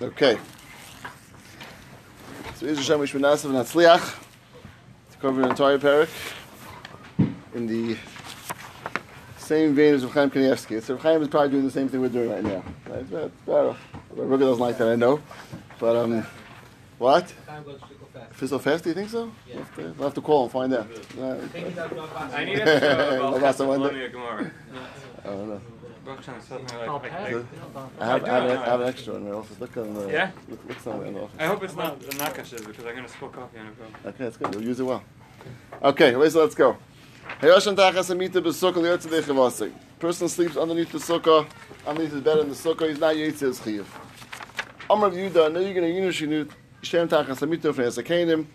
Okay. So Iz Hashem Mishmanasav and Hatzliach to cover an entire parak in the same vein as Rav Chaim Kanievsky. So Rav Chaim is probably doing the same thing we're doing right now. Right? It's better. better. Ruga doesn't like that, I know. But, um, what? Time goes super fast. If it's so fast, do you think so? Yeah. We'll have to, we'll have to call and find out. Uh, Take it out of our I need basket. to show I about got someone Gemara. I don't know. Baruch Shem suddenly like, like- Pat? like- I have, I have, I an. I have an extra in my office. Look on the. Yeah? Look, look somewhere in the office. I hope it's not the nakashes because I'm gonna spill coffee on it. bro. Okay, that's good. You'll use it well. Okay, wait, so let's go. Hayoshan tachas amita b'sukkah liyotzei dechavasik. Person sleeps underneath the sukkah, underneath the bed in the sukkah. He's not yotzei his chiyuv. Amr of Yudah, no you're gonna yinu shinu shem tachas amita from Yasakanim.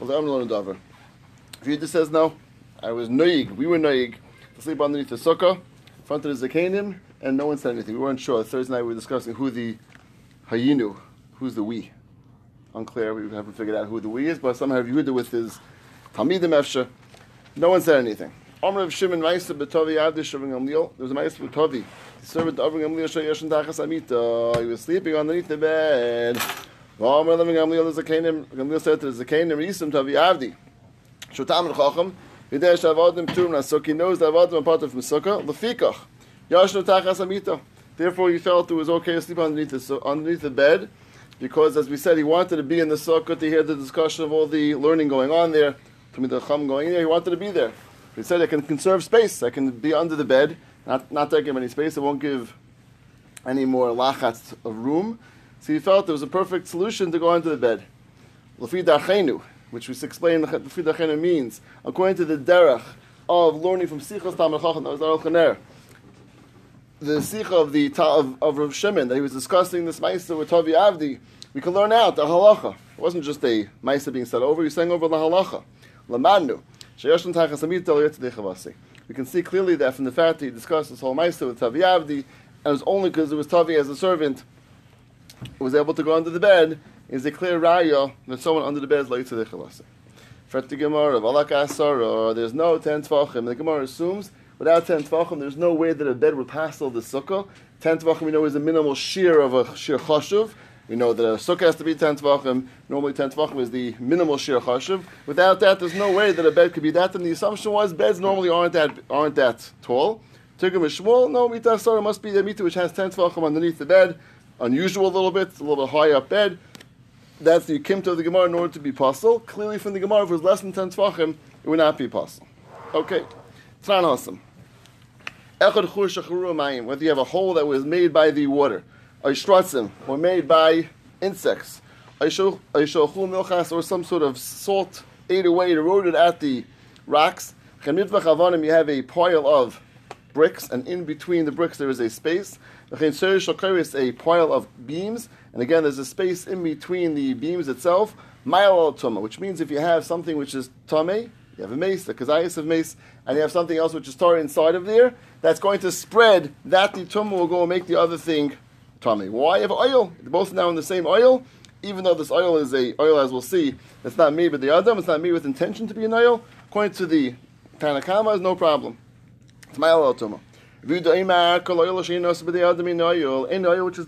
Well, the Amr lo nedavar. If Yudah says no, I was noig. We were noig to sleep underneath the sukkah, front of the Zakanim, and no one said anything. We weren't sure. Thursday night we were discussing who the hayinu, who's the we. Unclear. We haven't figured out who the we is, but somehow Yehuda with his Talmidim Efsha. No one said anything. Omer of Shimon Maisa B'Tovi Avdi Shavim Gamliel. There was a Maisa B'Tovi. The servant of Gamliel Shayashin Tachas Amita. He was sleeping underneath the bed. Omer of Gamliel Zakanim. Gamliel said to the Zakanim, Yisim Tovi Avdi. Shotam Chacham. Yidei Shavadim Tum So He knows that Avadim of Mesukah. Lefikach. Yashnu Tachas Amita. Therefore, he felt it was okay to sleep underneath the, underneath the bed because, as we said, he wanted to be in the sukkah to hear the discussion of all the learning going on there. To the chum going in there, he wanted to be there. He said, "I can conserve space. I can be under the bed, not not take him any space. It won't give any more lachatz of room." So he felt it was a perfect solution to go into the bed. Lafi darchenu, which we explained, Lafi darchenu means according to the derech of learning from Sichos Talmud Chacham. That was Aruch the sikha of the of, of Rav Shimon that he was discussing this ma'aser with Tavi Avdi, we can learn out the halacha. It wasn't just a ma'aser being said over; he saying over the halacha. Chavasi. We can see clearly that from the fact that he discussed this whole ma'aser with Tavi Avdi, and it was only because it was Tavi as a servant was able to go under the bed. Is a clear raya that someone under the bed is yetzedei chavasi. Fret the Gemara, there's no ten tvachim. The Gemara assumes without ten tvachim, there's no way that a bed would pass all the sukkah. Ten tvachim, we know, is a minimal shear of a shear chashuv. We know that a sukkah has to be ten tvachim. Normally, ten tvachim is the minimal shear chashuv. Without that, there's no way that a bed could be that. And the assumption was beds normally aren't that aren't that tall. Tigrim is shmuel. No, mita asara must be the mita which has ten tvachim underneath the bed. Unusual a little bit, a little bit high up bed. That's the kimta of the Gemara in order to be possible. Clearly, from the Gemara, if it was less than 10 tvachim, it would not be possible. Okay. Tzran Hasam. Echad chur shachuru mayim. Whether you have a hole that was made by the water, or or made by insects, or milchas, or some sort of salt ate away, eroded at the rocks. Avanim, you have a pile of bricks, and in between the bricks there is a space. A pile of beams, and again there's a space in between the beams itself. Mile tuma, which means if you have something which is tame, you have a mace, the kazayas of mace, and you have something else which is tar inside of there, that's going to spread. That the tumah will go and make the other thing tame. Why? Have oil. They're both now in the same oil, even though this oil is a oil, as we'll see, it's not me but the adam, it's not me with intention to be an oil. According to the Tanakama, is no problem. It's my oil tumah. Which is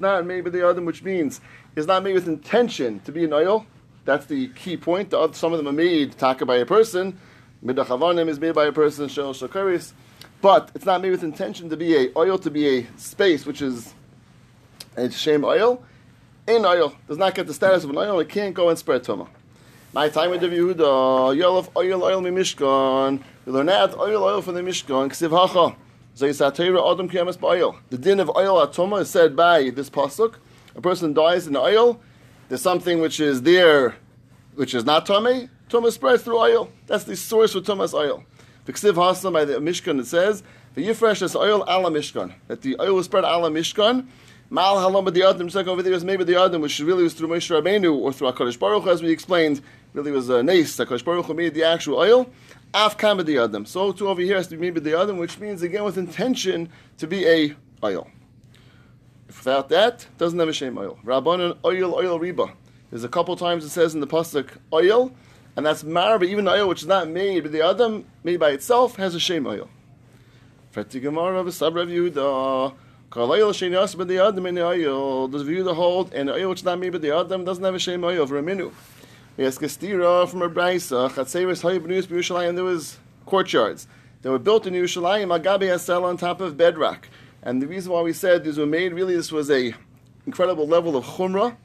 not made with the adam, which means is not made with intention to be an oil. That's the key point. The other, some of them are made taka by a person. Midachavanim is made by a person. Shel shakaris, but it's not made with intention to be a oil to be a space which is a shame oil. In oil does not get the status of an oil. It can't go and spread tuma. My time with the Yehuda, Yolov oil oil mi mishkan. We learn out oil oil from the mishkan. Ksiv hacha. The din of oil at tuma is said by this pasuk. A person dies in oil. There's something which is there, which is not tummy. Tumah spreads through oil. That's the source for tumas oil. The ksiv hasam by the mishkan it says the yifresh is oil ala mishkan. That the oil was spread ala mishkan. Mal halam the adam. Second over there is maybe the adam, which really was through Moshe Rabbeinu or through Hakadosh Baruch, as we explained. Really was a nace. Hakadosh Baruch made the actual oil. Af kama the adam. So too over here has to be the adam, which means again with intention to be a oil. If Without that, doesn't have a shame oil. Rabbanon oil oil riba. There's a couple times it says in the pasuk oil, and that's mar, but even oil which is not made, but the adam made by itself has a shame oil. Feti Gemara of Sabrav Yehuda. Kol oil shein yas b'di adam in the oil. Does view the hold and the oil which is not made by the adam doesn't have a shame oil for a minu. Ask from a brisa. Chatzeres hayibnus b'Yushalayim. There was courtyards that were built in Yerushalayim. Agabi Asel on top of bedrock. And the reason why we said these were made, really, this was a incredible level of chumrah,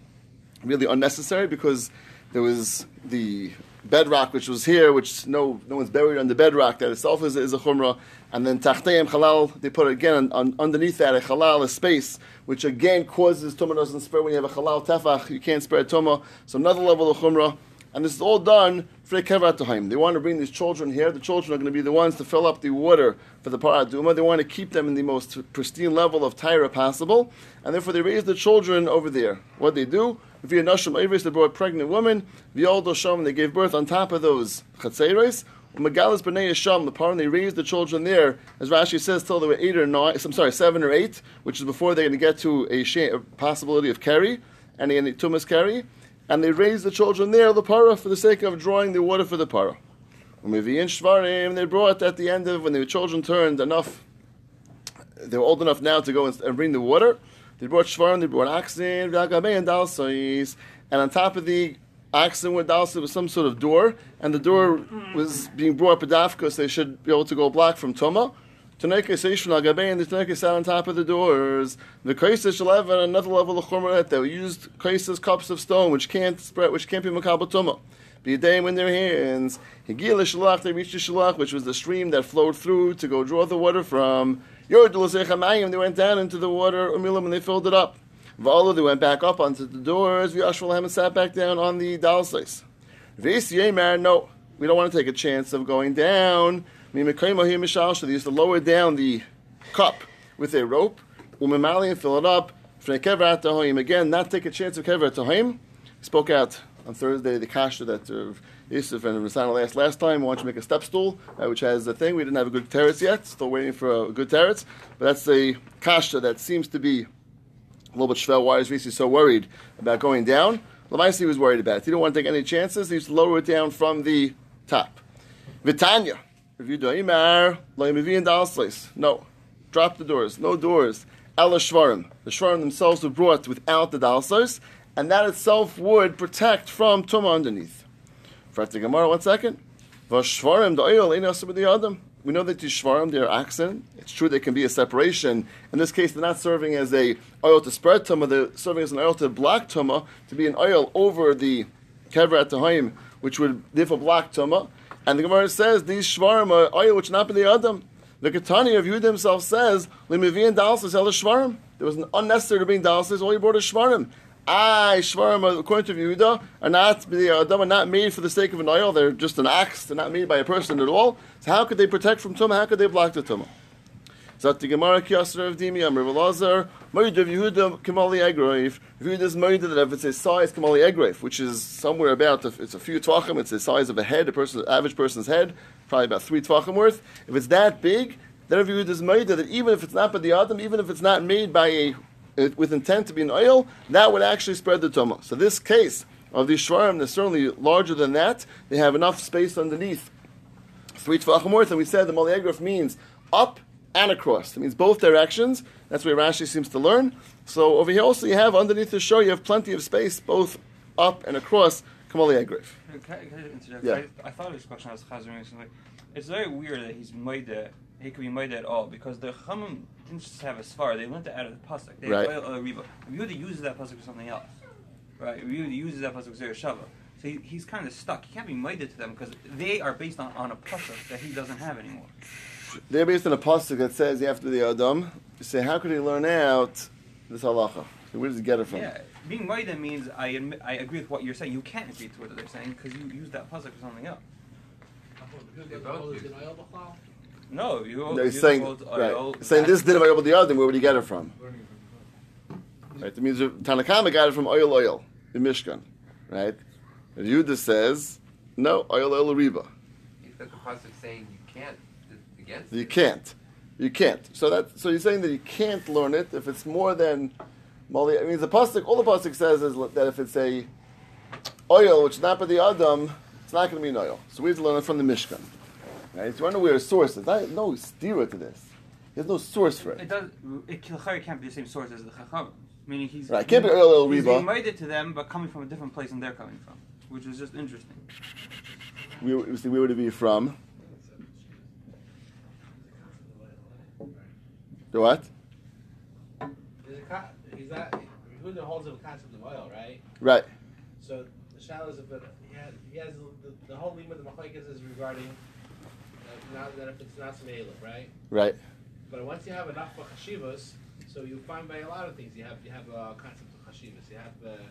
really unnecessary because there was the bedrock which was here, which no no one's buried on the bedrock. That itself is, is a chumrah. And then tachtayim halal, they put it again on, on, underneath that a halal, a space, which again causes tumah doesn't spread. When you have a halal tefach, you can't spread tumah. So another level of chumrah. And this is all done for kevat tahim. They want to bring these children here. The children are going to be the ones to fill up the water for the paraduma. They want to keep them in the most pristine level of tyra possible, and therefore they raise the children over there. What they do? Via nashim avis, they brought pregnant women. V'yoldo sham, they gave birth on top of those chatzeres. Megalis b'nei Yisham, the part they raised the children there, as Rashi says, till they were eight or nine. I'm sorry, seven or eight, which is before they're going to get to a, sh- a possibility of carry and a tumas carry and they raised the children there, the para, for the sake of drawing the water for the para. Umeviyin shvarim, they brought at the end of when the children turned enough, they were old enough now to go and, and bring the water. They brought shvarim, they brought oxen, and and on top of the oxen were dalsais was some sort of door, and the door mm-hmm. was being brought up pedafka, so they should be able to go black from tuma. Tanekes Eishon Agabe and the Tanekes sat on top of the doors. The Kaisis Eleven, another level of Chumrat, they used Kaisis cups of stone, which can't spread, which can't be Makabal Be a day in their hands. Higil Shalach, they reached the Shalach, which was the stream that flowed through to go draw the water from. Yordul they went down into the water, Umilim, and they filled it up. Vala, they went back up onto the doors. Vyashvalhem and sat back down on the Dalsais. Vis Yemar, no, we don't want to take a chance of going down. They used to lower down the cup with a rope, umimali and fill it up. Again, not take a chance of kever tahim. Spoke out on Thursday the kasha that uh, Yusuf and Rasana asked last time. We want to make a step stool, uh, which has a thing. We didn't have a good terrace yet. Still waiting for a good terrace. But that's the kasha that seems to be a little bit shvel. Why is Risi so worried about going down? Lamaisi was worried about it. He didn't want to take any chances. He used to lower it down from the top. Vitanya. Review Doimar, No. Drop the doors. No doors. Ella Shvarim. The Shvarim themselves were brought without the Dalsos, and that itself would protect from Tumah underneath. the Gemara, one second. Vashvarim, the oil, the Adam. We know that these Shvarim, they're accent. It's true there can be a separation. In this case, they're not serving as a oil to spread Tumah, they're serving as an oil to block Tumah, to be an oil over the Kever at which would therefore block Tumah. And the Gemara says these shvarim are oil which not be the adam. The Ketani of Yehuda himself says limivian dalsis el shvarim. There was an unnecessary to bring dalsis. All you brought is shvarim. I shvarim according to Yehuda are not the adam are not made for the sake of an oil. They're just an axe. They're not made by a person at all. So how could they protect from tumah? How could they block the tumah? Zat the Gemara Kiyasar of Dimi Amr Velazar Moed of Yehuda Kamali Egroif. Yehuda's Moed that if it's a size Kamali Egroif, which is somewhere about it's a few tvachim, it's the size of a head, a person, average person's head, probably about three tvachim worth. If it's that big, then if Yehuda's Moed that even if it's not by the Adam, even if it's not made by a with intent to be an oil, that would actually spread the tumah. So this case of these shvarim, they're certainly larger than that. They have enough space underneath. Three tvachim worth, and we said the Mali means up and across. It means both directions. That's where Rashi seems to learn. So over here also you have underneath the shore you have plenty of space both up and across Kamali Agrif. Yeah. I, I, thought this question I was chazing recently. It's very weird that he's made that he could be made at all because the Chamim didn't just have a svar; they learned it out of the pasuk. They right. uh, Reba. Yehuda uses that pasuk for something else, right? Yehuda uses that pasuk for Shava. So he, he's kind of stuck. He can't be made to them because they are based on, on a pasuk that he doesn't have anymore they're based on a pasuk that says you have to the Adam. You say, how could he learn out this halacha? So where does he get it from? Yeah, being Maida means I admit, I agree with what you're saying. You can't agree to what they're saying because you use that pasuk for something else. No, you. No, he's saying, right. He's saying this did of the Adam. Where would he get it from? Right. That means Tanakama got it from oil, oil in Mishkan, right? And Yudah says, no, oil, oil, riba. He's got the pasuk saying you can't against You can't. You can't. So that so you're saying that you can't learn it if it's more than Mali. I mean, the pasuk. All the pasuk says is that if it's a oil which is not by the adam, it's not going to be an oil. So we have to learn it from the Mishkan. Right? So you want to know where the source is. Not, no stira to this. There's no source for It it. does. It Kilchari can't be the same source as the Chacham. Meaning he's Right, can't be oil, oil, he's riba. being made to them, but coming from a different place than they're coming from, which is just interesting. We, we see where would it be from? The what? There's a co- he's not. Yehuda holds of a concept of oil, right? Right. So the shallow is a bit. He has, he has the, the whole limit of the machlekes is regarding uh, not that if it's not smeilah, right? Right. But once you have enough for chashivas, so you find by a lot of things you have you have a concept of chashivas. You have uh,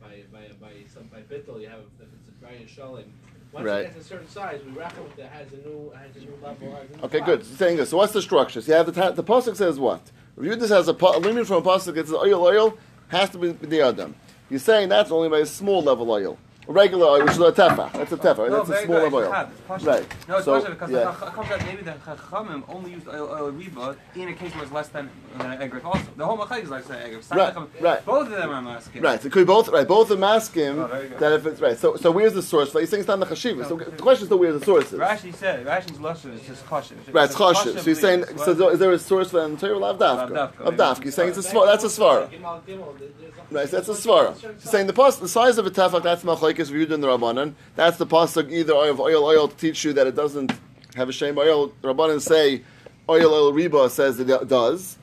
by by by some by bittel. you have if it's a Brian Sholem. Once Right. it gets a certain size, we reckon that has a new has a new level. A new Okay, class. good. Saying this. So what's the structure? So you have the ta- the pasuk says what? Review this has a, a limit from a pasuk. It says oil, oil has to be the adam. You're saying that's only by a small level oil, regular oil, which is a tefa. That's a tefa. No, that's a very small good. oil. It's. Right. No, it's So, partial because yeah. the Chach- comes out maybe the Chachamim only used oil, oil riba in a case where it's less than than an egret also. The whole Machlek is like saying egret. Right, right. Both of them are masking. Right. So could we both right? Both of them ask Oh, that if it's right. So so where's the source? Like, he's saying it's not the chashiva. So the question is still where the source is. Rashi said Rashi's lusher is just caution. Right, it's chashiv. So you're saying so is there a source for the Torah? Lav Lav dafka. dafka, Of dafka. You're saying it's a svara. That's a svara. Gimel, Gimel, there's a- Right, that's a svara. You're saying the the size of a tefach that's machlekes viewed in the rabbanon. That's the pasuk either of oil oil to teach you that it doesn't have a shame oil. The rabbanon say oil oil riba says that it does.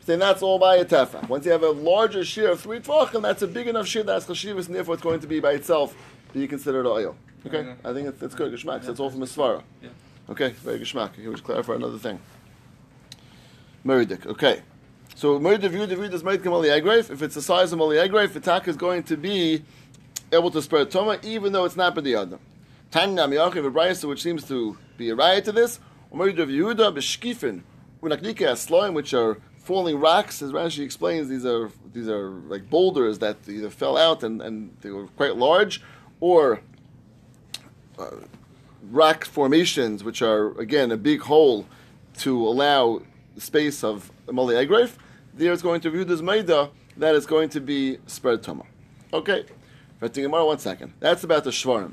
Saying that's all by a tefach. Once you have a larger shear of three tvachim, that's a big enough shear that's chashivas, and therefore it's going to be by itself be considered oil. Okay, Okay. I think it's, it's good. Geshmak. That's all from a svara. Yeah. Okay, very geshmak. Here we clarify another thing. Meridik. Okay. So Meridik view the view does Meridik Mali Agrif. If it's the size of Mali the tak is going to be able to spread Toma, even though it's not by the other. Tanya Miyachiv Abrayasa, which seems to be a riot to this. Meridik Yehuda b'shkifin unaknika asloim, which are falling rocks, as Rashi explains. These are these are like boulders that either fell out and, and they were quite large, or uh, rock formations, which are again a big hole to allow the space of Mali Egref, there is going to view this Maida that is going to be spread Toma. Okay, Gemara, one second. That's about the Shvarim.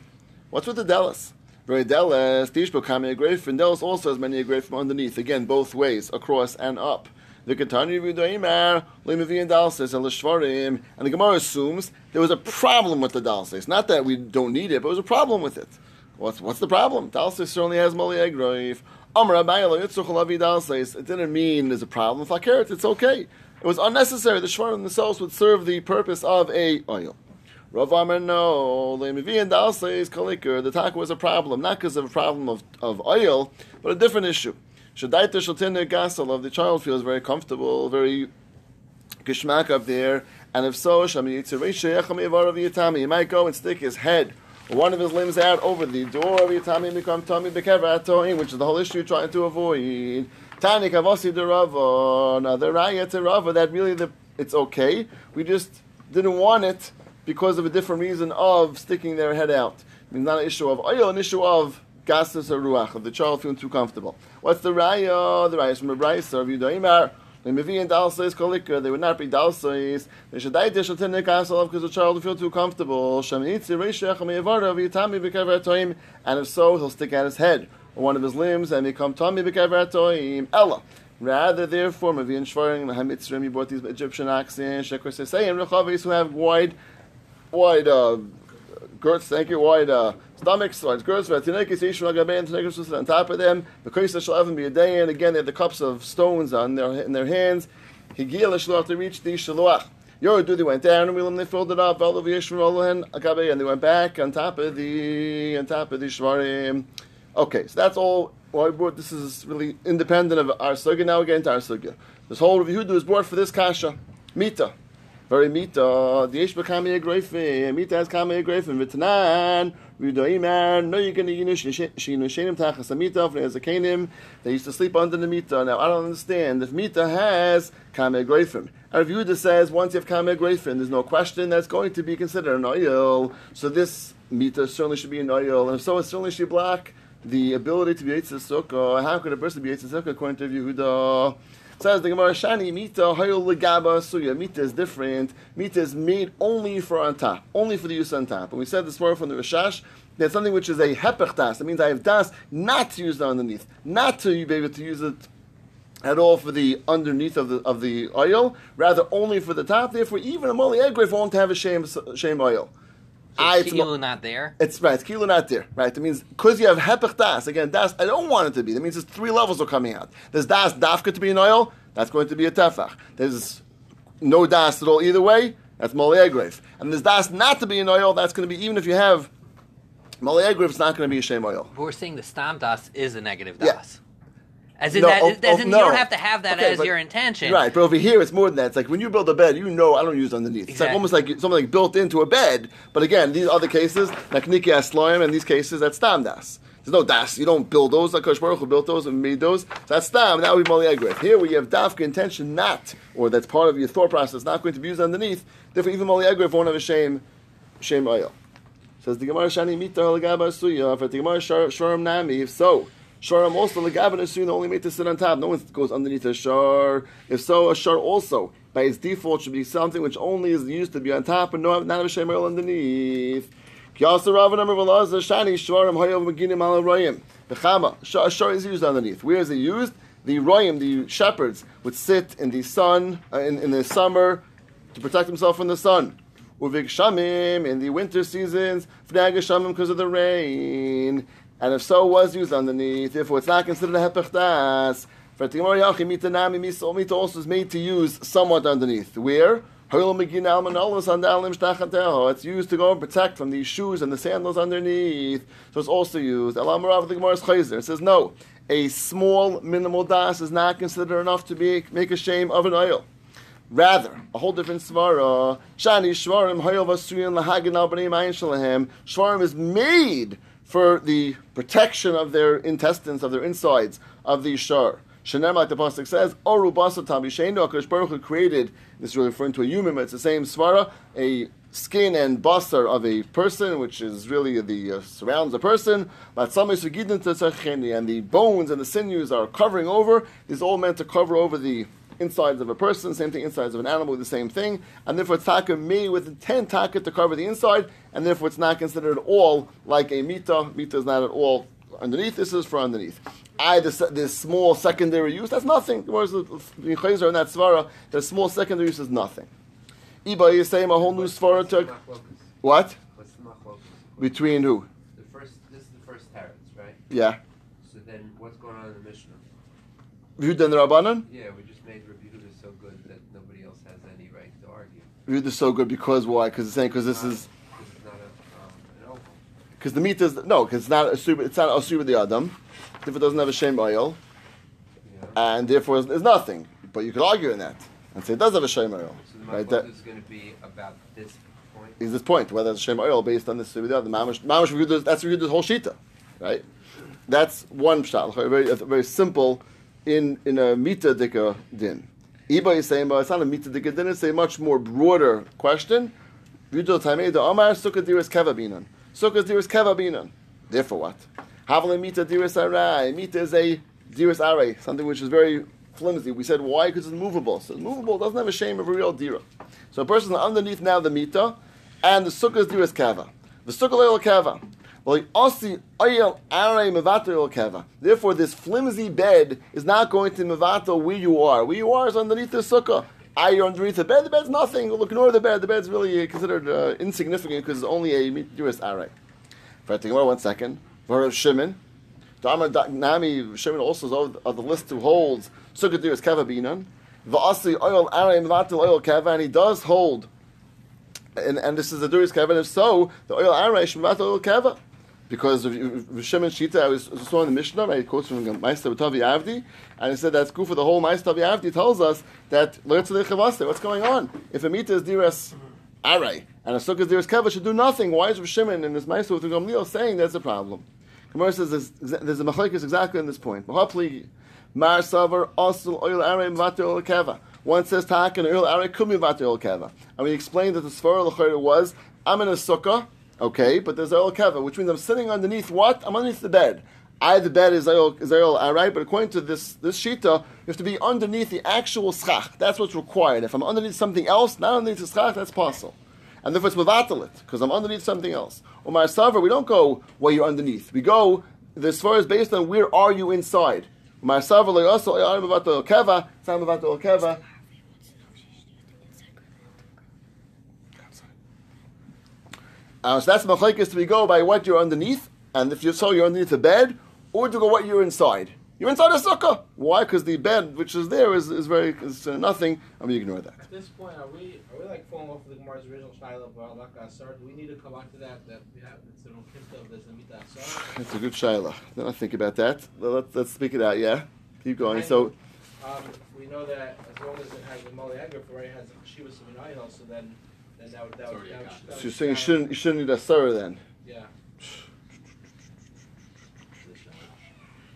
What's with the Dallas? Very Dallas, Tishbo Kami grave. and Dallas also has many a grave from underneath, again, both ways, across and up. The Ketani Vidoimar, Limavi and Dalses, and Lishvarim, and the Gemara assumes there was a problem with the Dalses. Not that we don't need it, but there was a problem with it. What's, what's the problem? Dalses certainly has Mali Egref. Amar Abayla Yitzchok Lavi Dalses. It didn't mean there's a problem. It's okay. It was unnecessary. The Shvarim themselves would serve the purpose of a oil. Rav Amar, no. The taka was a problem, not because of a problem of, of oil, but a different issue. Shadaita Shaltina Gasal of the child feels very comfortable, very gishmak up there, and if so. He might go and stick his head one of his limbs out over the door of Yitami become Tommy Bekevatoim, which is the whole issue you're trying to avoid. Tani Kavasi de Rava. Now, the Raya to that really the, it's okay. We just didn't want it because of a different reason of sticking their head out. I mean, not an issue of oh, oil, an issue of gases or ruach, of the child feeling too comfortable. What's the raya? The raya is from a brayso of Yudaimar. They would not be dalsais. They should die dish because the child will feel too comfortable. And if so, he'll stick out his head or one of his limbs and become tami b'kever toim. Ella. Rather, therefore, mevi and shvaring lahamitzrim. You bought these Egyptian oxen. Shekar sesayim rechavis who have wide, wide. Uh, girths, thank you, wide uh, stomachs, wide girths, on top of them, the koisa shall have be a day, and again they have the cups of stones on their in their hands. Higil to reach the shaluach. They went down, and they filled it up, and they went back on top of the on top of the shvarim. Okay, so that's all. Well, this is really independent of our sugya. Now we get into our sugya. This whole Yehuda was brought for this kasha, mita. Very mita. The Yesh Bakami Agrafim. Mita has Kami Agrafim. Vitanan. Rudoiman. No, you're going to Yinish Shinu Shenim Tachas Amita. Kanim. They used to sleep under the Mita. Now, I don't understand. If Mita has Kami Agrafim. Our Yehuda says once you have Kami Agrafim, there's no question that's going to be considered an oil. So this Mita certainly should be an oil. And if so, it certainly should block the ability to be Yitzhak Sukkah. How could a person be Yitzhak Sukkah according to Yehuda? Says the Gemara, Shani Mita Hayol Legaba Suya. Mita is different. Mita is made only for on top, only for the use on top. And we said this more from the Rishash. That's something which is a hepech das. That means I have das not to use it underneath, not to be able to use it at all for the underneath of the of the oil, rather only for the top. Therefore, even a moli egrif won't have a shame shame oil. It's kilu not there. it's right. It's kilo not there. Right. That means because you have hepech das again. Das I don't want it to be. That means there's three levels are coming out. There's das dafka to be an oil. That's going to be a tefach. There's no das at all either way. That's moleagrave. And there's das not to be an oil. That's going to be even if you have moleagrave. It's not going to be a shame oil. But we're saying the stam das is a negative Yeah. As in No, that, oh, as oh, in no. you don't have to have that Okay, as but- your intention. Right, but over here it's more than that. It's like when you build a bed, you know I don't use underneath. It's like almost like something like built into a bed. But again, these other cases, like Niki Asloim, and these cases, that's Stam Das. There's no Das. You don't build those. Like Kosh Baruch Hu built those and made those. So that's Stam. That would be Mali Egret. Here we have Dafka intention not, or that's part of your thought process, not going to be used underneath. Therefore, even Mali Egret won't have a shame, shame oil. Says the Gemara Shani Mita Halagaba Suya. For the Gemara Sharam Nami. If so, Sharam also Lagaba Suya only made to sit on top. No one goes underneath a Shar. If so, a Shar also by its default should be something which only is used to be on top and no not a Shem oil underneath. Kyasa Rav number Velazar Shani Sharam Hayav Maginim Al Royim. The Chama Shar is used underneath. Where is it used? The Royim, the shepherds, would sit in the sun uh, in, in the summer to protect themselves from the sun. Uvik Shamim in the winter seasons, Fnag Shamim because of the rain. And if so, was used underneath. Therefore, it's not considered a Hepech Das. Mita also is made to use somewhat underneath. Where? It's used to go and protect from these shoes and the sandals underneath. So it's also used. It says no. A small minimal das is not considered enough to be, make a shame of an oil. Rather, a whole different svara. Shani shvarim hayol vasuyin lahagin al b'nei shalahem. Shvarim is made for the protection of their intestines, of their insides, of the shar. Shenem, like the pasuk says, Oru basa tam yishenu. Hakadosh Baruch Hu created. This is really referring to a human, but it's the same svara. A skin and basar of a person, which is really the uh, surrounds a person. Is and the bones and the sinews are covering over. Are all meant to cover over the insides of a person, same thing, insides of an animal, the same thing, and therefore it's taka made with intent taka to cover the inside, and therefore it's not considered at all like a mita. Mita is not at all underneath. This is for underneath. I this, this small secondary use that's nothing. Whereas the Chayzer in that svara, the small secondary use is nothing. Iba is saying a whole new svara What's the to machlokas? what What's the machlokas? between who? The first, this is the first teretz, right? Yeah, So then, what's going on in the Mishnah? Yehuda and the Rabbanan. Yeah, we just made Rabbi Yehuda so good that nobody else has any right to argue. Yehuda so good because why? Because it's saying because this is This is not a, an oval. because the meat is no because it's not a super, it's not a super the adam. If it doesn't have a shame oil. Know? and therefore there's nothing. But you could argue in that and say it does have a shame oil. So the Right, that is going to be about this point. is this point whether it's a shame oil based on this super the other mamash mamash Yehuda- that's Yehuda's whole shita, right? That's one a very, very simple in in a mita dika din. Iba is saying, but it's not a mita dika din. It's a much more broader question. Yudel tamei the Amar sukkah diris keva binan. Sukkah diris keva binan. Therefore, what? Havle mita diris arai. Mita is a diris arai, something which is very flimsy. We said why? Because it's movable. So movable doesn't have a shame of a real dira. So a person underneath now the mita, and the sukkah is diris keva. The sukkah leil keva. Keva. Therefore, this flimsy bed is not going to mevatel where you are. Where you are is underneath the sukkah. Ah, you're underneath the bed. The bed's nothing. Look, ignore the bed. The bed's really considered uh, insignificant because it's only a mitzvah. For more one second. For Shimon, Dama Nami Shimon also is of, the list who holds sukkah diras keva binan. Va'asi oil aray mevatel oil keva, and he does hold. And, and this is the duris. And if so, the oil aray should mevatel oil keva because of, Shimon Shita, I was saw in the Mishnah, right? Quotes from Meister Tavi Avdi, and it said that's good for the whole Meister Tavi Avdi tells us that what's going on? If a mita is diras aray and a sukkah is diras keva should do nothing. Why is Rav Shimon and this Meister with Gamliel saying that's a problem? Gemara says there's, a machlekes exactly in this point. Mar savar asul oil aray mvater keva. One says tak and oil aray kumi mvater keva, and we explained that the svara lechayr was I'm in a sukkah. Okay, but there's oil keva, which means I'm sitting underneath what? I'm underneath the bed. I, the bed is oil, is oil alright, but according to this this shita, you have to be underneath the actual schach. That's what's required. If I'm underneath something else, not underneath the schach, that's possible. And therefore it's mevatalit, because I'm underneath something else. My savar, we don't go where you're underneath. We go, the svara is based on where are you inside. Marsav lo also mevatel keva, keva. Uh, so that's machlekes. Do we go by what you're underneath, and if you so you're underneath the bed, or do you go what you're inside? You're inside a sukkah. Why? Because the bed which is there is, is very is uh, nothing. I mean, you ignore that. At this point, are we are we like falling off of the Gemara's original style of Balaka Asar? Do we need to come back to that? That we have it's an of the Zamita Asar? That's a good shayla. Then I think about that. Well, Let's, let's speak it out. Yeah, keep going. So Um, we know that as long as it has the Mali Agrif, it already has a Shiva Saminayel, so then then that would that would, It's already that would, that so would you're saying you shouldn't you shouldn't need a surah then. Yeah.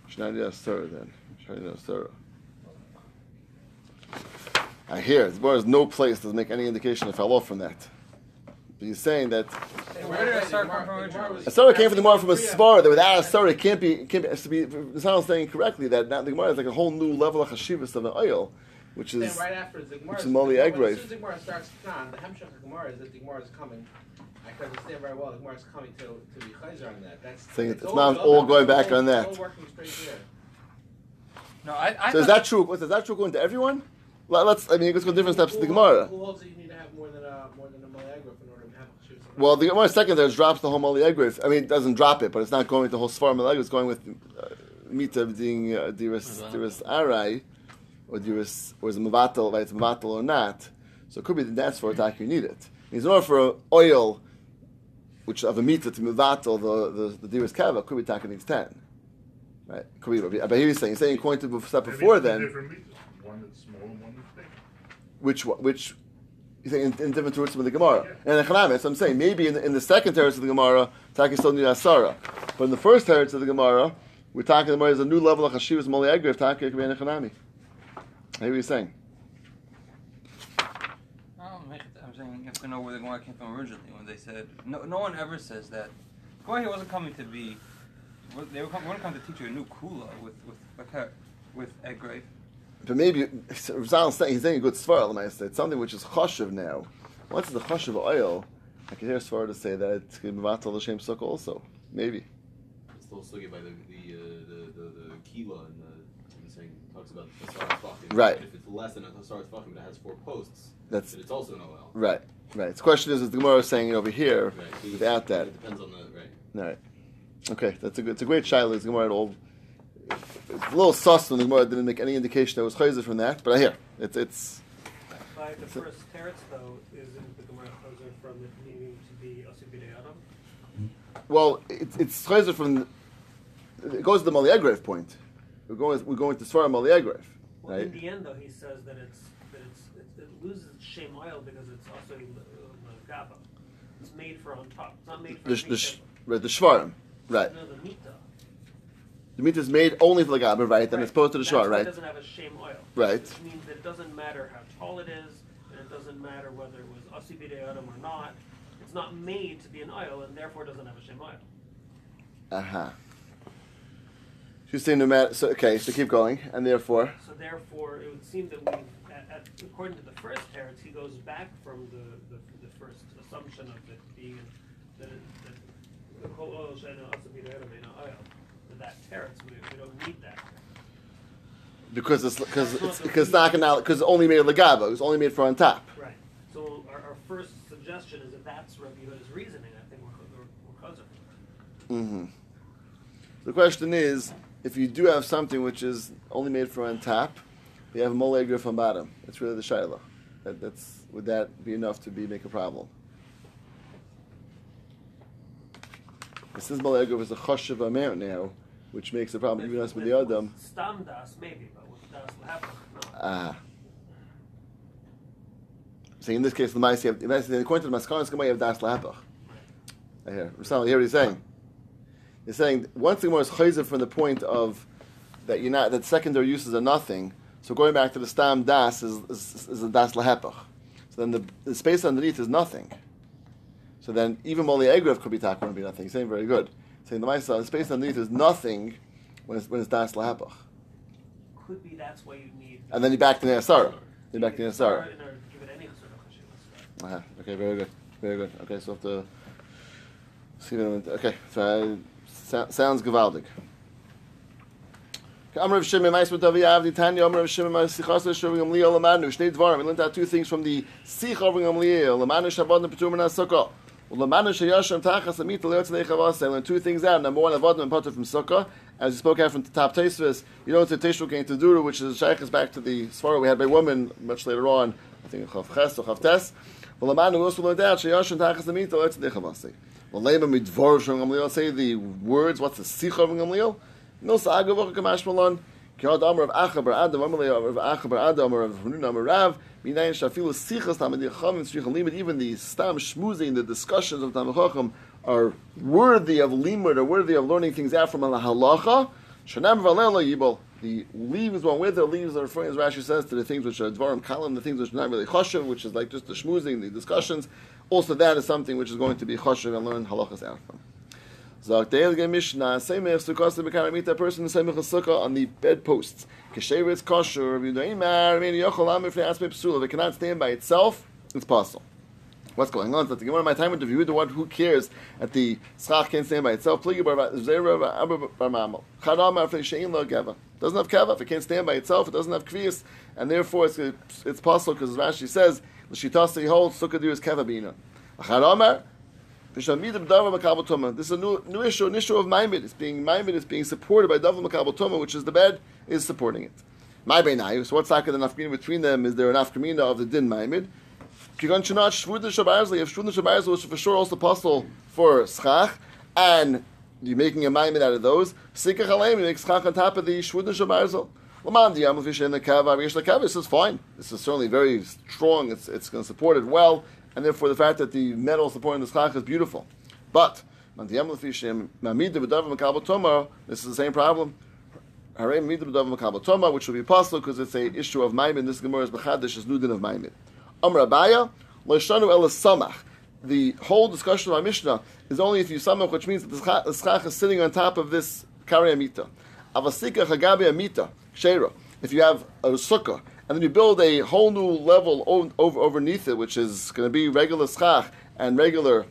Should not need a surah then. Should not need a surah. I hear it. There is no place to make any indication it fell off from that. But you're saying that Where did I start from originally? a surah came from the Gemara from a svara that without a surah it can't be it can't be, it has to be. The sound saying correctly that now the Gemara is like a whole new level of chashivas of an oil, which Then is right after the Gemara, which is Mali when- egg when- race. As soon as the Gemara starts Khan, the Hemshach Gemara is that the Gemara is coming. I can understand very well the Gemara is coming to to be chayzer on that. That's Saying it's all- not all going back all- on that. all working straight there. No, I. I so. Is that true? What, is that true going to everyone? Let- Let's. I mean, let's go different steps to the Who- Gemara. Who holds that you need to have more than a more than a Mali Agrif in order to have a Shiva Well, the Gemara second there drops the whole Mali Egrif. I mean, it doesn't drop it, but it's not going with the whole Sfar Mali It's going with uh, Mita being uh, Diris Diris Arai, or Diris, or is it Mavatal, right? It's Mavatal or not. So it could be that that's for attack you need it. It's in order for oil, which of a Mita to Mavatal, the, the, the Diris Kava, could be attacking needs 10. Right? Could be, but here he's saying, he's saying according to the step before then, different. One that's small and one that's big. which one- which you think in, in different roots of the Gemara. And the Chanamis, I'm saying maybe in the, in the second teretz of the Gemara, Taki still need Asara. But in the first teretz of the Gemara, we're talking the Gemara is a new level of Hashivas Moli Egrev, Taki Ekbe and Chanami. I hear what you're saying. I'm saying you have to know where the Gemara came from originally when they said no. No one ever says that. Gemara here wasn't coming to be. They were coming, weren't coming to teach you a new kula with with with, with egg grape. But maybe Rizal's saying he's saying a good svara. Let me say something which is chashiv now. Once it's the chashiv oil, I can hear svara to say that it's going to be vatal l'shem sukkah also. Maybe. It's still sugi by the the, uh, the the the kila and the and the saying talks about the Hasarat Fachim. Right. If it's less than a Hasarat Fachim, but it has four posts, That's then it's also an OL. right. Right. The question is, is the Gemara saying it over here Right. So without that? It depends on the right. All right. Okay, that's a good. It's a great shiloh. The Gemara at all. It's a little sus when the Gemara didn't make any indication that was chayzer from that, but I hear it's it's. By the first teretz, though, isn't the Gemara Chazer from it needing to be Asibide Adam? Well, it's it's chayzer from. It goes to the Maliegref point. We're going. We're going to Svarah Maliegref, Well, right? in the end, though, he says that it's that it's it, it loses its shem oil because it's also uh, gaba. It's made for on top. It's not made for The the the, sh- right, the shvarim, right? No, the mita. The meat is made only for the gabba, right? Then it's opposed to the shvar, why It right? doesn't have a shem oil. Right. Which means that it doesn't matter how tall it is, and it doesn't matter whether it was Asibide Adam or not. It's not made to be an oil, and therefore doesn't have a shem oil. Uh huh. She's saying no matter. So okay, so keep going, and therefore. So therefore, it would seem that we, at, at, according to the first teretz, he goes back from the, the, the first assumption of it being that, it, that the kol oil shena also oil. That that teretz, we, we don't need that. Because it's because it's because it's not gonna because only made of legaba. It's only made for on top. Right. So our, our first suggestion is that that's Rabbi Yehuda's reasoning. I think we're, we're, we're closer. hmm The question is, if you do have something which is only made for on top, you have a mole grif on bottom. It's really the shiloh. That, that's would that be enough to be make a problem? This is mole grif is a choshev amount now, which makes a problem even us with the adam. Stam das maybe, but with das no. Ah. So in this case, the mice have, according to the Maskanas Gemara, you have das lahapach. I hear. Rusal, you hear what he's saying? He's saying once the Gemara is chayzer from the point of that you're not that secondary uses are nothing. So going back to the stam das is is, is a das lahapach. So then the, the space underneath is nothing. So then even moli egref could be takwa and be nothing. He's saying very good. Saying the mice the space underneath is nothing when it's when it's das lahapach. Could be that's why you need. And then you back to the asara. You back to the asara. In order to give it any sort of chashivas. Uh-huh. Okay, very good, very good. Okay, so the see them. Okay, so uh, so, sounds gewaldig. Amr of Shimon, Avdi Tanya, Amr of Shimon, Lamanu, Shnei Dvarim. We learned out two things from the Sich of Gamliel, Lamanu and Lamanu Shayasham Tachas Amit. I learned two things out. Number one, Avodim and Potter from Sukkah. As we spoke out from the top Tesvis, you don't say to Duru, which is Shaykhs back to the Svara we had by woman much later on. I think Chav Ches or Chav Tes. Lamanu also learned out Shayasham Tachas Amit Leotz Leichavas. Gamliel. Say the words. What's the Sich of Gamliel? No Amar of Achabar Adam, Amar of Achabar Adam, of Hanun Amar Rav, Minayin Shafilu Sichas even the Stam Shmuzing, the discussions of Tamid Chacham are worthy of limud, are worthy of learning things out from Halacha. Shanam Yibol. The leaves one with the leaves are referring, as Rashi says, to the things which are Dvarim Kalam, the things which are not really Choshev, which is like just the shmuzing, the discussions. Also, that is something which is going to be Choshev and learn halachas out from. Der Elge Mishnah, Seimech Sukkos a person in on the bedposts. Kesheritz kosher, Yudaimar, Meni Yochol Am, if they ask me Psula, if it cannot stand by itself, it's possible. What's going on? So the of my time interview, the one who cares at the schach can't stand by itself. Doesn't have keva. If it can't stand by itself, it doesn't have kviyas, and therefore it's it's possible because Rashi says l'shitasa holds sukkah is keva bina. Chadam this is a new, new issue, an issue of Maimid. It's being Maimid is being supported by Davar Makabal Toma, which is the bed, is supporting it. My Beinayu, so what's the nafkamina between them? Is there an nafkamina of the din Maimid? Kigan Shanat Shvuda Shabarzli, if Shvuda Shabarzli was for sure also possible for Schach, and you're making a Maimid out of those, Sikach Aleim, you make Schach on top of the Shvuda Shabarzli. This is fine. This is certainly very strong, it's, it's going to support it well and therefore the fact that the metal supporting the schach is beautiful. But this is the same problem. Which will be possible because it's a issue of Maimin. This Gemara is Bechadish is Nudin of Maimin. Amr Abaye, Loishanu El Samach. The whole discussion of our Mishnah is only if you samach, which means that the schach is sitting on top of this kari amita. Avasika chagabi amita, shera. If you have a sukkah and then you build a whole new level over, overneath it, which is going to be regular schach and regular,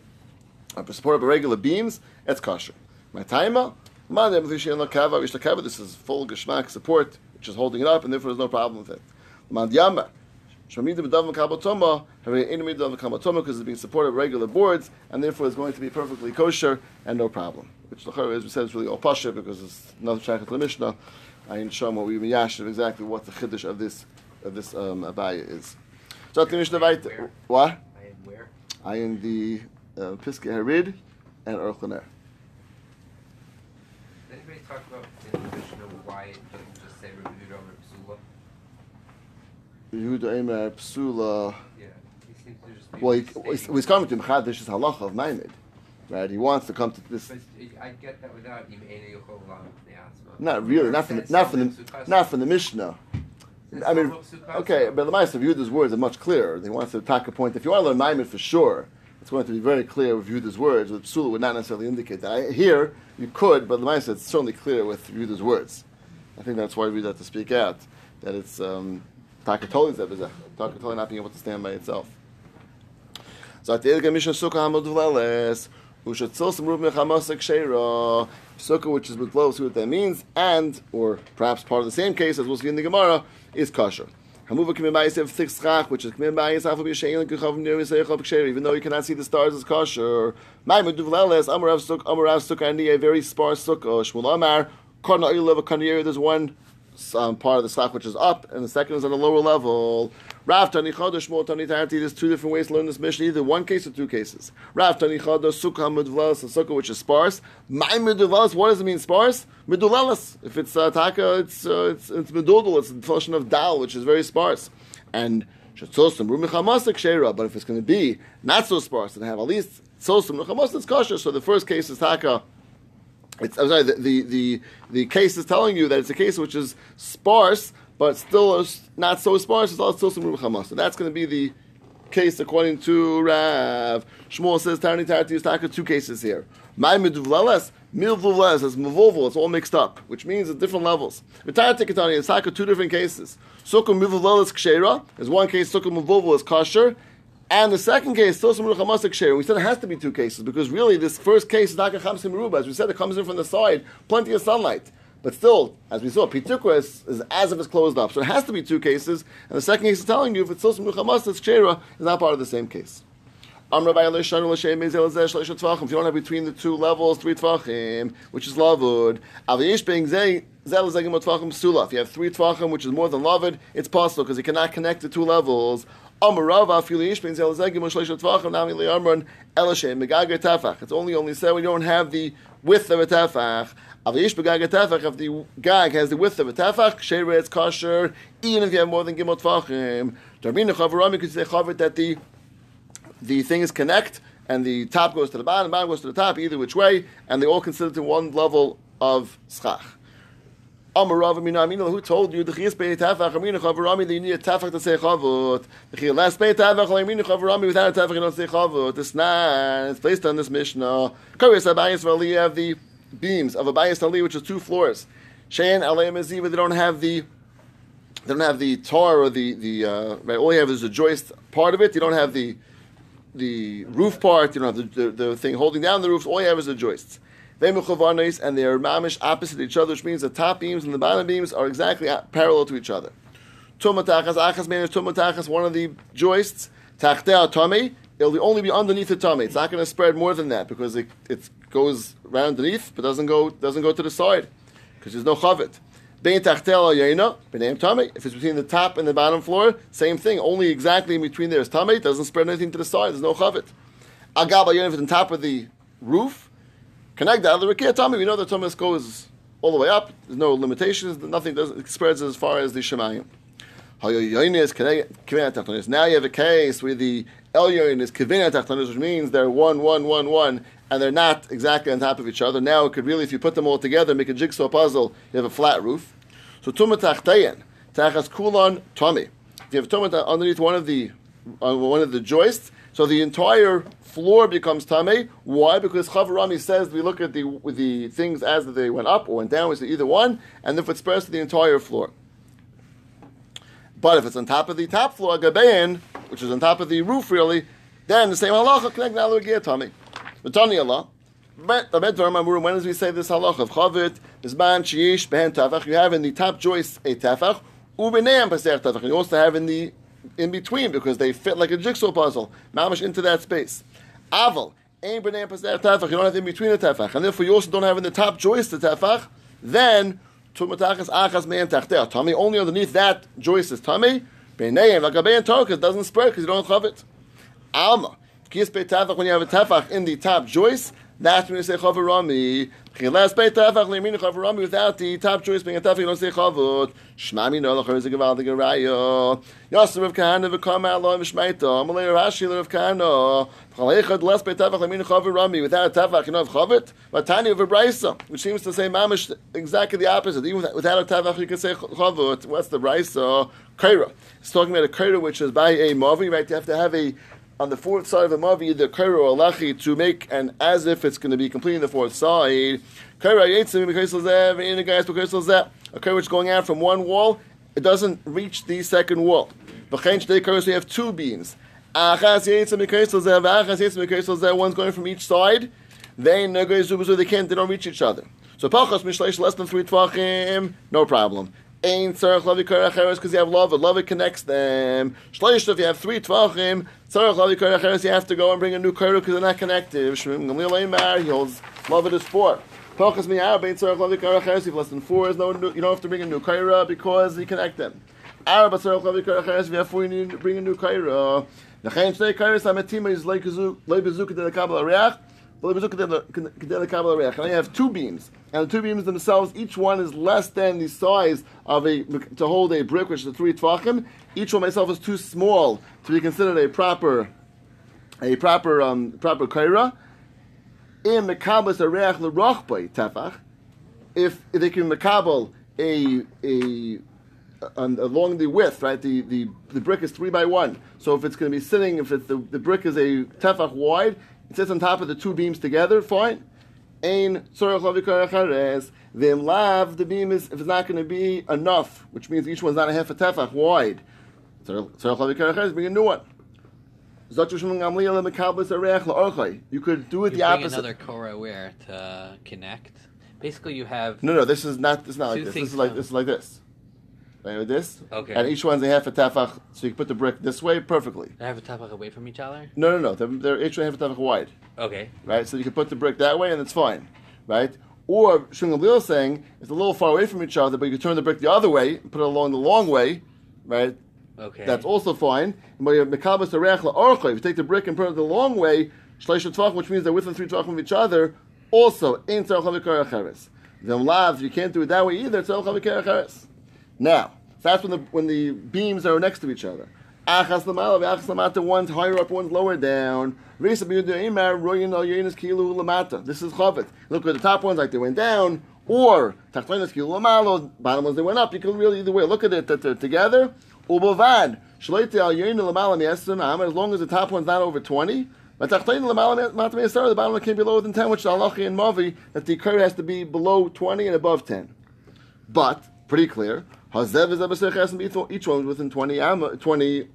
uh, by regular beams, it's kosher. My taima, this is full geshmak support, which is holding it up, and therefore there's no problem with it. Mandyama, because it's being supported by regular boards, and therefore it's going to be perfectly kosher and no problem. Which, as we said, is really all pasha because it's another shaykhut Mishnah. I ain't show what we yashiv exactly what the chiddush of this of this um, Abaye is. So the Mishnah weiter. What? I am where? I am the uh, Piske Harid and Orchaner. Did anybody talk about in the Mishnah why it doesn't just say Rabbi Yehuda or Psula? Yehuda Emer Psula. Yeah, he seems to just be. Well, he, he's coming to Mchadish is halacha of Maimid, right? He wants to come to this. But I get that without Im Ene Yochol Lam Not really, not from the, not from the, not from the Mishnah. I mean, okay, but the viewed his words are much clearer. He wants to attack a point. If you want to learn Maimon for sure, it's going to be very clear with Yehuda's words. With Psula would not necessarily indicate that. I, here, you could, but the Meister, it's certainly clear with Yehuda's words. I think that's why we have to speak out, that it's um, Takatoli Zebezeh. Takatoli not being able to stand by itself. So at the Elga Mishnah Sukkah Hamad Sukkah, which is with low, see what that means, and, or perhaps part of the same case, as we'll see in the Gemara, is kosher. Hamuva Bayis have which is Kamim Bayis Afu B'Shein and Kuchav Nir Yisayach B'Ksher, even though you cannot see the stars as kosher. Maimud Duvleles, Amarav Sukkah, Amarav Sukkah, and a very sparse Sukkah. Shmuel Amar, Karna Ilav, there's one um, part of the schach which is up, and the second is on a lower level. Rav Tani Chada, Shmuel Tani Tarti, there's two different ways to learn this Mishnah, either one case or two cases. Rav Tani Chada, Sukkah Mudvleles, a Sukkah which is sparse. My Duvleles, what does it mean sparse? Meduleles. If it's uh, taka, it's uh, it's it's medudul. It's the function of dal, which is very sparse. And shetzosim rumichamasik shera. But if it's going to be not so sparse and have at least tzosim rumichamasik, it's kosher. So the first case is taka. It's, I'm sorry. The, the the the case is telling you that it's a case which is sparse, but still uh, not so sparse. It's still also tzosim rumichamasik. That's going to be the case according to Rav. Shmuel says Tarni Tarti is taka two cases here. My meduvleles. Milvuvles as mavulvul, it's all mixed up, which means at different levels. V'tar tikatani and saka, two different cases. Sukkah milvuvles kshera, there's one case, sukkah mavulvul is kosher, and the second case, tosam ruchamasik kshera. We said it has to be two cases, because really this first case is not a chamsim. As we said, it comes in from the side, plenty of sunlight. But still, as we saw, pitukra is, is as if it's closed up. So it has to be two cases. And the second case is telling you if it's still smucha masas kshera is not part of the same case. If you don't have between the two levels, three Tvachim, which is Lavud. If you have three Tvachim, which is more than Lavud, it's possible because you cannot connect the two levels. It's only only said when you don't have the width of a Tefach. Tefach. If the gag has the width of a Tefach, Sheira it's kosher, even if you have more than Gimel Tvachim. Darbina Chavarami could say Chavit that the the things connect, and the top goes to the bottom, bottom goes to the top, either which way, and they all considered to one level of schach. Amar Rav Amina Amina, who told you the chiyas beit tafach Amina Chavarami that you need a tafach to say chavut? The chiyas last beit tafach Amina Chavarami without a tafach you don't say chavut. It's not. It's based on this mishnah. Karis Abayis Vali you have the beams of a Abayis Ali, which is two floors. Shein Aleim Aziva, they don't have the they don't have the tar or the the uh, right. All you have is the joist part of it. You don't have the the roof part, you know, the, the, the thing holding down the roof, all you have is the joists. They and they are mamish opposite each other, which means the top beams and the bottom beams are exactly parallel to each other. Tumatachas, achas means tumatachas, one of the joists, tachtea tame, it'll only be underneath the tummy. It's not going to spread more than that because it, it goes right underneath, but doesn't go doesn't go to the side because there's no chavet. If it's between the top and the bottom floor, same thing. Only exactly in between there is tame. It doesn't spread anything to the side. There's no chavet. Agab if it's on top of the roof, connect. The rekia tame. We know that tame goes all the way up. There's no limitations. Nothing does it spreads as far as the shemayim. Now you have a case where the Elyon is kivina tachtonis, which means they're one, one, one, one, and they're not exactly on top of each other. Now it could really, if you put them all together, make a jigsaw puzzle. You have a flat roof. So tuma tachteyan, tachas kulon tami. If you have tuma underneath one of the one of the joists, so the entire floor becomes tame. Why? Because Chavarami says we look at the the things as they went up or went down. We say either one, and if it spreads to the entire floor. But if it's on top of the top floor, gabein, which is on top of the roof, really, then the same halacha connect now to tummy. But Tani Allah. But the when does we say this halacha of chavit, bisman shiish behen tafach? You have in the top joist a tafach, ubeneam paser tafach. You also have in the in between because they fit like a jigsaw puzzle, mamish into that space. Aval, ein beneam paser tafach. You don't have in between the tafach, and therefore you also don't have in the top joist the tafach. Then tumatachas achas me'en tachteh. Tummy only underneath that joist is tummy. Beinayim like a bein tokas doesn't spread because you don't have it. Alma. Kiyas beit tafach when you have a tafach in the top joist. That's when you say chavarami. Chilas beit tafach leimin chavarami without the top joist being a tafach. You don't say chavut. Shmami no lachar is a gevaldig raya. Yasser of kahana v'kam alo v'shmeita. Amalei Rashi of kahana. Chalechad less beit tafach leimin chavarami without a tafach. You don't have chavut. Matani of a brisa, which seems to say mamish exactly the opposite. Even without a tafach, you can say chavut. What's the brisa? Kaira. It's talking about a kaira which is by a mavi, right? You have to have a on the fourth side of a mavi, the kaira or lachi to make an as if it's going to be completing the fourth side. A kaira which going out from one wall, it doesn't reach the second wall. Kairos, we have two beams. One's going from each side. They. They can't. They don't reach each other. So pachas mishleish less than three tvachim, no problem. Ein tzarech lavi karacheres because you have love. Love it connects them. Shleish if you have three tvachim, tzarech lavi karacheres you have to go and bring a new kaira because they're not connected. Shmim gamliel leimar he holds love it is four. Pachas miyar bein tzarech lavi karacheres if less than four is no you don't have to bring a new kaira because you connect them. Arba tzarech lavi karacheres if you have four you need to bring a new kaira. Nechayin shtei kairas ametima is leibezuk de kabel areach. And I have two beams, and the two beams themselves, each one is less than the size of a to hold a brick, which is three tvachim. Each one myself is too small to be considered a proper, a proper um, proper kaira. In mekabel areach lerochbay tefach, if they can mekabel a a on, along the width, right? The, the the brick is three by one. So if it's going to be sitting, if it's the, the brick is a tefach wide, it sits on top of the two beams together, fine. Ein tzorach lavikar achares. Then lav, the beam is, if it's not going to be enough, which means each one's not a half a tefach wide, achares, bring a new one. You could do it You the opposite. another Korah where to connect Basically, you have No, no, this is not. This is not like this. This is like this is like this. With this. Okay. And each one's a half a tefach, so you can put the brick this way perfectly. they have a tefach away from each other. No, no, no. They're, they're each one half a tefach wide. Okay. right? So you can put the brick that way and it's fine, right? Or Shungalil is saying it's a little far away from each other, but you can turn the brick the other way and put it along the long way, right? Okay. That's also fine. When you if you take the brick and put it the long way, which means they're within three tvachim of each other, also in tzarech havikar acheres. Then lav, you can't do it that way either. Acheres. Now, that's when the when the beams are next to each other. Achas lamala v'achas lamata. One's higher up, one's lower down. This is chavet. Look at the top ones like they went down, or. Bottom ones they went up. You can really either way look at it that they're together. As long as the top one's not over twenty. But. The bottom one can't be lower than ten, which is halachi and mavi that the curve has to be below twenty and above ten. But pretty clear. Hazev is Abasech has to each one within 20, am- 20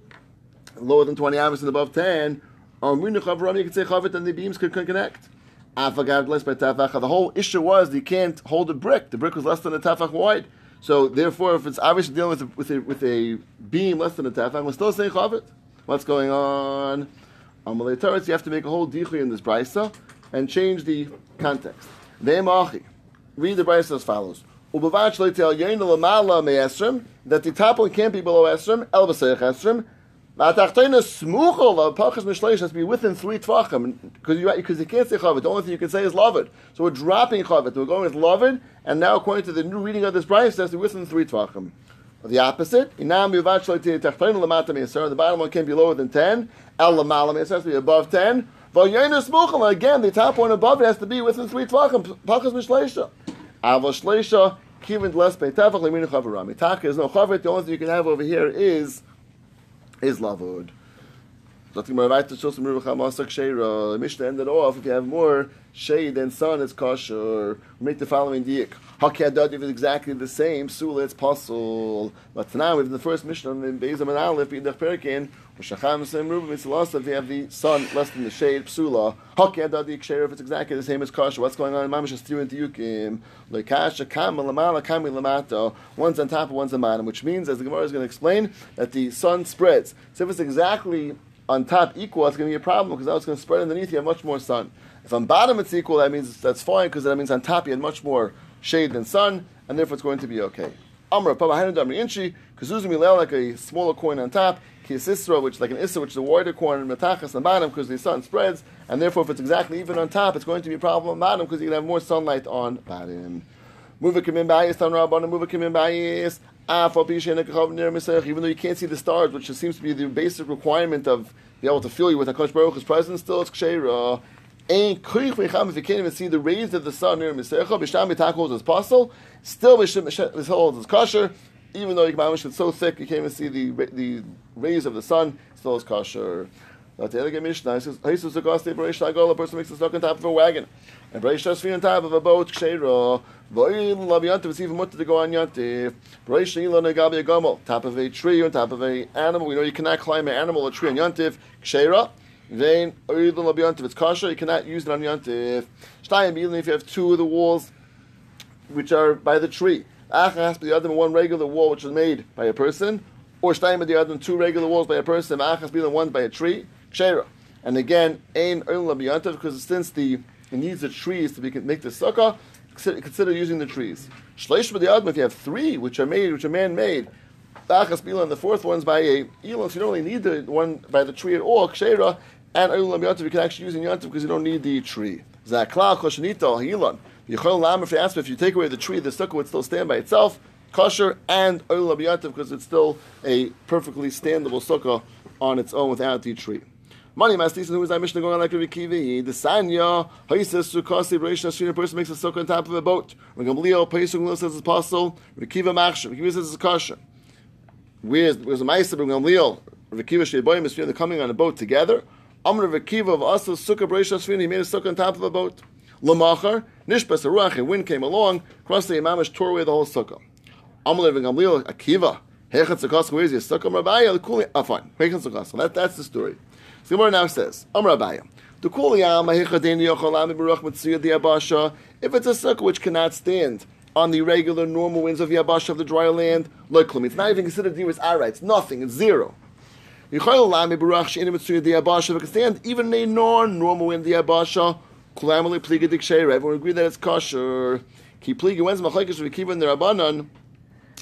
lower than 20 amas and above 10. Um, or Munich Avram, you could say Chavit and the beams could, could connect. Afagav less by. The whole issue was you can't hold a brick. The brick was less than a Tafach wide. So therefore, if it's obviously dealing with a, with a, with a beam less than a Tafach, we're still saying Chavit. What's going on? Um, Amalei Torah, you have to make a whole dichu in this brisa and change the context. Ve'emachi. Read the brisa as follows. That the top one can't be below esrim, el b'seich esrim, Ma'atachtoina smuchol of pachas mishleish has to be within three tvachim because you because you can't say chavet. The only thing you can say is lavid. So we're dropping chavet. We're going with lavid, and now according to the new reading of this price, it has to be within three tvachim. The opposite. Inam. The bottom one can't be lower than ten. El lamala me'aser has to be above ten. V'yaina smuchol again. The top one above it has to be within three tvachim. Pachas mishleisha. Avo shleisha kivin less beitavach leminu chavarami. Taka is no chavet. The only thing you can have over here is is lavud. More right to show some ruach hamasak sheira. The Mishnah ended off. If you have more shade than sun, it's kosher. We make the following diak. Hakiyadad if it's exactly the same. Sula it's pasul. But now have the first Mishnah in Beizam and Aleph in the Shacham Sim Ruben Mitzvah if you have the sun less than the shade, psula. Hakiyadad sheira if it's exactly the same as kosher. What's going on in Mamish Stiru and Diyukim? Lekasha kama lamala kami lamata. One's on top, of one's on bottom, which means, as the Gemara is going to explain, that the sun spreads. So if it's exactly on top equal, it's going to be a problem because now it's going to spread underneath. You have much more sun. If on bottom it's equal, that means that's fine because that means on top you had much more shade than sun, and therefore it's going to be okay. Amr Pabahanu Damri Inchi, Milel like a smaller coin on top, Kisisra, which is like an Issa, which is a wider coin, and Metachas on bottom because the sun spreads, and therefore if it's exactly even on top, it's going to be a problem on bottom because you can have more sunlight on bottom. Move Rabban, move bayis. Even though you can't see the stars, which seems to be the basic requirement of be able to feel you with Hakadosh Baruch Hu's presence, still it's kshera. Ain't if you can't even see the rays of the sun near Misecha. B'sham b'takol is possible. Still this holds is kosher. Even though Yikmamish is so thick, you can't even see the the rays of the sun. Still is kosher. The other Mishnah. It says, "Jesus the gospel Breish Lagol." A person makes a stuck on top of a wagon, and Breish Shasfin on top of a boat. Kshera. Voil Lav Yantiv. It's even mutter to go on Yantiv. Breish Elon Agabi Agomel. Top of a tree on top of a animal. We know you cannot climb an animal or a tree on Yantiv. Kshera. Vein Oil Lav Yantiv. It's kosher. You cannot use it on Yantiv. Shtayim even if you have two of the walls, which are by the tree. Acha has to be the other one regular wall which is made by a person, or Shtayim the other two regular walls by a person. Acha has to be the one by a tree. Kshera. And again, Ein Yantiv because since the it needs the trees to be, make the sukkah, consider, using the trees. Shleish the Adam, if you have three which are made, which are man-made, Achas Bila, and the fourth one's by a Elon, so you don't really need the one by the tree at all, Kshera, and Olam Yantiv, you can actually use in Yantiv because you don't need the tree. Zakla, Koshanito, Elon. Yichol Lam, if you ask if you take away the tree, the sukkah would still stand by itself, kosher, and Yantiv because it's still a perfectly standable sukkah on its own without the tree. Money Mastis, who is that Mishnah going on like Rabbi Kivi? The Sanya, Haisis, Sukasi, Reish Nashrin, a person makes a sukkah on top of a boat. Regamlio, Paisung says it's possible. Rabbi Kiva Machshav, Rabbi Kiva says it's kosher. Where's, where's the Maisa, Regamlio, Rabbi Kiva Sheboim, Mishnah, they're coming on a boat together. Amr Rabbi Kiva of Asa, Sukkah, Reish Nashrin, he made a sukkah on top of a boat. Lamachar, Nishbas, a a wind came along, crossed the Imamish, tore away the whole sukkah. Rabbi Gamliel, Akiva, Hechatz Akos, where is he? Sukkah Rabaya, the Kuli. Ah, fine. Hechatz Akos. That, that's the story. So Gemara now says, Am Rabaya. The Kuliyam, Hechadeni Yocholam, Baruch Mitzuyah, the Abasha. If it's a sukkah which cannot stand on the regular normal winds of the Abasha of the dry land, like It's not even considered Diras Ara. It's nothing. It's zero. Even a non-normal wind, the Abasha, Kulamali Pliga Diksheira. Everyone agree that it's kosher. Keep Pliga, when's we keep in the Rabbanon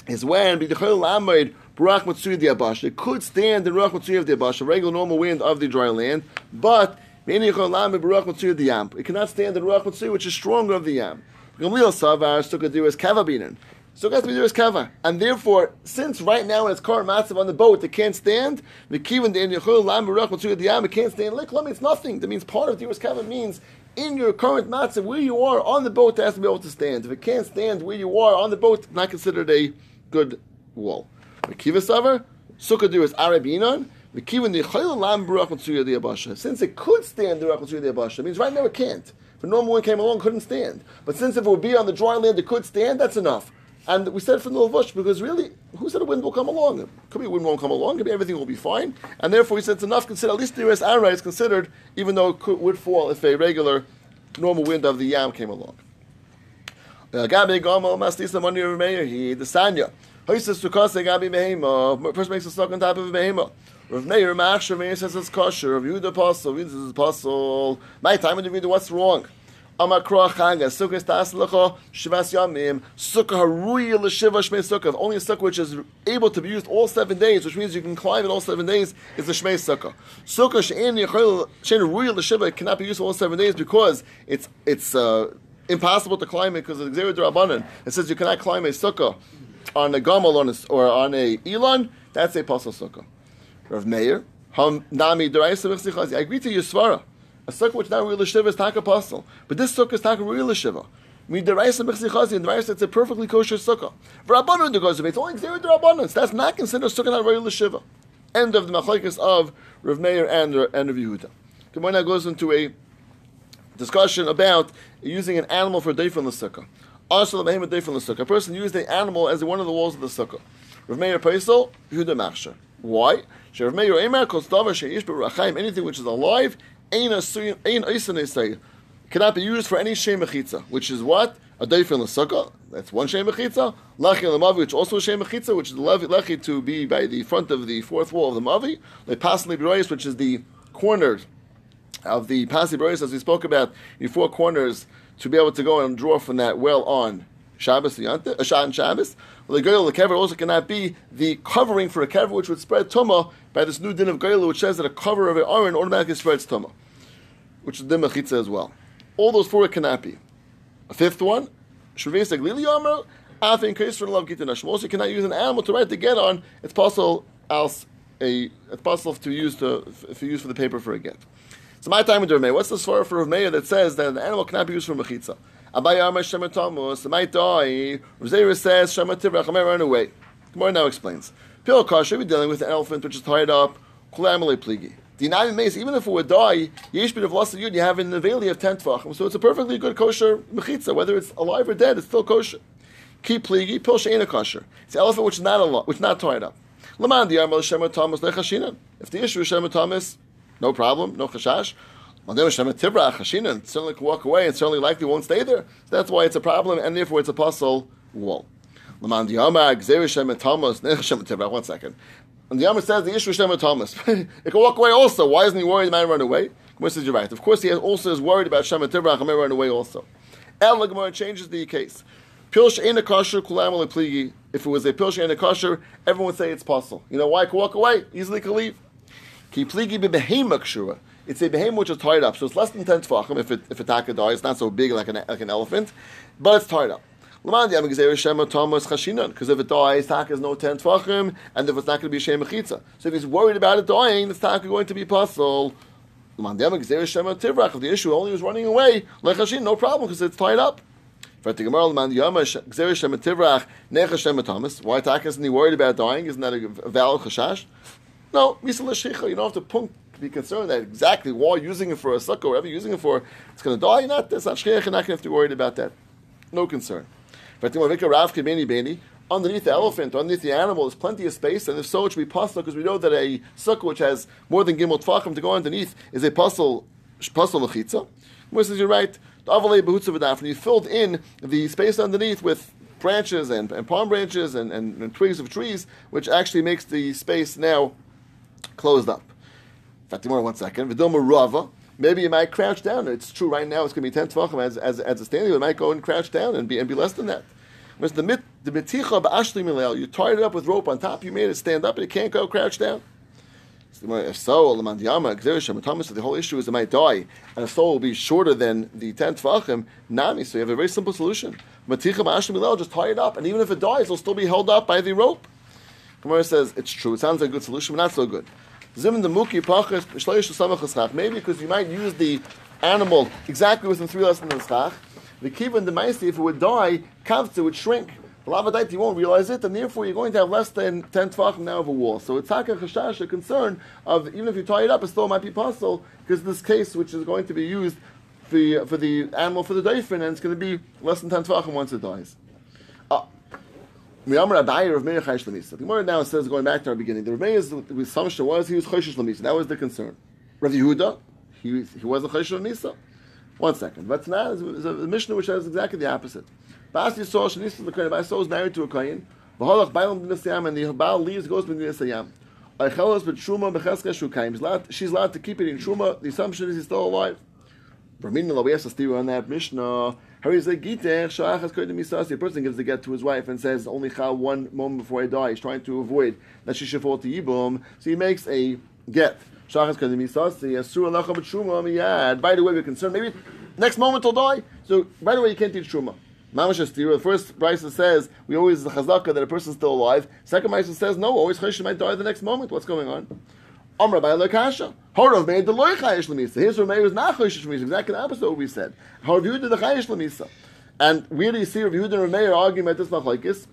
is when b'dechol lamed Baruch Matsui the Abash. It could stand in Baruch Matsui of the Abash, a regular normal wind of the dry land, but b'dechol lamed Baruch the Yam. It cannot stand in Baruch Matsui, which is stronger of the Yam. Gamliel Savar Sukkah do is Kava Binan. So to be there as kava, and therefore, since right now in its current matzav on the boat, it can't stand. The kivin the the yam, it can't stand. Likla means nothing. That means part of diras kava means in your current matzav where you are on the boat, it has to be able to stand. If it can't stand where you are on the boat, it's not considered a good wall. Mekiva saver, sukkah is the. Since it could stand the mitzuya the abasha, means right now it can't. If a normal one came along, couldn't stand. But since if it would be on the dry land, it could stand. That's enough. And we said from the Lavush because really, who said a wind will come along? It could be a wind won't come along. Could be everything will be fine. And therefore, we said it's enough. Consider at least the rest Ara is considered, even though it could, would fall if a regular normal wind of the yam came along. Gabi the Sanya. Gabi. First makes a stock on top of a Behema. Rav Meir Machshav Meir says it's kosher. Rav Yehuda Apostle. Yehuda says it's apostle. My time in the video, what's wrong? Only a sukkah which is able to be used all seven days, which means you can climb it all seven days, is the Shmei Sukkah. Sukkah She'en Yechol She'en Haruya cannot be used all seven days because it's it's uh, impossible to climb it because of the Xerid Rabbanan. It says you cannot climb a sukkah on a a, or on a elon. That's a pasal sukkah. Rav Meir, I agree to your svara. A sukkah which is not real shiva is taka pasal, but this sukkah is taka real shiva. Me Deraisa B'Chzichazi and Deraisa it's a perfectly kosher sukkah. Rabbanan the goes it's only Xerid Rabbanan. That's not considered a sukkah not real shiva. End of the machlekes of Rav Meir and uh, and Rav Yehuda. Gemara goes into a discussion about using an animal for a day from the sukkah. Also, the day from the sukkah. A person used the animal as one of the walls of the sukkah. Rav Meir Paisel, Yehuda Machsher. Why? Anything which is alive, Cannot be used for any shem mechitza, which is what a day from the. That's one shem mechitza. Lachi mavi, which also a shem mechitza, which is the lechi to be by the front of the fourth wall of the mavi. Lepasli b'royis, which is the corner of the passive b'royis, as we spoke about, the four corners to be able to go and draw from that well on Shabbos, uh, and Shabbos. The goyel, the kever also cannot be the covering for a kever which would spread tuma by this new din of goyel, which says that a cover of an iron automatically spreads tuma, which is din mechitza as well. All those four cannot be. A fifth one, shuvesa glili yomer, afin kaisr love gitin Also, you cannot use an animal to write the get on. It's possible else a it's possible to use to for use for the paper for a get. So my time with Rav What's the svara for Rav that says that an animal cannot be used for mechitza? Abaye Amar Shema Tamus. might die. Rav says Shema Tivrach. I run away. Gemara now explains. Pil Kasha, we're dealing with an elephant which is tied up. Kulamale pligi. The Mace, even if it would die, yesh of loss of yud, you have in the you have ten tvachim. So it's a perfectly good kosher mechitza, whether it's alive or dead, it's still kosher. Keep pligi, pil she'ena kosher. It's an elephant which is not a which is not tied up. Laman Amar Shema Tamus lechashinan. If the issue is Shema Tamus, no problem, no chashash. Certainly can walk away and certainly likely won't stay there. That's why it's a problem, and therefore it's a puzzle wall. One second. And the Yama says the issue is Tamus. it can walk away also. Why isn't he worried the man run away? Gemara says you're right. Of course, he also is worried about Shem Tivrach. may run away also. El Gemara changes the case. Pilsh ain't a kosher, kulam If it was a pilsh ain't a kosher, everyone would say it's possible. You know why? I can walk away. Easily can leave. Ki pligi be behema It's a behem which is tied up, so it's less than ten tefachim. If it if it taka die, it's not so big like an like an elephant, but it's tied up. Because if it dies, taka is no ten tefachim, and if it's not going to be shem mechitza. So if he's worried about it dying, the taka going to be puzzle. The issue only was running away, no problem because it's tied up. Why taka isn't he worried about dying? Isn't that a valid chashash? No, you don't have to punk, be concerned that exactly while using it for a sukkah, whatever you're using it for, it's going to die. You're not, it's not shchiach, you're not going to have to be worried about that. No concern. Underneath the elephant underneath the animal, there's plenty of space, and if so, it should be puzzle because we know that a sukkah which has more than gimel tfachim to go underneath is a puzzle puzzle mechitza. Gemara says you're right. You filled in the space underneath with branches and, and palm branches and, and, and twigs of trees, which actually makes the space now closed up. Fatimor, one second. Vidoma rava. Maybe you might crouch down. It's true. Right now, it's going to be ten tefachim as as as a standing. You might go and crouch down and be and be less than that. Whereas the mit the miticha you tied it up with rope on top. You made it stand up, and it can't go crouch down. If so, the whole issue is it might die, and the soul will be shorter than the ten tefachim. Nami, so you have a very simple solution. Maticha ba'ashli milel, just tie it up, and even if it dies, it'll still be held up by the rope. Gemara says it's true. It sounds like a good solution, but not so good. The muki pachas samach Maybe because you might use the animal exactly within three lessons of the schach. The kiva and the maisi, if it would die, kavta would shrink. The lavadite, you won't realize it, and therefore you're going to have less than 10 tefachim now of a wall. So it's taka chashash, a concern of even if you tie it up, it still might be possible, because this case, which is going to be used for the, for the animal, for the daifin, and it's going to be less than 10 tefachim once it dies. The Gemara now says, going back to our beginning, the Rebbe's assumption was he was Choshesh Lamisa. That was the concern. Rav Yehuda, he, he wasn't Choshesh Lamisa. One second. But now is a Mishnah which has exactly the opposite. Bas Yisrael Shanisa L'Koyin, Bas Yisrael is married to a Koyin, V'holach Bailam B'Nisayam, and the Baal leaves, goes B'Nisayam. Eichelos B'Truma B'Cheska Shukayim. She's allowed to keep it in Truma. The assumption is he's still alive. Ramin we have to steer on that Mishnah. A person gives the get to his wife and says, "Only chal one moment before I die." He's trying to avoid that she should fall to yibum, so he makes a get. By the way, we're concerned. Maybe next moment he'll die. So, by the way, you can't teach truma. Mamash the first Brisa says we always the chazaka that a person's still alive. Second Brisa says no, always Choshen might die the next moment. What's going on? Amr by Lekasha. Horov made the loy chayish lemisa. His Rameir is not chayish lemisa. Exactly the opposite of what we said. How Yehuda the chayish lemisa. And where do you see Rav Yehuda and Rameir arguing about this machlekes?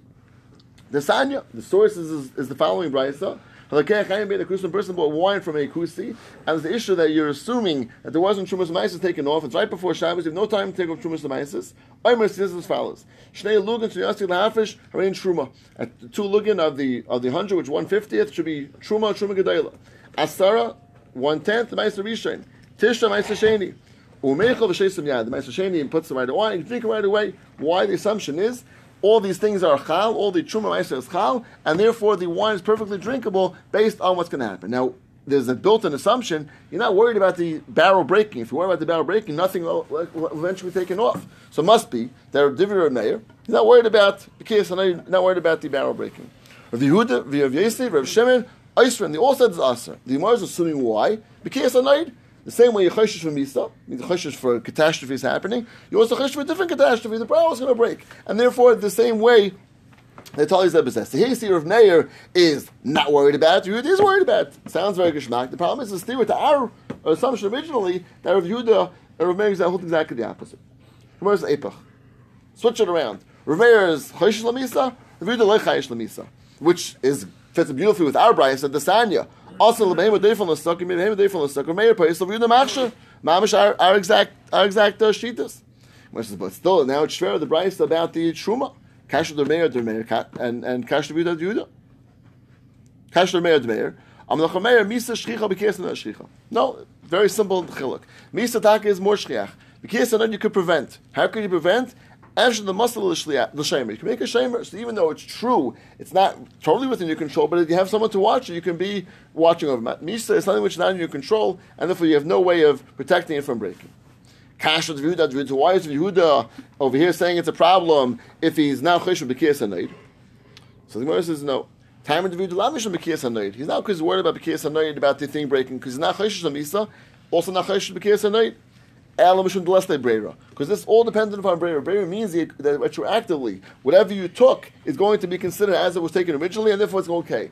The Sanya. The source is, is, is the following brisa. Halakei Chaim made a Christian person bought wine from a kusi, and there's the issue that you're assuming that there wasn't Trumas Maisis taken off. It's right before Shabbos. You have no time to take off Trumas Maisis. Omer says as follows: Shnei Lugan to Yasi Lahafish Harein Truma. At two Lugan of the of the hundred, which one fiftieth should be Truma Truma Gedela. Asara one tenth Meiser Rishon. Tisha Meiser Sheni. Umeichel v'sheisem yad. The Sheni and puts the right away. You drink right away. Why? The assumption is all these things are chal, all the truma meiser is chal, and therefore the wine is perfectly drinkable based on what's going to happen. Now, there's a built-in assumption. You're not worried about the barrel breaking. If you worry about the barrel breaking, nothing will, will eventually be taken off. So it must be that Divir Meir He's not worried about the case, not worried about the barrel breaking. Rav Yehuda, Rav Yosef, Rav Shimon, Eisran, they all said it's Aser. The Gemara is assuming why. Because Anayid, the same way you choshesh for misa, means choshesh for catastrophes happening, you also choshesh for a different catastrophe. The barrel is going to break, and therefore the same way the Tali is possessed. The Hayseer of Meir is not worried about. Yehuda is worried about. Sounds very geschmack. The problem is the steer to our assumption originally that Rav Yehuda and Rav Meir is exactly the opposite. Gemara is Epach. Switch it around. Rav Meir is choshesh lamisa. Rav Yehuda lechayish lamisa, which is fits beautifully with our brayas at the Sanya. Also, the Behemah Deifel Nesukim, Behemah Deifel Nesukim, Meir Pais, of Yudah Machshav, Mamish, our, our exact, our exact uh, Shitas. But still, now it's fair the brayas about the Truma. Kash the Meir, the Meir, and, and Kash the Yudah. Kash the Meir, the Meir. Amlach Meir, Misa Shchicha, and Shchicha. No, very simple chiluk. Misa Taka is more Shchiach. And you could prevent. How could you prevent? Actually, the muscle the shamer. You can make a shamer, so even though it's true, it's not totally within your control. But if you have someone to watch it, you can be watching over it. Misa is something which is not in your control, and therefore you have no way of protecting it from breaking. Kash of Yehuda, why is Yehuda over here saying it's a problem if he's now chesed b'kiyas hanoid? So the Gemara says no. Time of Yehuda lamishim b'kiyas hanoid. He's not because he's worried about b'kiyas hanoid about the thing breaking because he's not chesed misa, also not chesed b'kiyas hanoid. Because this all dependent upon Brera. Brera means that retroactively, whatever you took is going to be considered as it was taken originally, and therefore it's okay.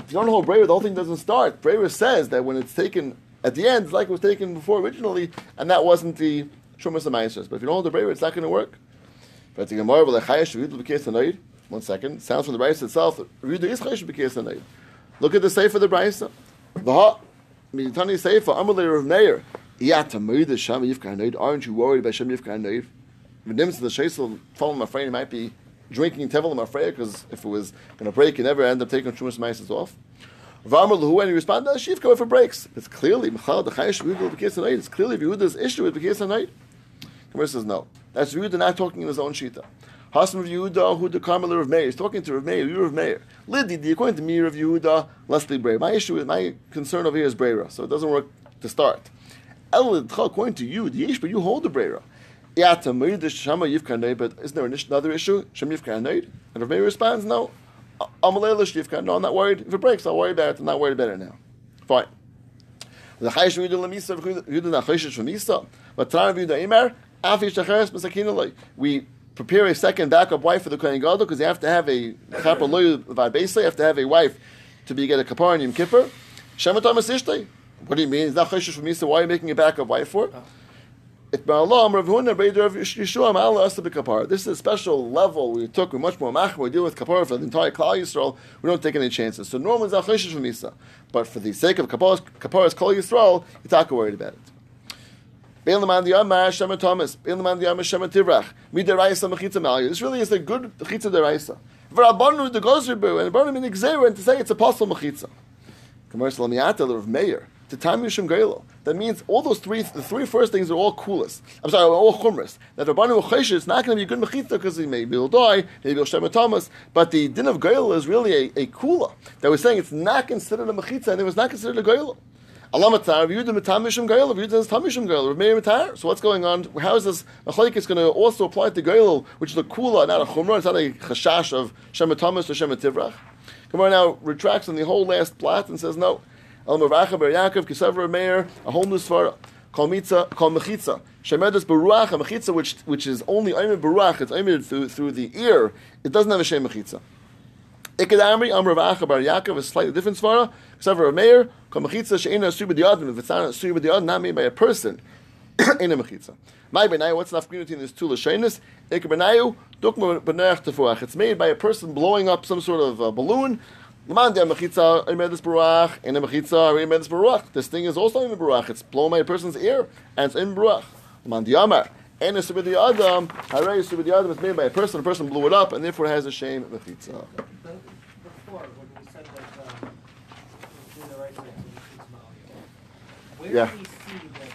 If you don't hold Brera, the whole thing doesn't start. Brera says that when it's taken at the end, it's like it was taken before originally, and that wasn't the Shumas Amaisers. But if you don't hold the Brera, it's not going to work. One second. Sounds from the Brisa itself. Look at the Sefer of the Brisa. The Mitani Sefer, Amalei of Meir. Aren't you worried about Shem Yivka Noiv? The names of the following my friend might be drinking tevel afraid because if it was going to break, you never end up taking Trumas Maisis off. V'amar Lahu, and he responded, Shivka, if it breaks. It's clearly, Mechal, the Chayish, Yehuda, It's clearly Yehuda's issue with Bekis Hanayit. Gemara says no. That's Yehuda not talking in his own shita. Hasam of Yehuda, who the Carmel of Meir. He's talking to Rav Meir, you Rav Meir. Lidi, according to me, Rav Yehuda, let's be brave. My issue, is, my concern over here is Brera, so it doesn't work to start. According to you, the Yishba, you hold the Brera. But isn't there another issue? Shem Yivkanei? And Rav Meir responds, no. Amalei Yivkan, no, I'm not worried. If it breaks, I'll worry about it. I'm not worried about it now. Fine. The Chayish. But we prepare a second backup wife for the Kohen Gadol because you have to have a chapar loyu you have to have a wife to be get a kapar and Yom Kippur. What do you mean? It's not cheshish for me? So why are you making a backup wife for? It Yeshua This is a special level we took. We're much more mach. We deal with kapara for the entire Klal Yisrael. We don't take any chances. So normally it's a for misa, but for the sake of kapara's Klal Yisrael, you're not worried about it. This really is a good Mechitza Deraisa. V'Rabbanu the Gozerbu and Rabbanim in Gzeira and to say it's apostle Mechitza. Commercial Lamiata of Meir. To Tam Yishim Geilo. That means all those three, the three first things are all coolest. I'm sorry, all chumras. That Rabbanu Chesha is not going to be a good mechitza because he maybe will die, maybe he'll Shema Tamus. But the din of Geilo is really a, a kula. That we're saying it's not considered a mechitza and it was not considered a Geilo. Alamatar, Yehuda Mitamishim Gail, Yehuda is Tamishim Gail, Meir Mitar. So what's going on? How is this Machlaik is going to also apply to Gail, which is a kula, not a chumrah, it's not a chashash of Shema Tamus or Shema Tivrach. Gemara now retracts on the whole last plot and says no. El Mavacha Ber Yaakov, Kisavra Meir, a whole new svara. Kol kol mechitza. Shemedus beruach, a mechitza which which is only oimid beruach, it's oimid through through the ear. It doesn't have a shem mechitza. Iked Amri, Amr Vacha Bar Yaakov, a slightly different svara. Except for a mayor, Kamachitza Sheina Asur B'Diyadim. If it's not Asur B'Diyadim, not made by a person, in a mechitza. My benayu, what's the between these two lashenis? Iked benayu, Dukma B'Nerech Tefuach. It's made by a person blowing up some sort of uh, balloon. L'man de mechitza imedus baruach in a mechitza imedus baruach. This thing is also in baruach. It's blown by a person's ear and it's in baruach. L'man de amar. And a subidi adam, haray subidi adam is made by a person. A person blew it up and therefore it has a shame mechitza. Before, when we said that, uh, in the right side, it's Malaya. Where Yeah. do we see that,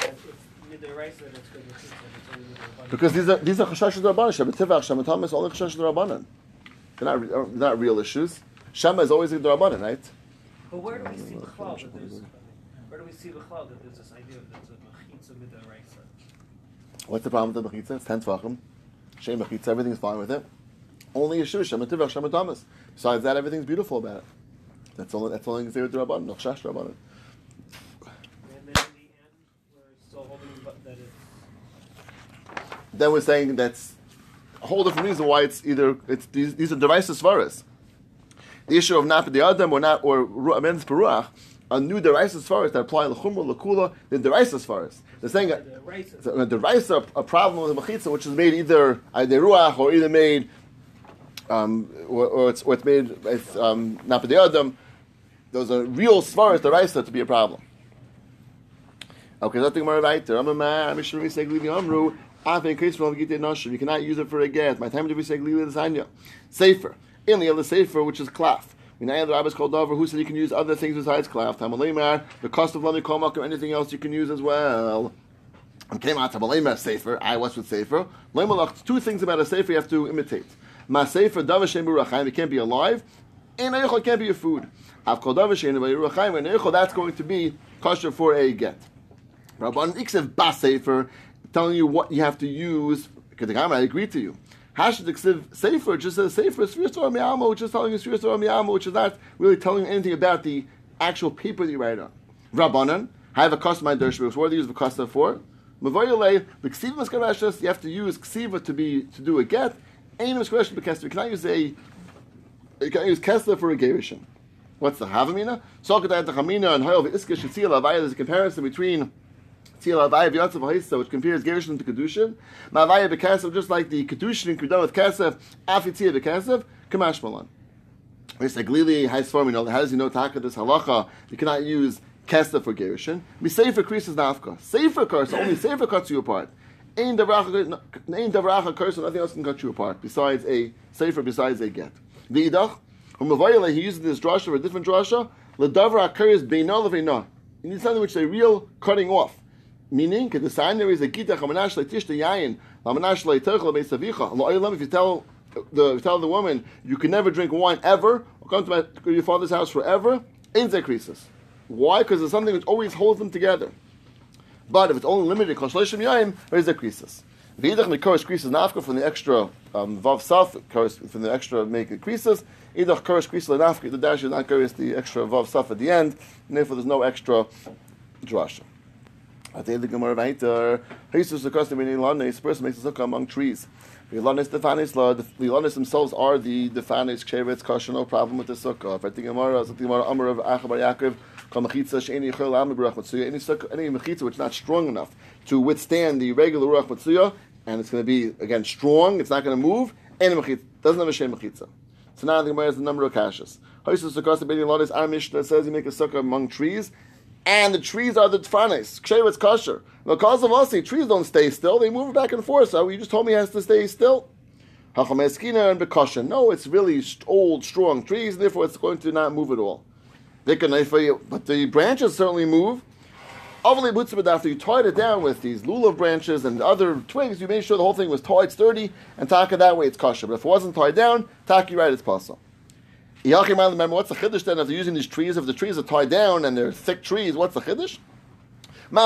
that it's midiraisa that's good with it's only midirabanan? Because these are these are chashash rabbanon. Shabbat tivach, Shema Tamus, all the rabbanon. They're not they're not real issues. Shema is always in the rabbanon, right? But where do we see the cloud that there's, where do we see the cloud that there's this idea of there's a mechitza midiraisa? What's the problem with the mechitza? It's ten tvachim. Shem mechitza, everything's fine with it. Only Yeshua, Shema tivach, Shema Tamus. Besides that, everything's beautiful about it. That's only that's only considered rabbanon, no chashash rabbanon. And then in the end, we're still holding but that it's, Then we're saying that's a whole different reason why it's either it's these, these are devices svaras. The issue of napid the adam or not or amends peruach are new devices svaras that apply lechumra lekula. The devices svaras. They're saying the. So, uh, the rice a problem with the mechitza, which is made either either ruach or either made, um, or, or it's or it's made it's um, not adam. Those are real svaras the rice to be a problem. Okay, nothing more right there. Amar Mishra say glili amru. Af in case from gite nashim. You cannot use it for a get. My time to be say glili lasagna. Safer. In the other safer, which is klaf. We know the rabbis called over who said you can use other things besides klaf. Tamalimar, the cost of lami komak or anything else you can use as well. And came out to safer. I was with safer. Leimalach, two things about a safer you have to imitate. Ma safer davashem burachayim. It can't be alive. And eichel can't be a food. Av kol davashem burachayim. And eichel that's going to be kosher for a get. Rabban Iksev Bas Sefer telling you what you have to use. I agree to you. Hashid Iksev Sefer just says Sefer Sfir Torah Miyama, which is telling you Sfir Torah Miyama, which is not really telling you anything about the actual paper that you write on. Rabbanan, I have a custom my dershvik. What do you use custom for? Mavoyale, the Ksiva Maskarashas, you have to use Ksiva to be to do a get. Ain't Maskarashas because you cannot use a you cannot use Kessler for a Gerishin. What's the Havamina? Sokadat Hamina and Hoyel Iska Shatzil Avaya, there's a comparison between Ha'isa, which compares Gerushin to Kedushin. Ma'avaya B'Kasev, just like the Kedushin and Kedon with Kasev, Afitzia B'Kasev, Kamash Malan. We say Glili Haisform, you know, how does he know Taka this halacha? You cannot use Kesta for Gerushin. We say for Krisis Nafka. Sefer cuts, only Sefer cuts you apart. Ain't davracha curse, nothing else can cut you apart besides a safer, besides a get. The idach, he uses this drasha or a different drasha. Ledavra occurs beino leveino. You need something which is a real cutting off. Meaning, the sign there is a gita chamanash leitish the yayin, lamanash leitechel beisavicha. Lo'ilam, if you tell the tell the woman you can never drink wine ever, or come to, my, your father's house forever, in creases. Why? Because there's something which always holds them together. But if it's only limited Shloshim Yaim, there's a creases. V'idach mikorish creases nafka from the extra um, vav saf, from the extra make it creases. Idach korish creases nafka, the dash is not korish the extra vav saf at the end, and therefore there's no extra drasha. The the Gemara Vayter, Jesus the custom in Ilanis, person makes a sukkah among trees. The Ilanis defanis the Ilanis themselves are the defanis kshevetz kasha, no problem with the sukkah. If I think Gemara, think Gemara Amar of Achabar Yaakov, any mechitza which is not strong enough to withstand the regular ruach matsuya, and it's going to be again strong. It's not going to move. Any mechitza doesn't have a shem mechitza. So now the Gemara has the number of kashas. Our Mishnah says you make a sukkah among trees, and the trees are the tfanes. Kshevet's kosher. The Because of us, trees don't stay still; they move back and forth. So you just told me it has to stay still. Hachameskina and bekosher. No, it's really old, strong trees. Therefore, it's going to not move at all. But the branches certainly move. After you tied it down with these lulav branches and other twigs, you made sure the whole thing was tied sturdy, and taka that way it's kosher. But if it wasn't tied down, taki right, it's possible. Remember, what's the chiddush then? If they're using these trees, if the trees are tied down and they're thick trees, what's the chiddush? You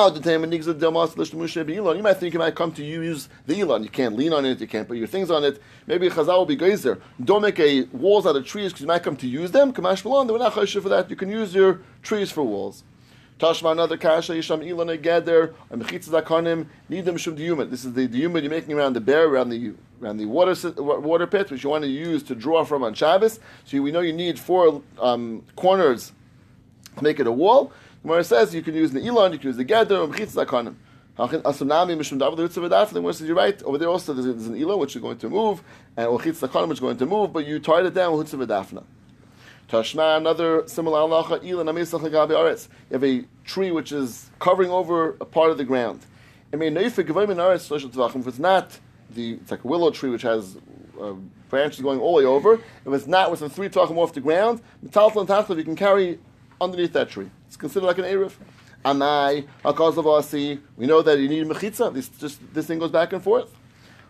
might think you might come to use the elon. You can't lean on it, you can't put your things on it. Maybe Chazal will be geyser. Don't make a walls out of trees because you might come to use them. Kamash Malon, we're not for that. You can use your trees for walls. Tashma another kasha yisham ilan ageder and mechitzas akanim nidem shum diyumet. This is the diyumet you're making around the bear, around the around the water water pit, which you want to use to draw from on Shabbos. So we know you need four um, corners to make it a wall. The Gemara says you can use the Elon, you can use the Gather, and Mechitz Zakanim. Asunami Mishum Adaf. The Gemara says you're right. Over there also there's, an Elon which is going to move, and Zakanim which is going to move, but you tied it down with Hutzav Adafna. Tashma, another similar halacha, Elon Amisach Lagabi Aretz. You have a tree which is covering over a part of the ground. I mean, if it's not the, it's like a willow tree which has uh, branches going all the way over. If it's not within three tachim off the ground, metal and tachlim you can carry underneath that tree. It's considered like an Erev. Anai, Hakaz of Asi, we know that you need mechitza. This, just, this thing goes back and forth.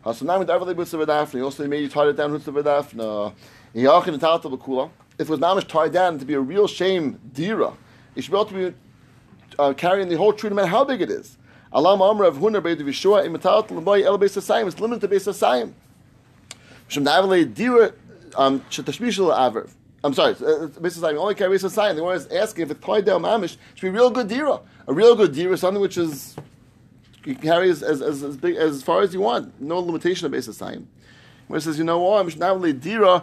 Hasanami Darvali Butzavadafni, also made you tie it down Hutzavadafna. Yachin and Talta Bakula. If it was mamish tied down to be a real shame, dira, it should be able to be uh, carrying the whole tree no matter how big it is. Alam Amr of Hunar Beid Vishua, Imatal Laboy El Beis Asayim, it's limited to Beis Asayim. Shem Davale Dira, um, Shetashmishal Aver. I'm sorry, Mrs. Simon only carries a sign. The one is asking if it's tied down mamish, it should be real good dira. A real good dira, something which is you can carry as, as, as, as, big, as far as you want. No limitation of basis sign. Where it says, you know what, this dira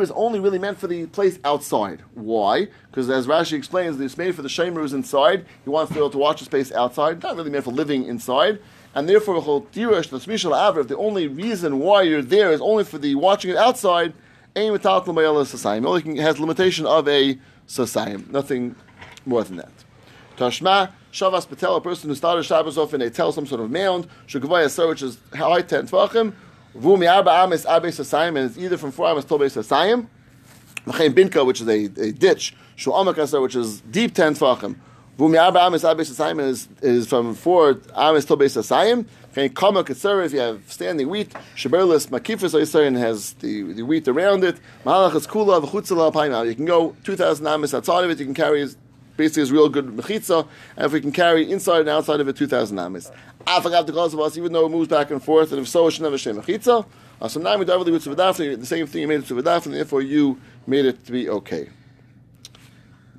is only really meant for the place outside. Why? Because as Rashi explains, it's made for the shamer who's inside. He wants to be able to watch the space outside. Not really meant for living inside. And therefore, the only reason why you're there is only for the watching it outside. Only has limitation of a sasayim. Nothing more than that. Tashma shavas patel, a person who started Shabbos off in a tel, some sort of mound. Shugavay a which is high ten tvachim. Vumi arba amis abe sasayim, and it's either from four amis to. Machem binka, which is a, a ditch. Shu amak which is deep ten tvachim. Vumi arba amis abe sasayim is is from four amis to. Okay, kama katsara, if you have standing wheat, shaberlis makifas and has the, the wheat around it. Mahalach is kula v'chutzala. You can go 2,000 amis outside of it, you can carry basically is real good mechitza, and if we can carry inside and outside of it 2,000 amis. Afagav the cause of us, even though it moves back and forth, and if so, it should never shem mechitza. Uh, so now we with the same thing you made it to Vidafni, and therefore you made it to be okay.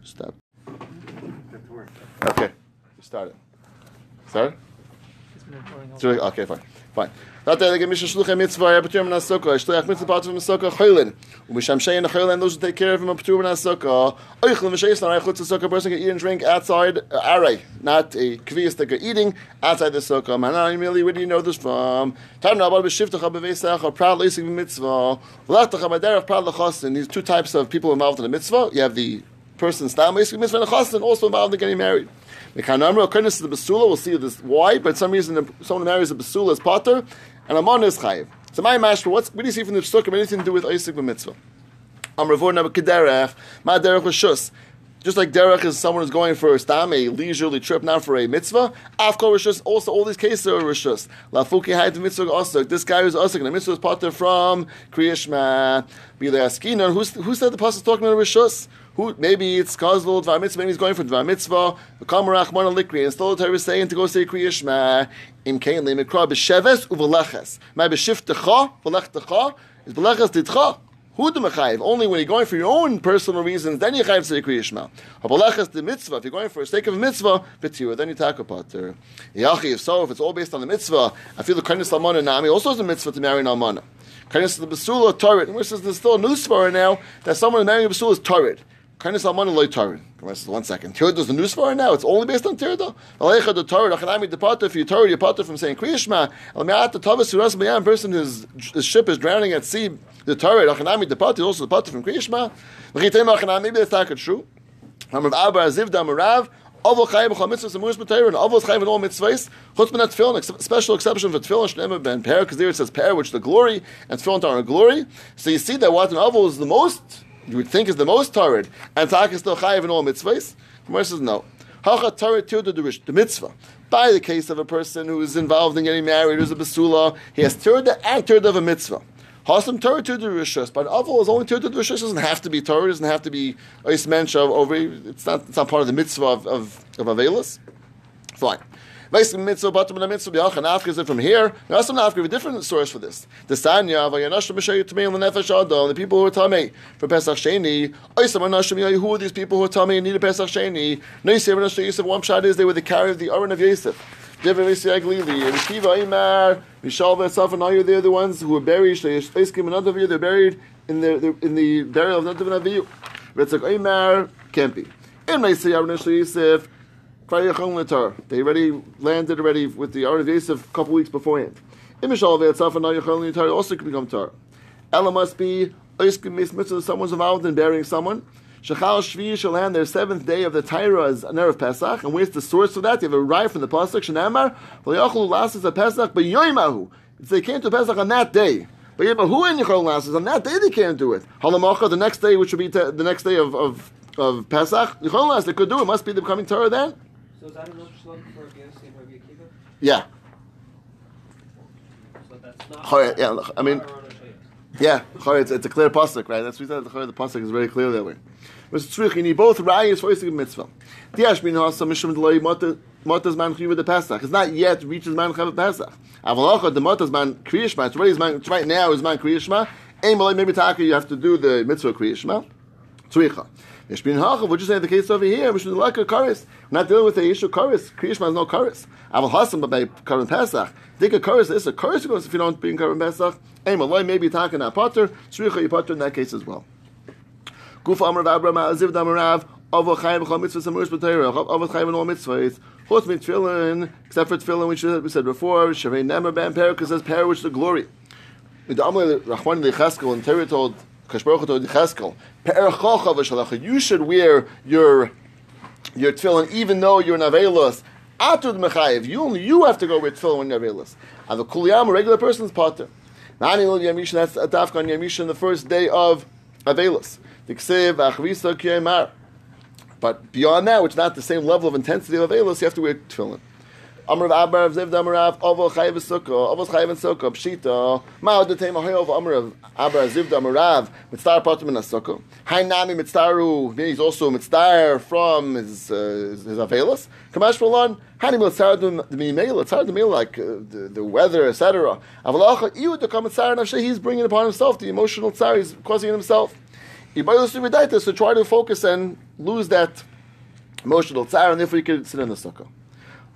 Stop. Okay, start it. Start it? Okay, fine, fine. That the Mishnah Shluchei Mitzvah, I Patur Min HaSukkah, Shluchei Mitzvah Patur Min HaSukkah, Choylin. Umisham Shein Choylin, those who take care of him, Patur Min HaSukkah. Oichlin V'Sheis Narai Chutz HaSukkah, person can eat and drink outside, uh, Aray, not a Kviyas that are eating outside the Sukkah. Manai Mili, where do you know this from? Tam Nabal B'Shivtach HaBevesach, Proud Leisig Mitzvah, V'Lachtach HaBaderach Proud L'Chastin. These two types of people involved in the mitzvah. You have the person Stam Leisig Mitzvah and Chastin, also involved in getting married. The kanamra according to the basula, we'll see this why, but some reason someone marries a basula as potter, and a man is chayiv. So my master, what's what do you see from the psukim? Anything to do with Isaac mitzvah? Am ravor never kederech, ma derech rishus. Just like derech is someone who's going for a stam, a leisurely trip, not for a mitzvah. Afkol rishus. Also, all these cases are rishus. Lafuki hayt mitzvah osuk. This guy who's osuk, and the mitzvah is potter from kriyishma. Bilei askinon. Who's who said the is talking about rishus? Who, maybe it's Kozlul, Dvar Mitzvah, maybe he's going for Dvar Mitzvah, Kamarach, Mona Likri, and still the Torah is saying to go say Kriyishma, Im Kain Le Mikra, B'Sheves Uveleches. My B'Shif Techa, V'Lech Techa, is V'Leches Titcha. Who the mechayiv? Only when you're going for your own personal reasons, then you chayiv say kriyishma. Habalachas the mitzvah. If you're going for the sake of a mitzvah, b'tira, then you take a pater. Yachi, if so, if it's all based on the mitzvah, I feel the kindness almana nami also is a mitzvah to marry an almana. Kindness the basula torrid, which is there's still a for now that someone marrying a basula is almana loy torrid. One second. Tirda is the news for now. It's only based on tirda. Alecha the torrid. Achanami the pater. If you torrid, you pater from saying kriyishma. Almeat the tavas suras b'yam. Person whose ship is drowning at sea. The Torah, Achanami, the Pati, also the Pati from Kriyishma. L'chitem Achanami, maybe that's not true. Hamrav Abba, Aziv, Damarav, Avol Chayim, B'chol Mitzvahs, and Mush B'Torah, and Chayim, and all mitzvahs, Chutz Ben Tefillin, ex- special exception for Tefillin, Shnema Ben Per, because there it says Per, which is the glory, and Tefillin are glory. So you see that what an Avol is the most, you would think is the most Torah, and Tak is still Chayiv in all mitzvahs. Gemara says no. Hacha Torah the mitzvah. By the case of a person who is involved in getting married, who's a basula, he has Tirda and Tirda of a mitzvah. Hasam Torah to the Rishus, but Avol is only Torah to the Rishus. Doesn't have to be Torah. Doesn't have to be Ois Mensch of over. It's not. It's not part of the mitzvah of of, of Avelis. Fine. Basically, mitzvah, of the mitzvah, b'yachan afka is it from here. There are some have a different source for this. The Sanya, v'yanashim b'shayu tamei l'nefesh adam, the people who are tamei for Pesach Sheni. Oisam anashim who are these people who are tamei and need a Pesach Sheni? Noisir anashim Yosef, one shot is they were the carrier of the Aron of Yosef. They're the ones who were buried. Another year they're buried in the, in the burial of Nadav and Avihu. Ritzak Oimar can't be. In and Yosef, they already landed already with the of Yosef a couple weeks beforehand. In Mishal Ve'atzaf and Nayachon Tar also can become tar. Ella must be someone's involved in burying someone. Shachal Shvi shall land their seventh day of the Tyra is an of Pesach. And where's the source of that? You have a right from the Pasuk, Shanamar, V'yachlu lasses a Pesach, but Yoimahu. They came to Pesach on that day. But Yebahu and Yachol lasses, on that day they can't do it. Halamacha, the next day, which would be te- the next day of, of, of Pesach, Yachol lasses, they could do it. Must be the becoming Torah then? So is that enough shlug for and Rabbi Akiva? Yeah. So that's not. Chaya, yeah, I mean-. Yeah, it's, it's a clear pasuk, right? That's what we said. The pasuk is very clear that way. But it's true. You need both rayas for Isaac mitzvah. Tiash bin hasa mishum delay motas man chiyuv the Pesach. It's not yet reaches man chav Pesach. Avalacha the motas man kriyishma. It's already man. Right now is man kriyishma. Aim maybe taka you have to do the mitzvah kriyishma. Tzricha. Yeshbin Hachav, we're just saying the case over here, we should like a karis. We're not dealing with the issue of karis. Kriyishma is no karis. Aval Hasam, but by Karim Pesach. Think a karis is a goes if you don't be in Karim Pesach. Aim Malay, maybe talking that potter. Tzricha, you potter in that case as well. Guf Amr Vabra Ma'aziv Damarav, Avo Chayim Chol Mitzvah Samurish B'Teirah, Avo Chayim in all mitzvahs. Chutz mit Tefillin, except for Tefillin, which we said before, Shavei Nemer Ben Per, because says Per, which is the glory. The Rachman Lechaskel, and Torah told You should wear your your tefillin even though you're an avelos. Atud mechayev, you only you have to go with tefillin when you're avelos. And the kuliyam, a regular person's potter. Nani lo yamishin, that's a dafka on yamishin, the first day of kiyemar. But beyond that, which is not the same level of intensity of avelos, you have to wear tefillin. Amrav Abar Ziv Damarav Ovo Chayiv Sukkah. Ovo Chayiv Sukkah Pshita. Ma'od Detei Mahoyov Amrav Abar Ziv Damarav Mitzvah Patim in Sukkah. Hainami Mitzvaru he's also Mitzvah from his uh, his, his Avelis. Kamash Malon Hani Mitzvah the Mimel Mitzvah the Mimel like uh, the, the weather etc Avalacha Iu to come Mitzvah Nafshe he's bringing upon himself the emotional tzar he's causing himself. Ibayos so try to focus and lose that emotional tzar and therefore you can sit in the Sukkah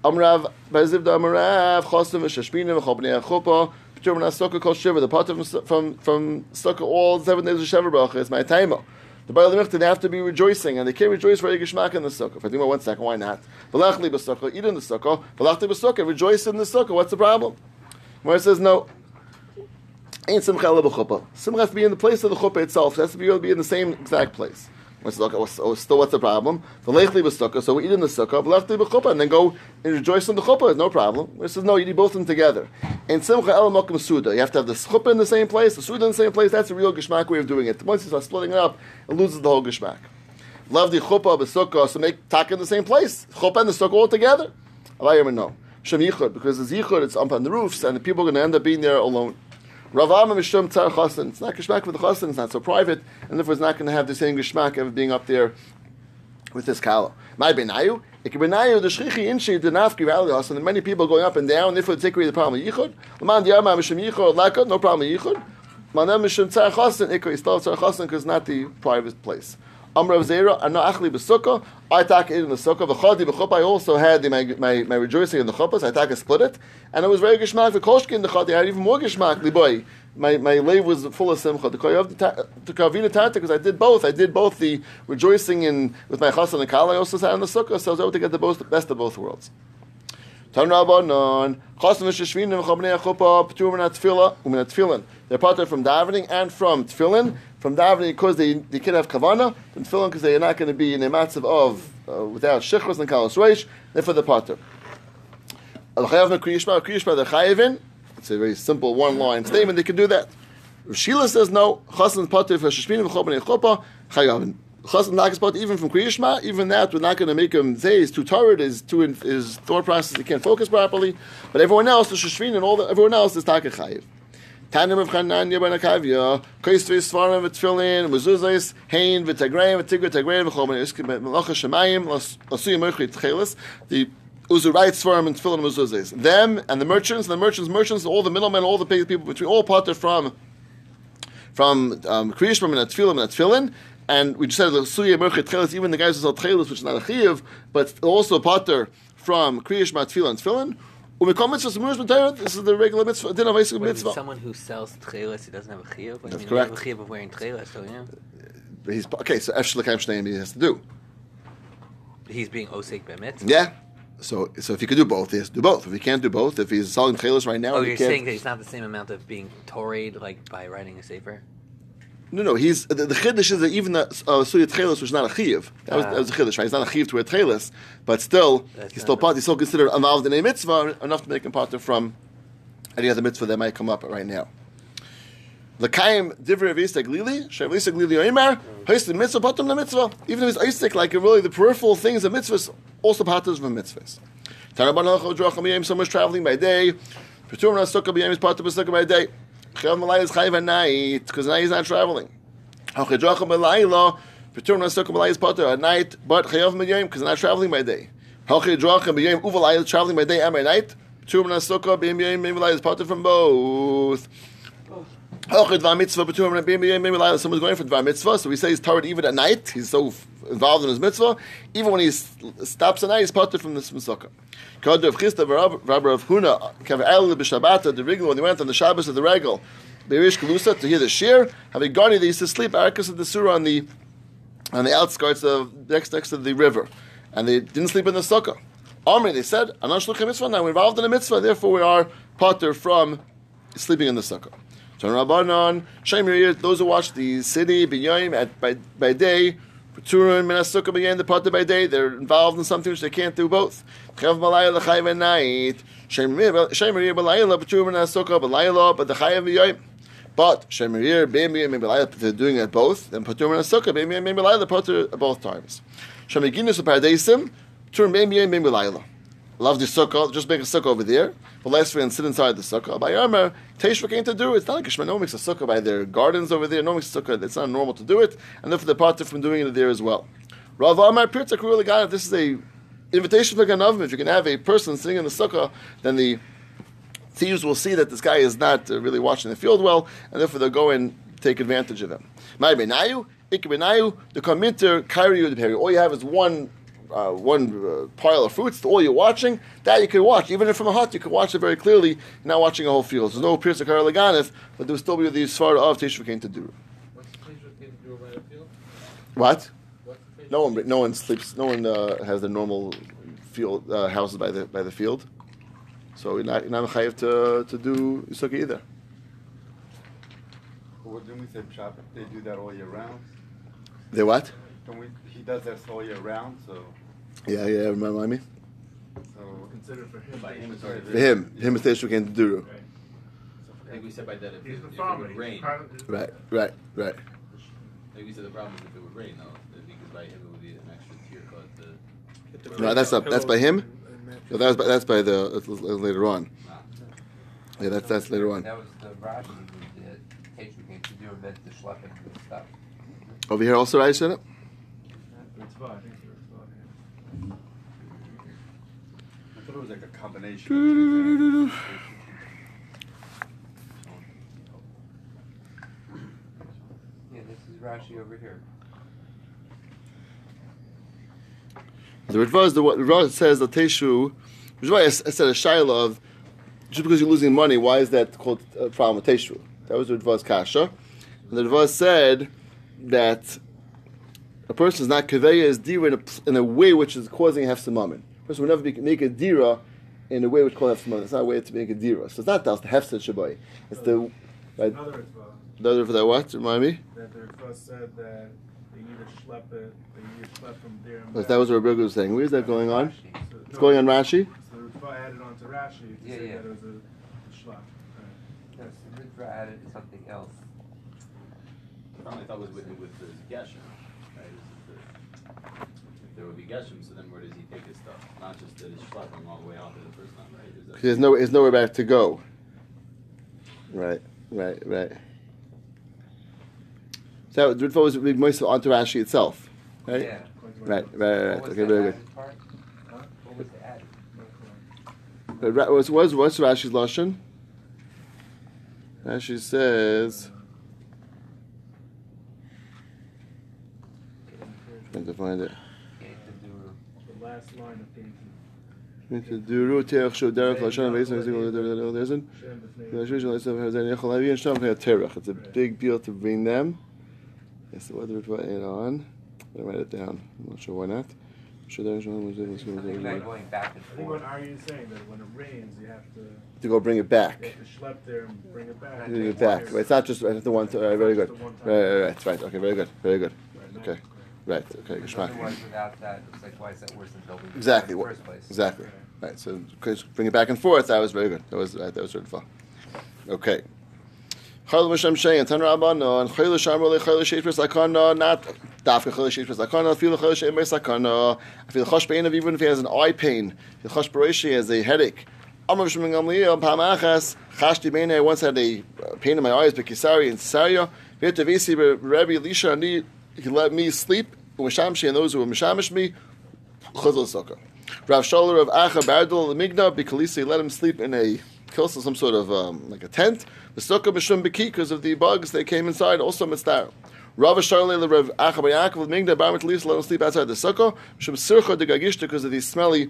Amrav Baziv Amrav Chosim Shashbinim Chobnei Chuppah P'tur Min Sukkah Kol Shiva the part from from from Sukkah all seven days of Shiva Bracha is my taimo. The Baal Lemich they have to be rejoicing and they can't rejoice for a Geshmak in the Sukkah. If I think one second, why not? V'lachli b'Sukkah, eat in the Sukkah. V'lachli b'Sukkah, rejoice in the Sukkah. What's the problem? Where it says no. Ain't simcha b'chuppah. Simcha has to be in the place of the chuppah itself. It has to be, able to be in the same exact place. What's the, what's, oh, still, what's the problem? The lechli was sukkah, so we eat in the sukkah, lechli b'chuppah, and then go and rejoice in the chuppah. No problem. It says no, you eat both of them together. And simcha el mokum suda, you have to have the chuppah in the same place, the suda in the same place. That's a real geshmak way of doing it. Once you start splitting it up, it loses the whole geshmak. Love the chuppah b'sukkah, so make taka in the same place. Chuppah and the sukkah all together. Alayim no. Shem yichud, because the yichud, it's up on the roofs, and the people are going to end up being there alone. Rav Amma Mishum Tzar Chasen. It's not Geshmak with the Chasen, it's not so private, and therefore it's not going to have the same Geshmak of being up there with this Kala. My Benayu, Ikbenayu, the Shchichi Inshi, the Nafki Chasen, and many people going up and down, therefore take away the problem of Yichud. Laman Diyama Mishum Yichud, Lakot, no problem of Yichud. Manam Mishum Tzar Chasen, Ikko, still Tzar Chasen, because not the private place. Amr of Zera, Ana Achli B'Sukkah, I attack it in the Sukkah. V'chadi b'chuppah, I also had the, my, my, my rejoicing in the chuppahs. I attack a split it, and it was very geshmak. The koshki in the chadi I had even more geshmak. Liboy, my my lave was full of simcha. The kavina tata because I did both. I did both the rejoicing in with my chassan and kala. I also sat in the sukkah, so I was able to get the best of both worlds. Tan Rabbanon, Chasam v'sheshvinim v'chabnei chuppah p'turim na tefillah u'min tefillin. They're part from davening and from tefillin. From davening because they, they can have kavana, from tefillin because they are not going to be in a matzav of uh, without shechros and kalos reish. Therefore, the pater. Al chayav kriyishma kriyishma the chayavin. It's a very simple one line statement. They can do that. Rav Shila says no. Chasam pater for sheshvinim v'chabnei chuppah chayavin. Even from Kriyishma, even that we're not going to make him say he's too tired, his too in, his thought process he can't focus properly. But everyone else, the Shishvin and all the, everyone else is Taka Chayiv. Tanim of Chananya ben Akavia, Kaistvi Svarim v'Tfilin, Mezuzais, Hain v'Tagrayim v'Tigre Tagrayim v'Chomen Iskim Melacha Shemayim, Lasuyim Merchit Tchelis, the Uzurite Svarim and Tfilin Mezuzais. Them and the merchants, the merchants, merchants, all the middlemen, all the people between, all parted from from um, Kriyishma and Tfilim and Tfilin, and we just said the Suya Merchet Tchelis, even the guys who sell Tchelis, which is not a Chiv, but also a Potter from Kriyish Matfil and Tfilin. Umekom mitzvah Semuris B'Torah, This is the regular mitzvah. Din of Isaac mitzvah. someone who sells tchelas, he doesn't have a chiyuv? I That's mean, correct. Have a chiyuv of wearing tchelas, so yeah. He's okay. So Efshel Lekayim Shneim he has to do. He's being osek be'mitzvah. Yeah. So so if he could do both, he has to do both. If he can't do both, if he's selling Tchelis right now, Oh, you're saying that he's not the same amount of being torrid like by writing a sefer? No, no, he's the, the chiddush is that even the uh, suyat tchelis was not a chiv. That was, Ah. that was a chiddush, right? He's not a chiv to wear tchelis, but still, That's he's still part. He's still considered involved in a mitzvah enough to make him part from any other mitzvah that might come up right now. L'kaim divrei of Isaac Lili, Shav Isaac Lili Oimar, hoist the mitzvah, bottom the mitzvah. Even if it's Isaac, like really the peripheral things of mitzvahs, also patas from mitzvahs. Taraban Halachot Dracham Yom, someone's traveling by day. Peturim Sukkah B'Yom is part of by day. Chayav Malay is Chayav at night, because now he's not traveling. Hachidracham B'Layla, Peturim Sukkah B'Lay is part at night, but Chayav B'Yom, because they're not traveling by day. Hachidracham B'Yom, Uvalay is traveling by day and by night. Peturim Sukkah B'Yom, B'Lay is part from both. Someone's going for Dvar Mitzvah, so we say he's tired even at night, he's so involved in his mitzvah, even when he stops at night, he's parted from this Sukkah. Kod of Chisda Rabbi of Huna, Kav the Rigel, when he went on the Shabbos of the Regel, Beirish Kalusa, to hear the Shir, a guardian that used to sleep, Arkas of the Surah on the on the outskirts of next next to the river, and they didn't sleep in the sukkah. Omri, they said, "Anan shluchim mitzvah." Now we're involved in a mitzvah, therefore we are potter from sleeping in the sukkah. Turn Rabbanon, Shemir, those who watch the city b'yayim at by, by day, Peturim and Sukkah b'yayim the potter by day, they're involved in something which they can't do both. Chayav malaya l'chayav at night. Shemir Peturim and Sukkah b'layla, but the chayav b'yayim. But Shemirir, Bemir, maybe they're doing it both. Then Patur and Sukkah, Bemir, maybe Laila, Patur both times. Shemiginus of Paradaisim, Tur Bemir, maybe Laila. Love the Sukkah, just make a Sukkah over there. But last and sit inside the Sukkah. By Yarmer, Teshva came to do it. It's not like Shema, no one makes a Sukkah by their gardens over there. No one makes a Sukkah, it's not normal to do it. And therefore they're Patur from doing it there as well. Rav Amar Pirtzak really got it. This is a invitation for Ganavim. If you can have a person sitting in the Sukkah, then the thieves will see that this guy is not uh, really watching the field well, and therefore they'll go and take advantage of him. All you have is one. Uh, one uh, pile of fruits, all you're watching, that you can watch. Even if from a hut, you can watch it very clearly. You're not watching a whole field. There's no pierce of Karalaganif, but there will still be the Sfar of Teshuvah to do. What's the place with people do by the field? What? What's the place No one, no one sleeps. No one uh, has their normal field uh, houses by the by the field, so you're not you're not chayiv to to do sukkah either. What didn't we say Shabbat? They do that all year round. They what? Don't we, he does that all year round, so, Yeah, yeah, remind me. so Consider for him. By him, it's already For him, him is Teishu came to Duru. I think we said by that if, He's it, the if it would rain. Right, right, right. I think we said the problem is if it would rain though, because by him it would be an extra tier cut. To, No, that's not. That's by him. No, that was by, that's by the that's later on. Yeah, that's that's later on. That was the Rashi who did, Teishu came to do meant to schlepping the stuff. Over here also, right? Said it. It's fine, I think it's fine. I thought it was like a combination. of two things. Yeah, this is Rashi over here. The Ritva is the what Ritva says that Teshu, which is why I s- I said a shaila of just because you're losing money, why is that called a problem with Teshu? That was the Ritva's kasha, and the Ritva said that a person is not kaveya is dira in a, in a way which is causing hefsamamin. A person will never be, make a dira in a way which calls hefsamamin. It's not a way to make a dira. So it's not that's the hefsed shabai. It's the right, Another the other for that what? Remind me. that the Ritva said that they either schlep it, they either schlep from there and That was what Rebbe was saying. Where is that going on? So- It's no, going on Rashi. So the Ritva added on to Rashi to Yeah, say yeah. that it was a schlep. Right. No, so Ritva added something else. Probably thought it was with with the Geshem, right? Is it the, if there would be Geshem, so then where does he take his stuff? Not just that it's schlepping all the way out to the first time, right? Is that, There's no, there's nowhere back to go. Right, right, right. So the Ritva was big moist onto Rashi itself, right? Yeah. Right, right, right, right. What was Okay, the very good. added part? What was the added? But Ra- what's, what's, what's Rashi's lashon? Rashi says. Trying to find it. Came to do The last line of page. It's a big deal to bring them. Yes, the weather we add on? I write it down. I'm not sure why not. Should I something about going back and I think what. Ari is saying, that when it rains, you have to, to go bring it you back. have to schlep there and bring it back. Bring it back. Right, It's not just the one. Right, very good. Right, right, right. Okay, very good, very good. Okay, right. Okay, geschmack. Otherwise, without that, it's like, why is that worse than building? Exactly. in What, the first place? exactly. Right. So bring it back and forth. That was very good. That was right, that was really fun. Okay. Chayil Mishem Shein, Tan Rabbana, and Chayil Shamar Le Chayil Sheish Bris Lakana, not Dafka Chayil Sheish Bris Lakana, Feel Chayil Sheish Bris Lakana, Feel Chosh Pain of even if he has an eye pain, Feel Chosh Bareshi has a headache. Amr Sheming Gamliel, Pamachas, Chashti Bene, I once had a uh, pain in my eyes, Bekisari and Saria, Vita Visi, Rabbi Elisha, and he he let me sleep, Mishamshi, and those who will Mishamish me, Chazal Sukkah. Rav Sholler of Acha Bardal Migna Bikalisi let him sleep in a kilsa, some sort of um, like a tent. The Sukkah Mishum Biki because of the bugs that came inside. Also Mitzvah. Rav Sholler the Rav Acha Bayakov Migna Bar let him sleep outside the Sukkah. Mishum Sircha de Gagishta because of the smelly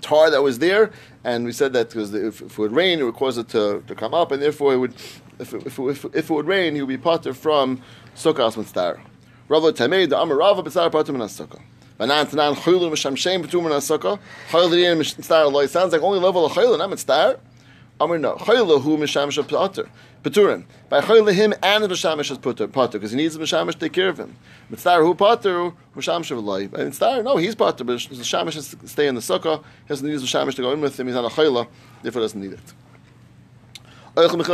tar that was there, and we said that because if, if it would rain, it would cause it to, to come up, and therefore it would, if it, if, it, if, if it would rain, he would be potter from Sukkah Mitzvah. Rav Tamei the Amar Rav B'tzar Pater Min Sukkah. Vanan Tanan Chaylu Misham Shem Patur Min Sukkah. Chaylu Yin Mitzvah Loi sounds like only level of Chaylu, not Mitzvah. Amar no. Chaylu Hu Misham Shem Pater. Paturim. By Chaylu him and Mishamish is Pater because he needs the Mishamish to take care of him. Mitzvah Hu Pater Mishamish Loi. By Mitzvah no, he's Pater, but Mishamish has stay in the Sukkah. He doesn't need Mishamish to go in with him. He's not a Chayla, therefore doesn't need it. Oichel mechilas arai chutz l'sukkah, v'kam mechilas arai, what's called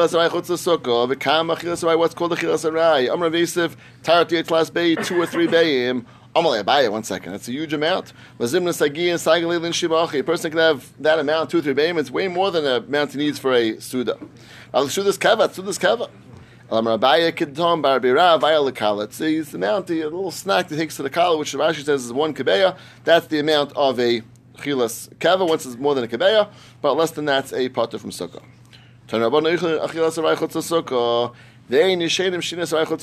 achilas arai? Amr Vesiv, tarat yet last bay, two or three bayim. Amalei Abaye, one second, that's a huge amount. Vazimna sagi and sagal lilin shibachi. A person can have that amount, two or three bayim, it's way more than a amount he needs for a suda. Al suda's kava, suda's kava. Amr Abaye kidtom bar bira, vaya lekala. It's the amount, the little snack that takes to the kala, which Rashi says is one kebeya. That's the amount of a chilas kava. Once it's more than a kebeya, but less than that's a potter from sukkah.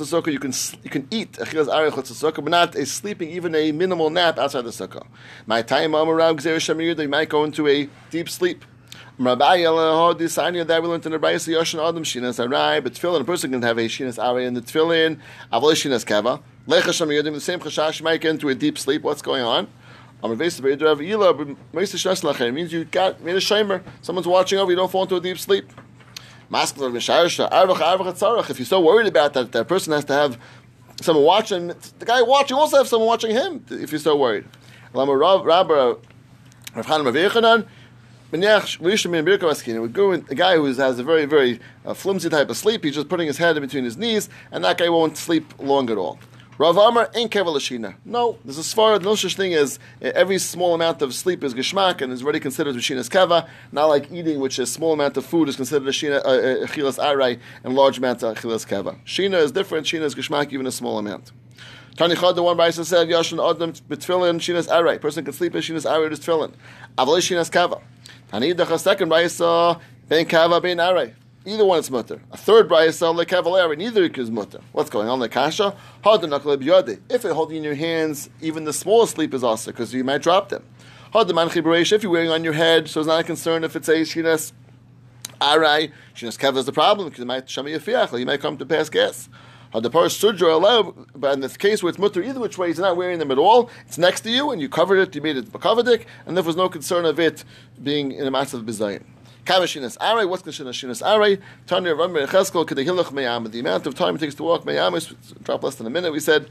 Sukkah. You can you can eat Achilas but not a sleeping, even a minimal nap outside the sukkah. My time Amarav Gzer Shamir, they might go into a deep sleep. That we learned in the Adam Shinas but tefillin a person can have a Shinas Arai in the tefillin. Shinas Kava. The same chashash might get into a deep sleep. What's going on? Lachem means you got made a shamer. Someone's watching over. You don't fall into a deep sleep. If you're so worried about that, that person has to have someone watching, the guy watching also have someone watching him if you're so worried. Lama Rav Rabba Rav Chanan Rav Yechanan, Menyach Rishon Min Birka Maskin. We go in, a guy who has a very, very uh, flimsy type of sleep, he's just putting his head in between his knees, and that guy won't sleep long at all. Rav Amar ain't kevalashina. No, there's a svara, no such thing as uh, every small amount of sleep is geshmak and is already considered shina's kava. Not like eating, which a small amount of food is considered a shina uh, uh, chilas arai and large amount of chilas kava. Shina is different. Shina is geshmak even a small amount. Tani the one Brisa said, Yashin Adam betfillin shinas arai. Person can sleep in shinas arai with tefillin. Avalei shinas kava. Tani the second Brisa ben kava ben arai. Either one is mutter. A third brayas le cavalier, neither is mutter. What's going on? The kasha If you're holding in your hands, even the smallest sleep is also because you might drop them. The manchibray, if you're wearing on your head, so it's not a concern if it's a shinas arai. Shinas kav is the problem because it might shami yafiach. You might come to pass gas. Parish sudra allowed, but in this case where it's mutter either which way, he's not wearing them at all. It's next to you, and you covered it. You made it bakavadik, and there was no concern of it being in a massive bizayin. Kamashinas Aray, what's Kashinas Aray? Tanya Ramir Cheskel, Kedahilach Meyam. The amount of time it takes to walk Meyam is drop less than a minute. We said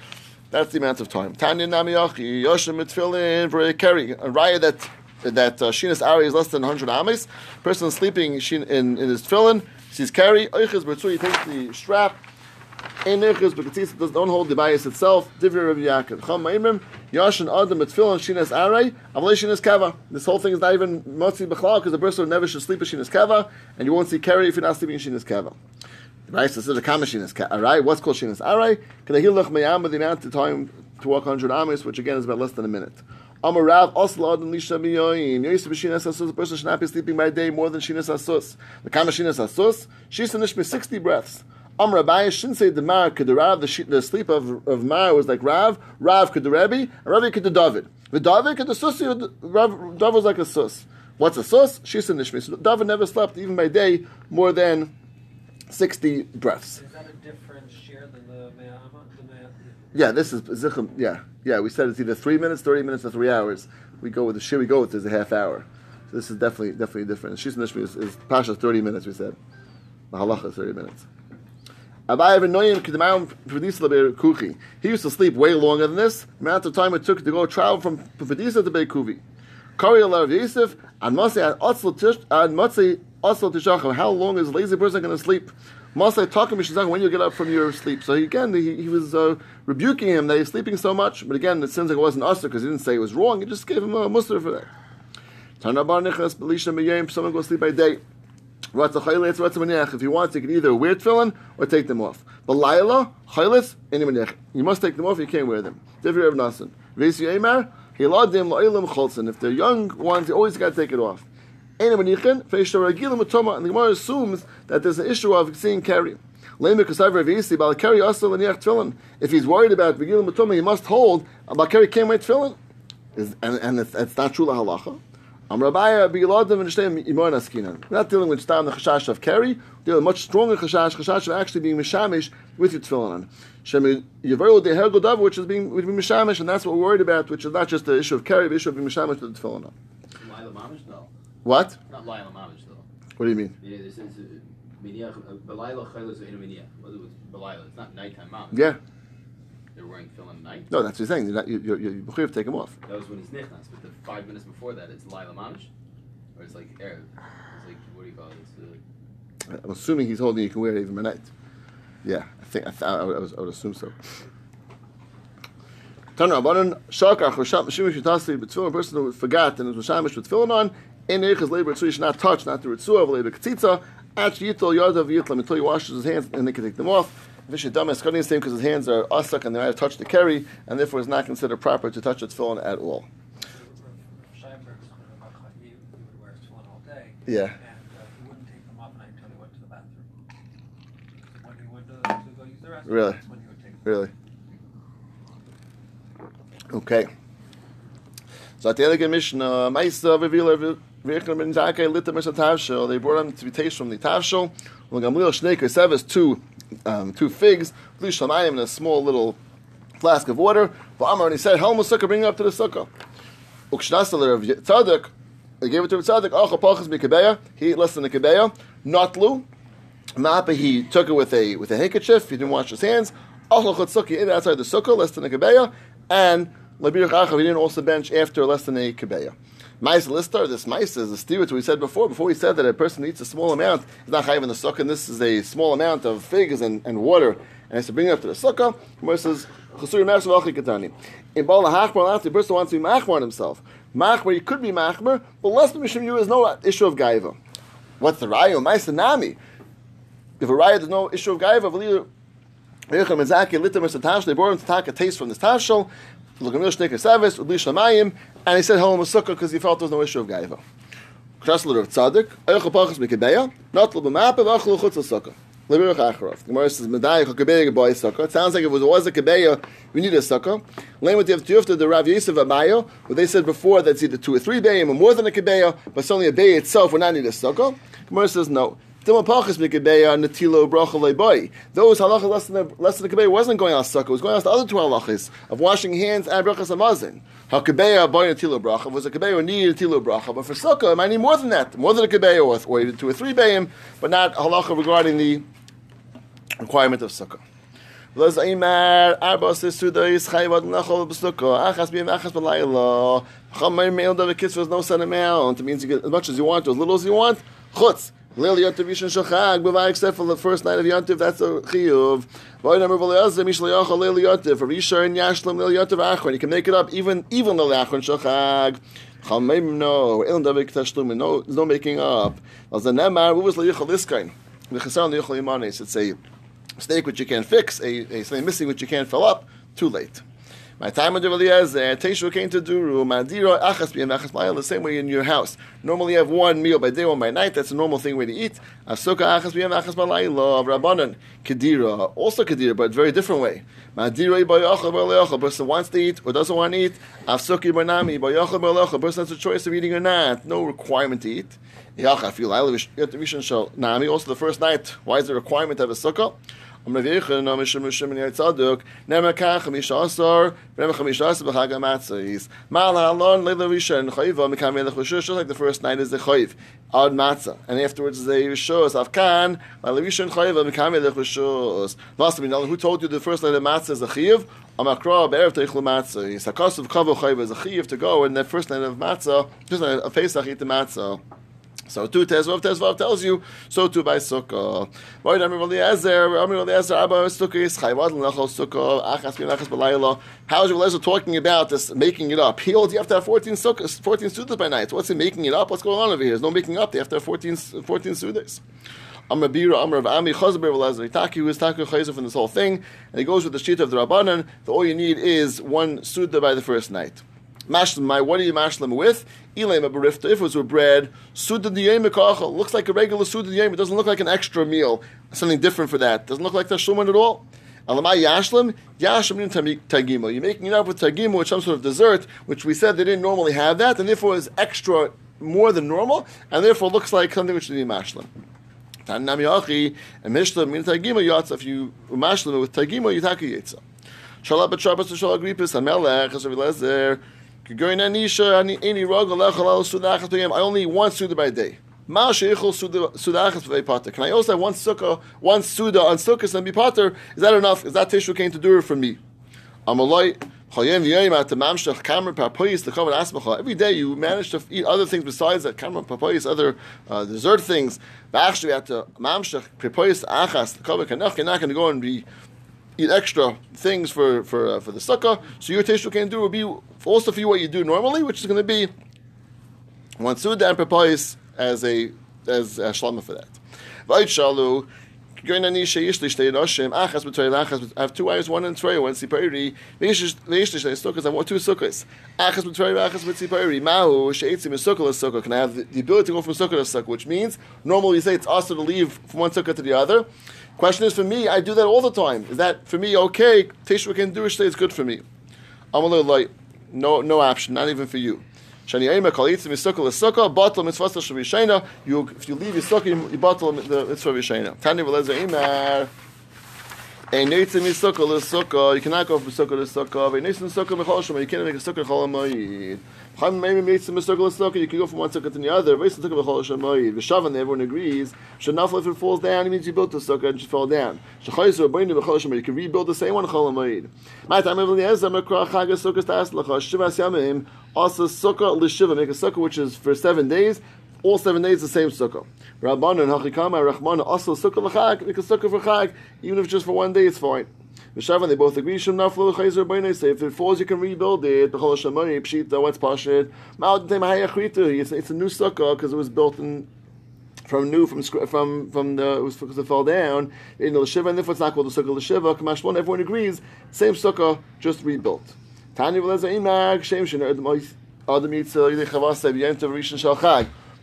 that's the amount of time. Tanya Namiyachi, Yoshim Mitfilin, Keri, a raya that that uh, Shinas Ari is less than 100 amis. Person sleeping in, in, his tefillin, sees carry, Oiches Bertzu, he takes the strap, But Katzis does don't hold the bias itself. Divri Rabbi Yaakov. Cham Ma'imrim, Yashin Adam Mitfil and Shinas Arei, Avalei Shinas Kava. This whole thing is not even Motzi B'chlal, because the person never should sleep in Shinas Kava, and you won't see carry if you're not sleeping in Shinas Kava. The Bias says a Kama. What's called Shinas Arei? Kedahilach Meyam, the amount of time to walk 100 amis, which again is about less than a minute. Amarav Osla Adam Lisha Miyoyin. Yosef Shinas Asus, a person should not be sleeping by day more than Shinas Asus. The Kama Shinas Asus, Shisa Nishmi 60 breaths. Amr Abaye shouldn't say the Mar could the Rav, the, the sleep of, of Mar was like Rav, Rav could the Rebbe, and Rebbe could the David. The David could the Susi, Rav, David was like a Sus. What's a Sus? Shisa Nishmi. So David never slept, even by day, more than 60 breaths. Is that a different share than the Me'ama? Yeah, this is Zichem. Yeah, yeah. We said it's either three minutes, thirty minutes, or three hours. We go with the shir. We go with is a half hour. So this is definitely definitely different. Shisa Nishmi is, is Pasha thirty minutes. We said the halacha is thirty minutes. He used to sleep way longer than this. The amount of time it took to go travel from Padisa to Beikuvi. And. How long is a lazy person going to sleep? Masay talking Mishizach when you get up from your sleep. So again, he, he was uh, rebuking him that he's sleeping so much. But again, it seems like it wasn't Asr because he didn't say it was wrong. He just gave him a muster for that. Someone go sleep by day. If you want, you can either wear tefillin or take them off. But laila, chaylis, you must take them off. You can't wear them. Divri Rav Nasan. Vesi Eimar, hiladim la'ilam cholson. If they're young ones, you always got to take it off. And the Gemara assumes that there's an issue of seeing carry. If he's worried about Regilim he must hold. Balkari can't wear tefillin. And, and it's, it's not true halacha. Am Rabaya Biladim and Shteim Imon Askinan. We're not dealing with Stam the Chashash of Kerry, we're dealing with much stronger Chashash, Chashash of actually being Mishamish with your tefillin on. Shem Yavaru de Hergodav, which is being, being Mishamish, and that's what we're worried about, which is not just the issue of Kerry, the issue of being Mishamish with the tefillin on. No. What? Not Laila Mamish, though. What do you mean? Yeah, this is Chaylos Ve'inu Miniyach. Belayla, it's not nighttime Mamish. Yeah. Wearing tefillin at night? No, that's what you're saying. You're, not, you're, you're, you're, take them off. That was when he's nichnas, but the five minutes before that, it's Laila Mamish? Or it's like air. It's like what do you call it? It's uh, I'm assuming he's holding you can wear it even by night. Yeah, I think I, th- I, would, I would assume so. Tanu Rabbanon Shakar Chosham Shimish Yitasi B'Tfilin. A person who forgot and was Mashamish with tefillin on in Eichas labor Ritzui should not touch, not the Ritzua of labor Ketzitza. Actually, Yitol Yadav Yitlam until he washes his hands and they can take them off. Vishay Dam is cutting the same because his hands are asak and they might have touched the carry and therefore is not considered proper to touch the tefillin at all. Yeah. Really? Really? Okay. So at the end of the Mishnah, Maisa Vivila Virchner Ben Zakei Lita Misha Tavshel, they brought him to be tasted from the Tavshel. When Gamliel Shneker Sevis, two, um, two figs, Bli Shamayim in a small little flask of water. But Amar, and he said, Helma Sukkah, bring it up to the Sukkah. Ukshnasal of Tzadok, they gave it to Tzadok, Acha Pachas Mikabeya, he ate less than a Kabeya. Notlu, Mappa, he took it with a with a handkerchief, he didn't wash his hands. Achal Chutzukah, in outside the sukkah, less than a kebeya, and Labirach Achav, he didn't also bench after less than a kebeya. Mice listar, this mice is a steer we said before. Before we said that a person eats a small amount, he's not chayiv in the sukkah, and this is a small amount of figs and, and water, and has to bring it up to the sukkah. Gemara says, "Chasuri mersa v'achi katani." In bal hachmar, the person wants to be machmar on himself. Machmar, he could be machmar, but less than mishum you is no issue of gaiva. What's the raya? Mice nami. If a raya there's no issue of gaiva, they brought him to take a taste from this tashel, And he said Holam Sukkah because he felt there was no issue of Gaiva. Krasler of Tzadik, Eichel Pachas Mikebeya, not Lubamape, Vachel Chutz Sukkah. Lebirach Acharov. The Gemara says, Medayach HaKabeya Geboy Sukkah. It sounds like if it was, was a Kabeya, we need a Sukkah. Lame with the Tiyufta, the Rav Yosef Amayo, where they said before that's either two or three Bayim or more than a Kabeya, but it's only a Bay itself would not need a Sukkah. Gemara says, no. Those halachas less than the less than the wasn't going on sukkah; it was going on the other two halachas of washing hands and brachas amazin. Hakabeya boy natilo bracha was a kabeya who needed natilo bracha, but for sukkah, it might need more than that, more than a kabeya or, or two or three bayim, but not halacha regarding the requirement of sukkah. Los Aimar, Arba Sesudais, Chayvad Nachol Besukkah, Achas Bim Achas Kiss was no set amount. It means you get as much as you want, as little as you want. Chutz. Lil Yontiv Yishon Shachag, Bavai, except for the first night of Yontiv, that's a Chiyuv. Void number Valiazim, Mishla Yachal, Lil Yontiv, Rishar and Yashlam, Lil Yontiv Achron. You can make it up even, even Lil Achron Shachag. Chamim, no. Ilm David Tashlum, no, there's no making up. As the Nemar, what was this kind? The Chassan Lil Yachal Yimanes, it's a mistake which you can't fix, a, a something missing which you can't fill up, too late. My time of Eliezer, Teshu came to Duru, Madira, Achas B'yam, Achas B'ayam, the same way in your house. Normally you have one meal by day, one by night, that's a normal thing way to eat. Asuka, Achas B'yam, Achas B'layla, Rabbanan, Kedira, also Kedira, but very different way. Madira, B'yachal, B'yachal, person wants to eat or doesn't want to eat. Afsuki, B'nami, B'yachal, B'yachal, person has a choice of eating or not, no requirement to eat. Yachal, feel Nami, also the first night, why is the requirement to have a sukkah? Just like the first night is the Chayv, Ad Matzah, and afterwards is the Rishos, Avkan, who told you the first night of Matzah is a Chayv? Amakra, Be'erev Teichel Matzah. Sakos of Kavo Chayva is a Chayv to go, and the first night of Matzah, just a Pesach, eat the Matzah. So too Tezvav Tezvav tells you, so too by Sukkah. Right, Amir Eliezer, Amir Eliezer, Abba Sukkah is Chayvad Lachol Sukkah, Achas Bin Achas Balayla. How is Eliezer talking about this, making it up? He holds you have to have 14 sukkahs, 14 sudas by night. What's he making it up? What's going on over here? There's no making up. They have to have 14, 14 sudas. Amr Bira, Amr of Ami, Chazabir Eliezer, Itaki, who is Taki Chayzer from this whole thing. And he goes with the sheet of the Rabbanan, that all you need is one suda by the first night. Mashlim, what are you mashlim with? Ilem barifta. If it was with bread, suda diyem looks like a regular suda diyem. It doesn't look like an extra meal. Something different for that. Doesn't look like tashluman at all. Alamai yashlim, yashlim tagimo. You're making it up with tagimo, with some sort of dessert, which we said they didn't normally have that, and therefore is extra more than normal, and therefore looks like something which should be mashlim. Tanami achi and mishlam min tagimo yatsa. If you mashlim with tagimo, you take a yitza. Shalab b'trabbas to shalab as Lezer. I only one suda by day. Can I also have one sukkah, one suda on sukkahs and be potter? Is that enough? Is that tissue came to do it for me? Every day you manage to eat other things besides that kamar papayis, other uh, dessert things. Actually, at the mamshach prepoyis achas, the you're not going to go and be eat extra things for for uh, for the sukkah. So your tissue can do will be also for you what you do normally, which is going to be one suda and papayis as a as a shlama for that. Vayit. I have two eyes, one in Troy, one in Tzippori. I want two sukkahs. Can I have the, the ability to go from sukkah to sukkah? Which means normally you say it's also to leave from one sukkah to the other. Question is for me, I do that all the time. Is that for me okay? Teshuvah can do it, it's good for me. I'm a little like, no, no option, not even for you. You if you leave Yisukah, you batal the Mitzvah Yishena. Tani Eimar. A neitzim misukah l'sukkah. You cannot go from sukkah to sukkah. A neitzim sukkah b'chol shema. You can't make a sukkah chol hamoyed. Chum maybe neitzim misukah l'sukkah. You can go from one sukkah to the other. V'neitzim sukkah b'chol shemoyed. V'shavan, everyone agrees. Shenafel, if it falls down, it means you built the sukkah and it should fall down. Shechayzer, b'nei b'chol shemoyed. You can rebuild the same one chol hamoyed. My time, Evel Yezer, Mekra Chag sukkah stas l'cha. Shivas yamim. Also sukkah l'shiva. Make a sukkah which is for seven days. All seven days the same sukkah. Rabban and Hachikama Rachman also sukkah. Make a sukkah for chag. Even if just for one day, it's fine. V'shavan, they both agree. Shem naflu l'chayzer b'nei. Say if it falls, you can rebuild it. B'chol shemani pshita. What's pashit? Ma'od tem hayachritu. It's a new sukkah because it was built in from new from from from the it was because it fell down in the shiva and if it's not called the sukkah l'shiva kamashmon everyone agrees same sukkah just rebuilt. Tanya v'lezer imag shem shen adam yitzah yidei chavasa b'yentav rishon shal.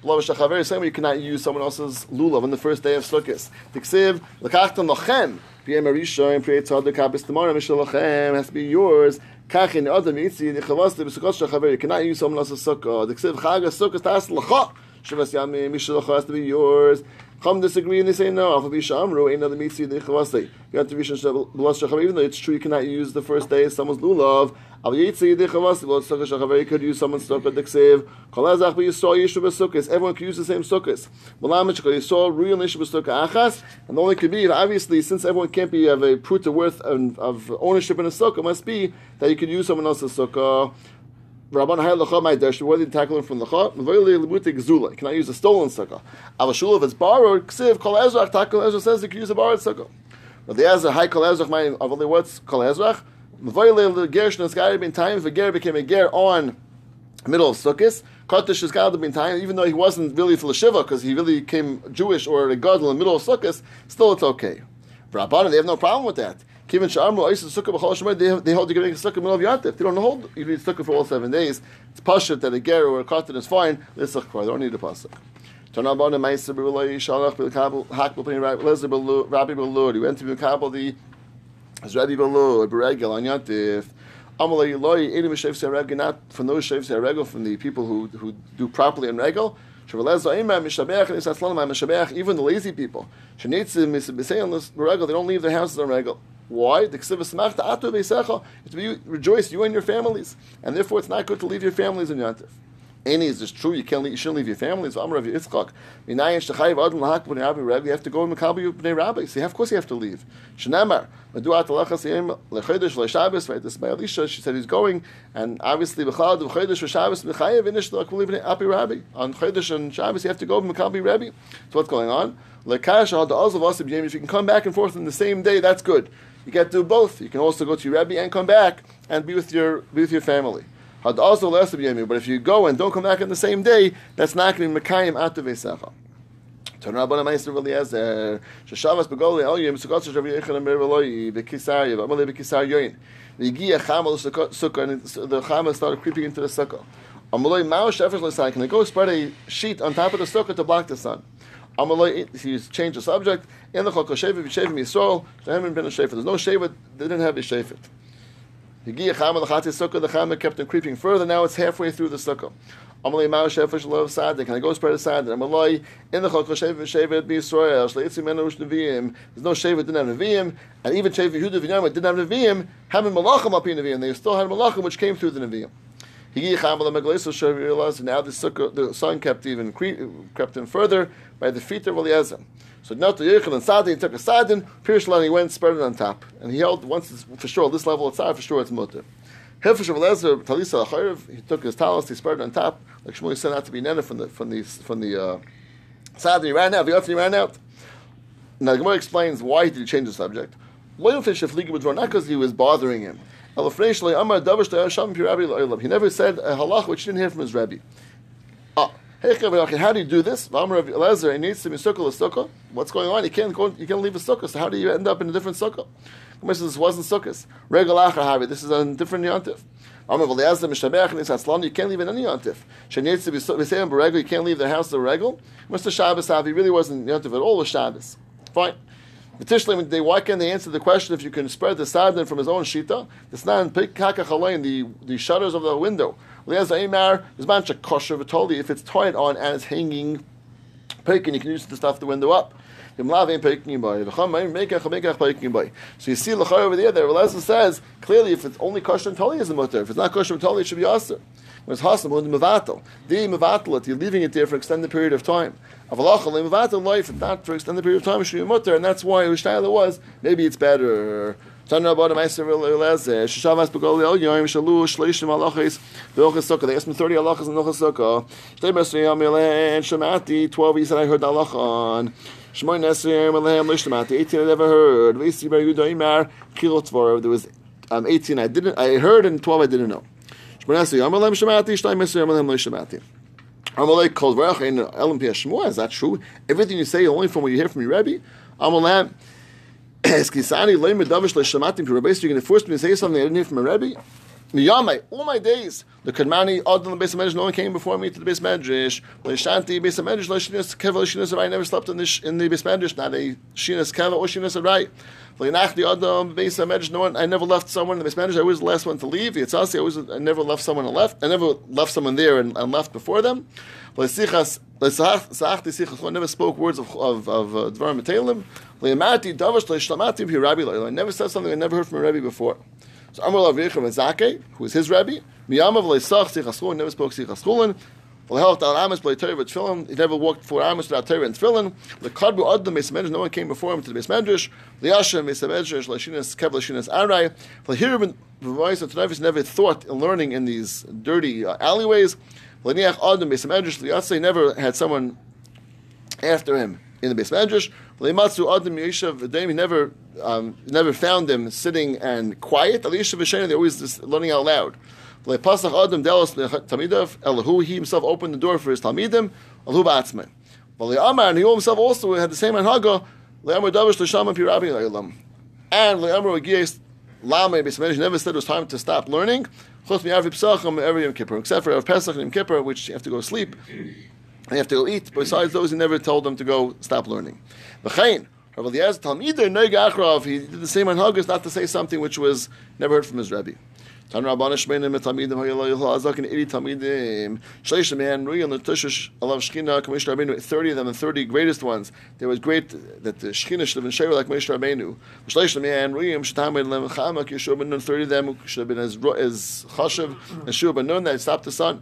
Beloved shachaver same way you cannot use someone else's lulav on the first day of sukkahs. Tiksiv lekachtam lachem b'yem arishon priyet tzad lekabis tomorrow mishal lachem has to be yours. Kach in adam yitzah yidei chavasa b'sukkot shachaver you cannot use someone else's sukkah. Tiksiv chag sukkahs tas l'cha. Shavas Yami, Mishal has to be yours. Chum disagree and they say no. Alpha Bisha Amru, ain't another mitzi the Chavasei. You have to be even though it's true you cannot use the first day of someone's lulav. Al Yitzi the Chavasei, Blas Shachar, you could use someone's sukkah, Diksev. Kolazach, but you saw Yishu Sukkahs. Everyone could use the same sukkahs. Malamich, you saw real Yishu Sukkah Achas, and the only could be, obviously, since everyone can't be have a pruta worth of, of ownership in a sukkah, must be that you could use someone else's sukkah. Rabban Hayat Lacha My Dash, whether you tackle him from the Cha, Mavoili Limutik Zula. Can I use a stolen sukkah? Avashul, if it's borrowed, Ksiv, Kol Ezrach, tackle Ezra says you can use a borrowed sukkah. But the Ezra, Hi Kol Ezrach, my Avali, what's Kol Ezrach? It's got to be in time if a Ger became a Ger on middle of Sukkot. Has got to be in time, even though he wasn't really for the Shiva, because he really came Jewish or a God in the middle of Sukkot, still it's okay. Rabban, they have no problem with that. Kivin Sharmu, Isa Sukkah B'chol Shemoy, they, they hold make a sukkah the middle of Yantif. They don't hold you need sukkah for all seven days. It's pashut that a ger or a cotton is fine. This sukkah, they don't need a pasuk. Turn on the Meister B'Rulay Shalach B'Kabel Hak B'Lu Rabbi B'Lud. He went to B'Kabel the as Rabbi B'Lud B'Regel on Yantif. Amalei Eloi Edim Shev Seregel not from those Shev Seregel from the people who who do properly in Regel. Even the lazy people, they don't leave their houses on regal. Why? To be rejoice you and your families, and therefore it's not good to leave your families in Yantif. Any is this true? You can't. Leave, you shouldn't leave your family. families. Amar Rav Yitzchak. You have to go in Makabi b'nei Rabbi. So of course you have to leave. Shenamar. Meduat alachas yim lechodesh. She said he's going, and obviously. On chodesh and Shabbos you have to go to Makabi Rabbi. So what's going on? If you can come back and forth in the same day, that's good. You get to do both. You can also go to your Rabbi and come back and be with your be with your family. Had also less but if you go and don't come back on the same day, that's not going to be Mekayim Atav Esecha. Turn Rabban Meister Eliezer, Shashavas Begoli El Yom Sukkot Shav Yechon Amir Veloi Bekisar Yev Amalei Bekisar Yoin. The Yigia Chamal Sukkah and the Chamal started creeping into the Sukkah. Amalei Mao Shefers Lesai, can they go spread a sheet on top of the Sukkah to block the sun? Amalei, he's changed the subject. In the Chokol Shevet V'Shevim Yisrael, Shehem Ben Shefet. There's no Shevet, they didn't have a Shefet. The kept on creeping further. Now it's halfway through the Sukkah. Amalei Mao Shefish Lov Sadik. Can I go spread a Sadik? Amalei in the Chokol Shevet Shevet Be Yisrael. Shleitzim Menush Neviim. There's no Shevet didn't have Neviim, and even Shevet Yehuda V'Yam didn't have Neviim. Having Malachim up in Neviim, they still had Malachim which came through the Neviim. Higi Chamal Megaleso Shev realized and now the sukkah, the sun kept even cre- crept in further by the feet of Eliezer. So now to Yechon and Sadin took a Sadin, Pirshlan, and he went spread it on top. And he held, once it's, for sure, this level outside, for sure it's mutter. Hilfish of Eliezer, Talisa Acharev, he took his talis, he spread it on top, like Shmuel said out to be Nana from the, from the, from the, uh, Sadin, he ran out, the he ran out. Now the Gemara explains why he did change the subject. Loyalfish of Liga not because he was bothering him. He never said a halach which he didn't hear from his rabbi. How do you do this? Elazar, he needs to be sukkah sukkah. What's going on? You can't go. You can't leave a sukkah. So how do you end up in a different sukkah? This wasn't sukkahs. Regal This is a different yontif. You can't leave in any yontif. You can't leave the house of regal. Mr. Shabbos He really wasn't yontif at all. Was Shabbos. Fine. Tishlim, why can't they answer the question if you can spread the sadin from his own shita? It's not in the the shutters of the window. If it's tied on and it's hanging Pekin, you can use it to stuff the window up. So you see lachar over there. There, Elazar says clearly, if it's only kosher and is a mutter. If it's not kosher and it should be aser. When it's hasam, when mevatel, the mevatel it, you're leaving it there for an extended period of time. Avalachal mevatel life, if not for an extended period of time, it should be mutter, and that's why Rishtayla was maybe it's better. Tana about a meiser elazar. Shishavas begol shalu alachis sukkah. They asked me thirty alachas in ochas sukkah. Shtei and shemati. Twelve he said I heard the alach on. Shmoy nesri lishtamati. Eighteen I never heard. Visi bar yudah imar. There was um, eighteen I didn't. I heard and twelve I didn't know. Shmoy nesri yamile shemati. Shtei mesri. Amalek calls Varach in Elam Shmuel. Is that true? Everything you say only from what you hear from your Rebbe. Amalek. Eskisani leimer davish leishamatim to Rebbe. You're going to force me to say something I didn't hear from a Rebbe. Miyamai, all my days, the Kadmani, Adon, the of Medrash, no one came before me to the of Medrash. Leishanti, base of Medrash, Leishinas, Keva, Leishinas, I never slept in the, in the of Medrash, not a Shinas, Keva, or Shinas, Arai. Leinachti, Adon, of Medrash, no one, I never left someone in the of Medrash, I was the last one to leave. Yitzasi, I, was, I never left someone and left, I never left someone there and, and left before them. Leisichas, Leisachti, Sichas, I never spoke words of, of, of uh, Dvar. Leimati, Davash, Leishlamati, Rabbi, I never said something I never heard from a Rebbe before. So Amar Lav Yechim Zake, who is his Rebbe, Miyamav Leisach Sichas never spoke Sichas Chulin. V'lehelach Al Amos B'lei Torah V'Tfilin, he never walked four Amos without Torah and Tfilin. Lekadbu Adam Beis Medrash, no one came before him to the Beis Medrash. Liashem Beis Medrash, Lashinas Kev Lashinas Arai. V'lehirim V'vois and Tanavis never thought in learning in these dirty uh, alleyways. V'leniach Adam Beis Medrash, Liaseh never had someone after him in the Beis He never um, never found them sitting and quiet. They're always just learning out loud. Elahu, he himself opened the door for his Talmidim, Ba'atzmai. But Amar, and he himself also had the same Anhaga, Le'amar Davish L'Shama Pirabi Le'elam. And Le'amar Agiyas Lama Beis never said it was time to stop learning. Chutz Mi'av Psachim every Yom Kippur, except for Pesach and Yom Kippur, which you have to go sleep. You have to go eat. Besides those, he never told them to go stop learning. V'chein, Rav Eliezer Talmider Noig Achrav, he did the same on Haggis not to say something which was never heard from his Rebbe. Tan Rabbana Shmeinim Talmidim Hayel Azak and Iri Talmidim Shleish Man Rui and the Tushish Alav Shchina Kamish Rabbeinu thirty of them the thirty greatest ones. There was great that the Shchina should have been Shever like Kamish Rabbeinu. Shleish and Shtamed Lem Chamak Yeshua Ben Nun thirty of them should have been as as Chashav as Shua Ben Nun that stopped the sun.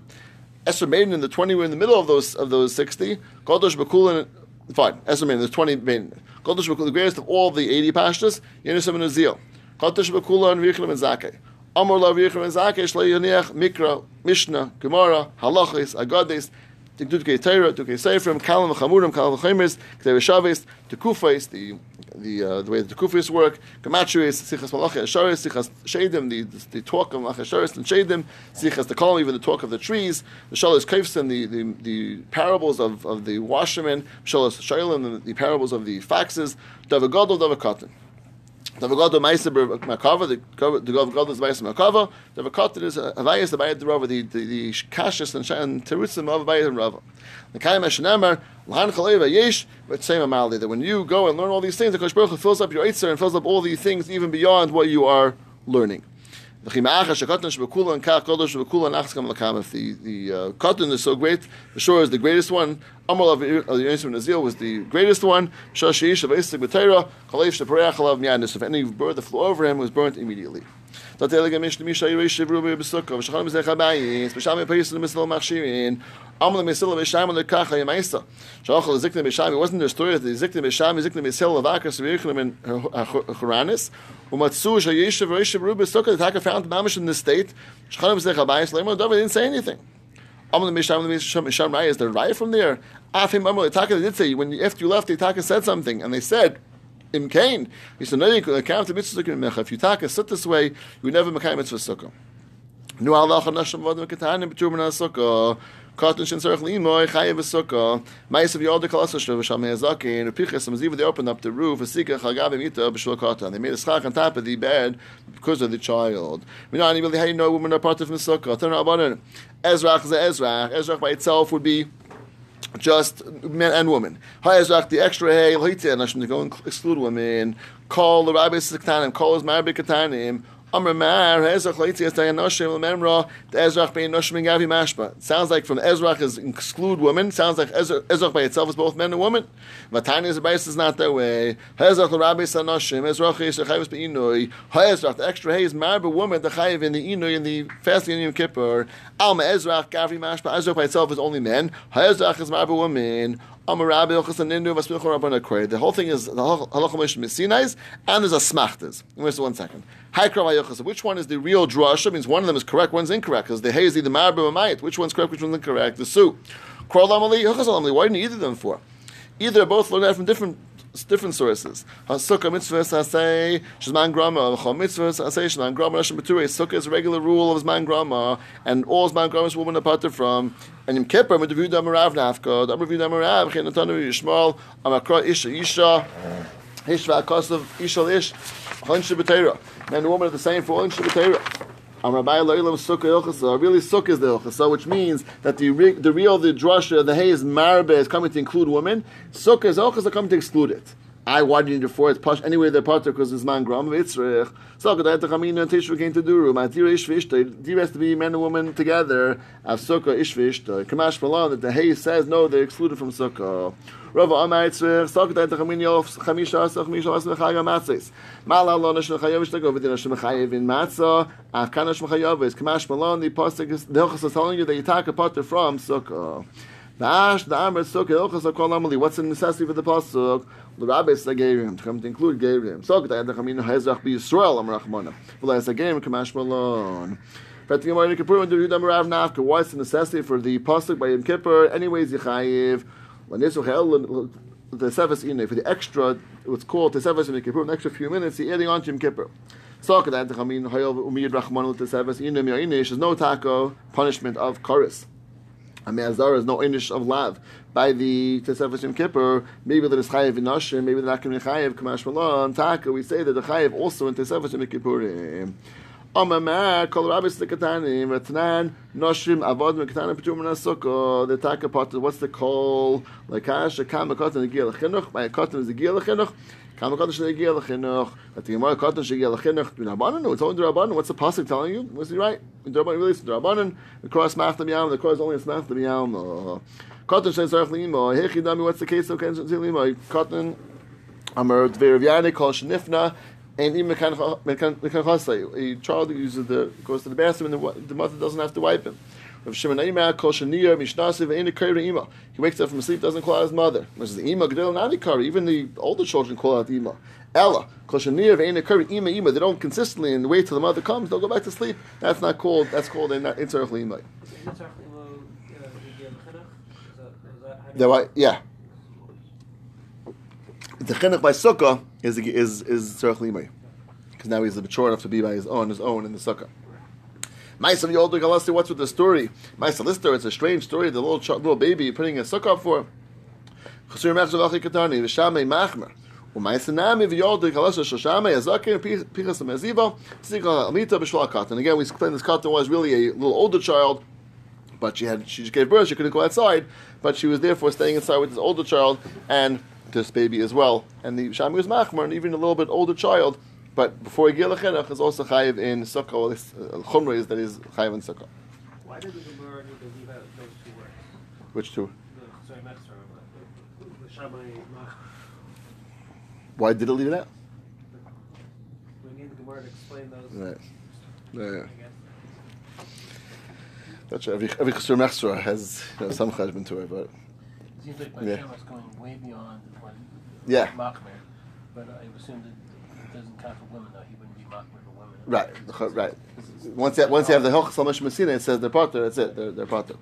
Esther Maiden in the twenty were in the middle of those of those sixty. Kodosh Bakulan fine. Esther Maiden the twenty Maiden. Kodesh the greatest of all the 80 pashtas, Yenisam and Azil. Kodesh Bakula and Vichlim and Zakeh. Amor La Vichlim and Zakeh, Shlei Yaniach, Mikra, Mishnah, Gemara, Halachis, Agades, Tikdutke Teira, Tuke Seifrim, Kalam Chamurim, Kalam Chaimis, Kteve Shavis, Tekufais, the the uh, the way the Tekufis work, Gematris, Sichas Malachia Asharis, Sichas Shadim, the, the, talk of Malachia Asharis and Shadim, Sichas the Kalam, even the talk of the trees, the Shalos Kaifsin, the, the, the parables of, of the washermen, Shalos Shailim, the, the parables of the faxes, Davagadol, Davakatan. Davagado Meiser Makava, the the Davagado is Meiser Makava. Davakatan is Havayas, the Bayat Rava, the the the Kashis and and Terutzim of Bayat and Rava. The Kaim Hashanamar Lahan Chaleva Yesh, but same Amali that when you go and learn all these things, the Kosh Baruch fills up your Eitzer and fills up all these things even beyond what you are learning. The the the uh, is so great, the shore is the greatest one. Amal of the Yisrael Nazil was the greatest one. Shashish of Esek B'Teira, Kalev Shepareach Alav. If any bird that flew over him was burnt immediately. That Elega Mish Misha Yirish Shivru B'Sukkah, V'Shacham Zech Habayis, V'Sham Payis L'Misl Machshirin, Amal Misil V'Sham L'Kacha Yemaisa. Shachal Zikna B'Sham, it wasn't their story that the Zikna B'Sham, Zikna B'Sil of Akas V'Yichlim in Huranis, Umatsu Shayishav Rishav Ruba Sukkah, the Taka found Mamish in this state, Shachanam Zech Habayis, Lema David didn't say anything. Amal Misham Misham Misham Rai, is there right from there? Afim Amal Taka did say, when after you left, the Taka said something, and they said, Im Kain. He said, no, you can uh, count the mitzvah sukkah in. If you taka sit this way, you never make a mitzvah sukkah. Nu Allah nasham vadim ketanim b'tur min sukkah. Cotton shin sarach limoy chayev sukkah. Ma'is of yod kalas shlev sham hezakin. And pichas amaziv they opened up the roof. Asika chagav imita b'shul cotton. They made a schach on top of the bed because of the child. Minani really how you know women are part of the sukkah. Turn Ezrach is Ezrach. Ezrach by itself would be just men and women. Hayazak, the extra hay, to go and exclude women. Call the rabbis katanim, call his marbi katanim. Sounds like from Ezrach is exclude women. Sounds like Ezra- Ezrach by itself is both men and women. Vatani is a is not that way. Ezrach is the extra hay is Marba woman, the Chayv in the Inoi in the fasting in Yom Kippur. Alma Ezrach, Gavi Mashba. Ezrach by itself is only men. Ezrach is Marba woman. Amar The whole thing is the halacha Moshe Messinais, and there's a smachtas. Wait one second. Which one is the real drasha? Means one of them is correct, one's incorrect. Because the hay is either marba or. Which one's correct? Which one's incorrect? The su. Why didn't either of them for? Either both learned that from different different sources. Sukkah mitzvah say shzman grama. Chol mitzvah say shzman grama. Rashim Bature. Sukkah is a regular rule of zman grama, and all zman grama is woman apart from. And Yom Kippur, view damarav nafka, view damarav, chen natanu yishmal, amakra isha isha, ishva akasav ishal ish, hanshi b'teira. Man and woman are the same for b'teira. Am Really, Sukkah is the Ilchasa, which means that the re, the real the drasha, the hay is marbe is coming to include women. Sukkah is Ilchasa coming to exclude it. I do to for it? Push anyway the part because it's man gram vitzrich. So I good that the chamina and tishvu came to duru. My tira ishvish. There has to be man and woman together. Av sukkah ishvish. Kamash malon that the hay says no, they're excluded from sukkah. Rava Amar Yitzrich, Sok that the Chamin Yof, Chamisha Asach, Misha Asach, Chaga Matzis. Mala Allah Nashon Chayav, Shtag over the Nashon Chayav in Matzah, Afkan Nashon Chayav is Kamash Malon, the is, the Hilchas is telling you that you take a potter from Sukkah. The the what's the necessity for the Pasuk? The Rabbi is Gerim, to come to include Gerim. Sok that the Chamin Hezrach be Yisrael, Amar Rachmana. Well, as a Gerim, Kamash Malon. The Kippur, when the the necessity for the Pasuk by Yom Kippur? Anyways, this the Sefas Ine, for the extra, what's called the Sefas Ine Kippur, an extra few minutes, he adding on to Yom Kippur. So, the is no taco punishment of Karis. I mean, Azar is no Inish of Lav. By the Tesefas Yom Kippur, maybe the Chayiv in Nashim, maybe to be Chayiv, Kamash Malon, Taka, we say that the Chayiv also in Tesefas Yom Kippur. Amamar kol rabbis the katanim ratnan noshrim avad me katanim petum min the taka part what's the call like ash a kam katan gil chinuch by katan is gil chinuch kam katan is gil chinuch at the gemara is it's only what's the pasuk telling you? Was he right really it's rabbanan the maftam yam the cross only is maftam yam katan says zarach lima hechi dami what's the case of katan lima? Katan amar yanik kol and even a child uses the goes to the bathroom and the, the mother doesn't have to wipe him. Rav Shimon Aima kol shaniya mishnasiv ain't a ima. He wakes up from sleep, doesn't call out his mother. Which is the ima Even the older children call out the ima. Ella kol shaniya ain't a ima ima. They don't consistently and wait till the mother comes. They'll go back to sleep. That's not called. That's called a intzarich ima. That why, yeah. The chinuch by sukkah is is is because now he's mature enough to be by his own his own in the sukkah. Ma'asav Yolder Galasi, what's with the story? Ma'asav Lister, it's a strange story. The little little baby you're putting a up for. Chasur Mechzav Achi Katani V'Shamei Machmer. Katan. Again, we explained this Katan was really a little older child, but she had she just gave birth. She couldn't go outside, but she was therefore staying inside with this older child and this baby as well. And the Shami was Machmer, and even a little bit older child. But before Gil Chinuch is also Chayiv in Sukkah, or this uh, Chumra is that is Chayiv in Sukkah. Why did the Gemara need to leave out those two words? Which two? The sorry, not sorry, the Shammai Mach. Why did it leave it out? We need the Gemara to explain those. Right. Yeah. That's right. Every every Chasur Mechzra has you know, some cheshbon to it, but It seems like Yeah. my was going way beyond what Yeah. Machmer, but I assume that it doesn't for women, though. He wouldn't be for women. right, right. Once you, once you have the Hilchas Lamash Messina, it says they're potter. That's it. They're they're potter.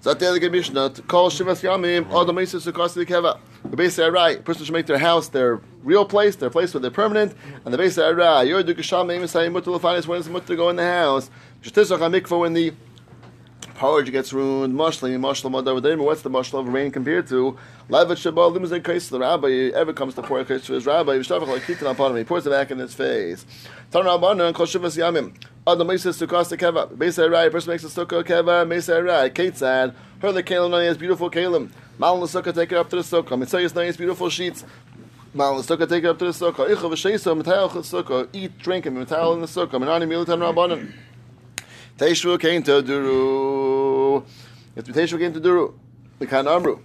So the other Mishnah, call Shivas Yamim, Adam Mesis Sukasi Keva. The base are right. Person should make their house their real place, their place where they're permanent, and the base right. You're the Gasham Mesai Mutter Lafanis when it's Mutter to go in the house. Shtisach HaMikvah when the porridge gets ruined. Mashlim, Mashlam Adavadim. What's the Mashlam of rain compared to? Levet Shabbat Limzay Kais the rabbi ever comes to pour a kais to his rabbi. He pours it back in his face. Tan Rabbanan and Kol Shivas Yamim. Adam Mesis Sukkah Keva. Mesai right. Person makes a Sukkah Keva. Right. Kate said, her the Kalim has beautiful Kalim. Mal the Sukkah, take it up to the Sukkah. Mitzayas nice beautiful sheets. Mal the sukkah, take it up to the sukkah. Icha v'sheisa, metal sukkah. Eat, drink, and metal in the sukkah. Menani militan rabbanon. Teishvu came to Duru. If the Teishvu came to Duru, the kan amru.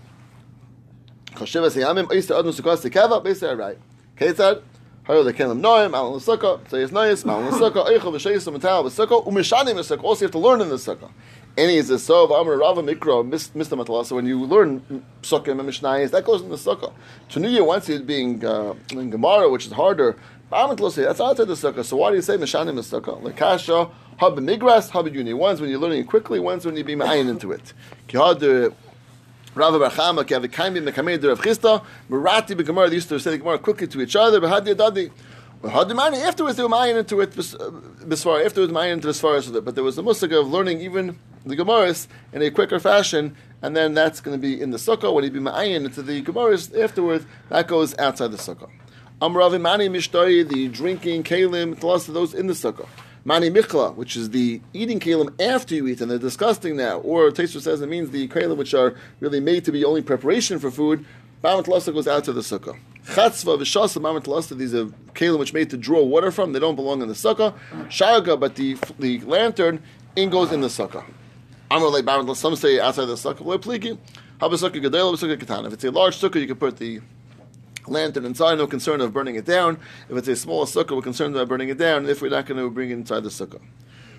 Choshev seyamim, oista adnu sukkah sekava, beisar right. Ketzad, hayo the kelim noim, al the sukkah, say it's nice, mal the sukkah, icha v'sheisa, metal the sukkah, umishani the sukkah. Also, you have to learn in the sukkah. Any is a so of Amr Rava Mikra, Mr. Matala. So when you learn Sukkah and Mishnayis, that goes in the Sukkah. Tanuya, once it's being uh, in Gemara, which is harder, that's outside the Sukkah. So why do you say Mishanim is Sukkah? Lekasha, Hab Migras, Hab Yuni. One's when you're learning quickly, one's when you be ma'ayin into it. Kihad uh, Rava Barchama, Kavikaimi, Mekamei, Rav Chisda, Marati, Begamara, they used to say the Gemara quickly to each other, but Hadi Adadi. Hadimani, afterwards they were ma'ayin into it, Bisfar, uh, afterwards ma'ayin into as far as it. But there was the musaka of learning even the Gemaras in a quicker fashion, and then that's going to be in the Sukkah. When he be ma'ayin into the Gemaras afterwards, that goes outside the Sukkah. Amravi Mani Mishtari, the drinking, Kalim, plus those in the Sukkah. Mani Michla, which is the eating kalim after you eat, and they're disgusting now. Or Taster says it means the kalim which are really made to be only preparation for food. Mamat Lasa goes out to the sukkah. Chatzva v'shasa Mamat Lasa, these are kalim which made to draw water from. They don't belong in the sukkah. Shaga, but the the lantern in goes in the sukkah. Amar like Mamat Some say outside the sukkah. If it's a large sukkah, you can put the lantern inside, no concern of burning it down. If it's a small sukkah, we're concerned about burning it down. If we're not going to bring it inside the sukkah.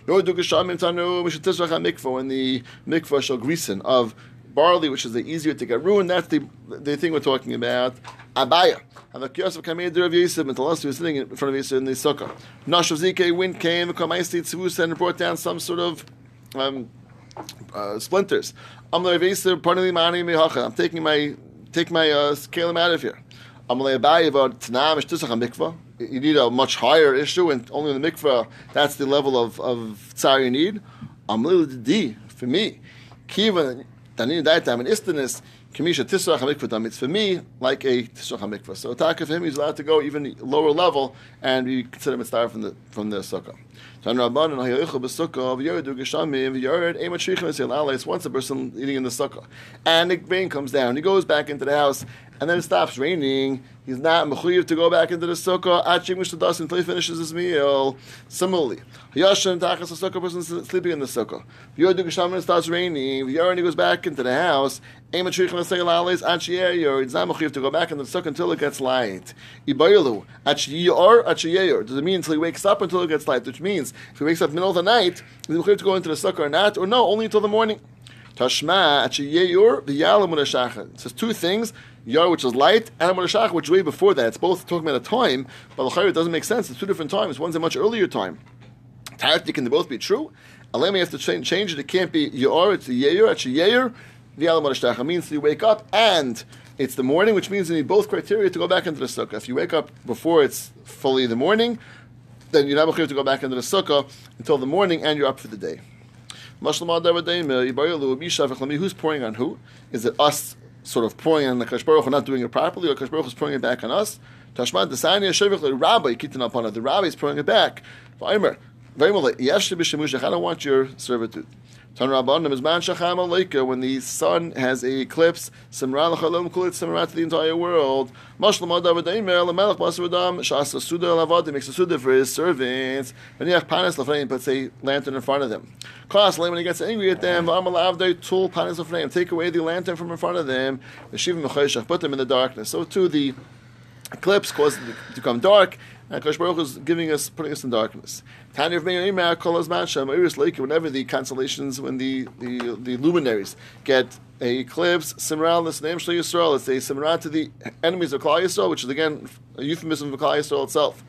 No dukashamim tanu, we should tisrach mikvah when the mikvah shall grisen of barley, which is the easier to get ruined. That's the the thing we're talking about. Abaye. And the kiyos of Kamedir of Yisib, and Talas was sitting in front of Yisib in the sukkah. Nash of Zike, wind came, Kamaisi Tzvus, and brought down some sort of um, uh, splinters. I'm I'm taking my take my uh, kalim out of here. You need a much higher issue, and only in the mikvah, that's the level of, of tsar you need. For me, kiva tanin daitam and istanis kamisha tisrach hamikvah It's for me like a tisrach hamikvah. So attack of him, he's allowed to go even lower level, and we consider him a star from the from the sukkah. Once a person eating in the sukkah, and the rain comes down, he goes back into the house, and then it stops raining. He's not mechuyev to go back into the sukkah until he finishes his meal. Similarly, Yashin tachas a sukkah person sleeping in the sukkah. V'yodu geshamin it starts raining. V'yarin he goes back into the house. Ema tzrich l'sei la'aleis achiyeyor. It's not mechuyev to go back into the sukkah until it gets light. Ibayilu achiyor achiyeyor. Does it mean until he wakes up until it gets light? Which means if he wakes up in the middle of the night, is he mechuyev to go into the sukkah or not? Or no, only until the morning. Tashma achiyeyor v'yalam unashachan. It says two things. Yar, which is light, and Amar which is way before that. It's both talking about a time, but it doesn't make sense. It's two different times. One's a much earlier time. Tarti can they both be true? Alemi has to change, change it. It can't be Yor, it's a Yeir, actually Yeir. The Alamar means you wake up and it's the morning, which means you need both criteria to go back into the sukkah. If you wake up before it's fully the morning, then you're not to go back into the sukkah until the morning and you're up for the day. Who's pouring on who? Is it us sort of pouring on the Kadosh Baruch Hu, not doing it properly, or Kadosh Baruch is pouring it back on us. Tashma desanya shevich the rabbi kitin upon it. The rabbi is pouring it back. Very well. B'shemushach. I don't want your servitude. Tan Rabbanim is man shacham aleika when the sun has a eclipse. Simra l'chalom kulit simra to the entire world. Mashlam adav adaimer lemelech basavadam shasa suda lavad. Makes a suda for his servants. And yach panis lefreim puts a lantern in front of them. Klas when he gets angry at them. V'amalavdei tul panis lefreim. Take away the lantern from in front of them. V'shivim mechayshach. Put them in the darkness. So too the eclipse causes it to become dark, and Kosh Baruch is giving us, putting us in darkness. Of Lake, whenever the constellations, when the, the, the luminaries get a eclipse, Simral, the name Shli Yisrael, it's a Simran to the enemies of Klal Yisrael, which is again a euphemism of Klal Yisrael itself.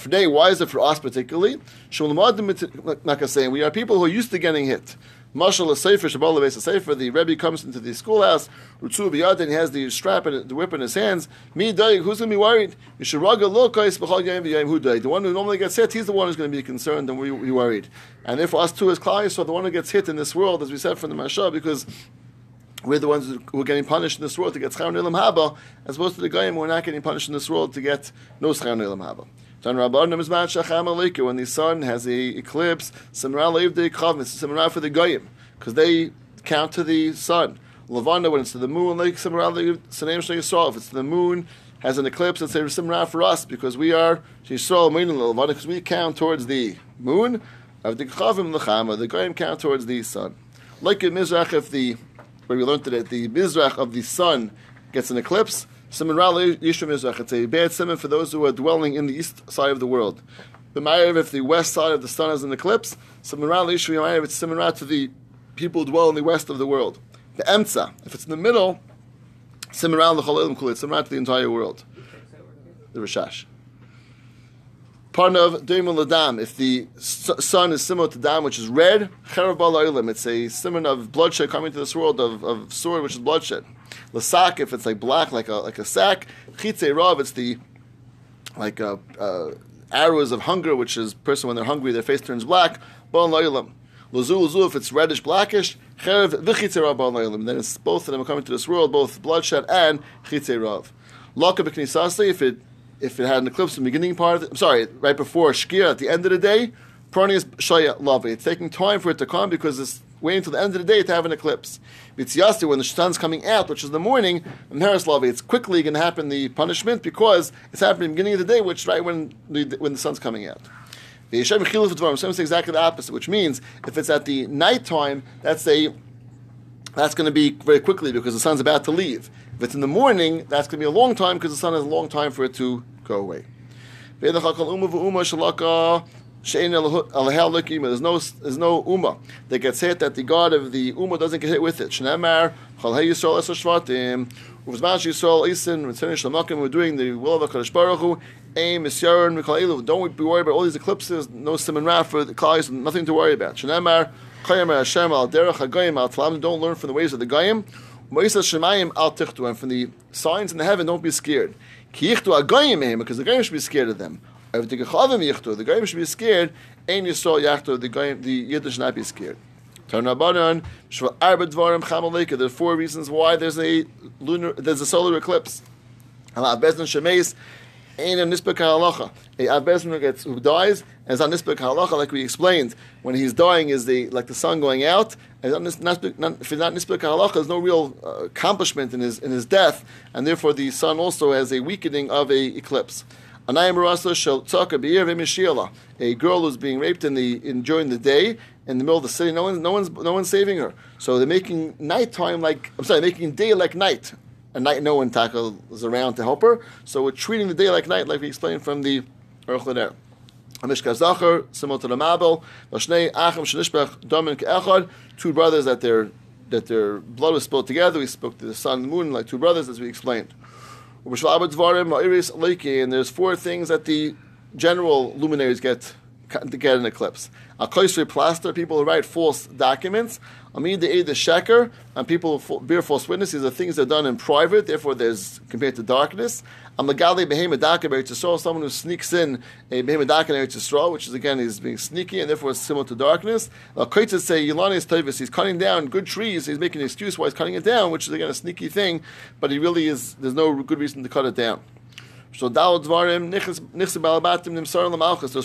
Today, why is it for us particularly? Like saying, we are people who are used to getting hit. Mashal sefer a sefer. The Rebbe comes into the schoolhouse. Rutzu biyad and he has the strap and the whip in his hands. Me day, who's going to be worried? Yisharaga lokais b'chol yayim v'yayim hu. The one who normally gets hit, he's the one who's going to be concerned and be worried. And therefore, us too as klai, so the one who gets hit in this world, as we said from the Mashal, because we're the ones who are getting punished in this world to get schar haba, as opposed to the goyim who are not getting punished in this world to get no schar nilam haba. When the sun has a eclipse, Simra the Kavmis, Simra for the Goyim, because they count to the sun. Lavanda, when it's to the moon, like Simra Sanem Yisrael, if it's to the moon, has an eclipse, it's a simra for us because we are Yisrael Moinin Lelvana because we count towards the moon of the Chavim Lechama, the Goyim count towards the sun. Like in Mizrach, if the where we learned today, the Mizrach of the sun gets an eclipse, Simon Ra Yishra Mizrach. It's a bad simon for those who are dwelling in the east side of the world. The if the west side of the sun has an eclipse, Simon Ra Yishra Ma'ariv, it's Simon Ra to the people who dwell in the west of the world. The Emtza, if it's in the middle, Simon Ra L'cholim Kulit, Simon Ra to the entire world. The Rishash. Parnav Deimul Ladam. If the sun is similar to dam, which is red, Oilim. It's a simon of bloodshed coming to this world of, of sword, which is bloodshed. Lasak, if it's like black, like a like a sack. Chitze Rav, it's the like uh, uh, arrows of hunger, which is person when they're hungry, their face turns black. Bal Oilim. Lazu Lazu, if it's reddish blackish. Cherav V'chitze Rav Oilim. Then it's both of them are coming to this world, both bloodshed and Chitze Rav. Laka B'knisasi, if it if it had an eclipse in the beginning part of I'm sorry, right before Shkir at the end of the day, Pranius Shaya Lavi. It's taking time for it to come because it's waiting until the end of the day to have an eclipse. Vitziasti, when the sun's coming out, which is the morning, and Harislavi, it's quickly going to happen the punishment because it's happening beginning of the day, which right when the, when the sun's coming out. The Yeshem Chiluf exactly the opposite, which means if it's at the nighttime, that's a that's going to be very quickly because the sun's about to leave. If it's in the morning, that's going to be a long time because the sun has a long time for it to go away. There's no there's no umma that gets hit that the God of the umma doesn't get hit with it. Shnemar Chal Hey Yisrael Esar Shvatim Uvzman Yisrael Isin Ritzayin Shlamakim. We're doing the will of Hakadosh Baruch Hu. Aim Misyaron Mikal Don't be worried about all these eclipses. No simon ra for the Klais. Nothing to worry about. Shnemar Chayim Hashem Al Derech Hagayim Al Tlam. Don't learn from the ways of the Goyim. Moisa Shemayim Al Tichtu. And from the signs in the heaven, don't be scared. Ki Yichtu Hagayim Mehem, because the Goyim should be scared of them. The Gechavim the Goyim should be scared. Ein Yisrael Yachtu, the Goyim, the Yiddish should not be scared. Tarnabanan, Shva Arba Dvarim. There are four reasons why there's a lunar, there's a solar eclipse. Allah Bezdin Shemeis, Ein a Nisbek Halacha. A Bezdin who gets who dies is on Nisbek Halacha, like we explained. When he's dying, is the like the sun going out. And if it's not Nisbek Halacha, there's no real uh, accomplishment in his in his death, and therefore the sun also has a weakening of a eclipse. A girl who's being raped in the in during the day in the middle of the city. No one's no one's no one's saving her. So they're making nighttime like I'm sorry, making day like night. And night, no one tackles around to help her. So we're treating the day like night, like we explained from the Aruch LaNer. Amishka Zachar, similar to the Mabel, Vashnei Achim Shanishbech Domin Echad, two brothers that their that their blood was spilled together. We spoke to the sun and the moon like two brothers, as we explained. And there's four things that the general luminaries get to get an eclipse. A plaster, people who write false documents. Amid the aid the sheker, and people bear false witness. These are things that are done in private, therefore there's compared to darkness. A magali behema daka Yisrael, someone who sneaks in a behema daka Yisrael, which is again is being sneaky and therefore it's similar to darkness. A koitzes say Yilani is tavis, he's cutting down good trees, he's making an excuse why he's cutting it down, which is again a sneaky thing, but he really is there's no good reason to cut it down. So. There's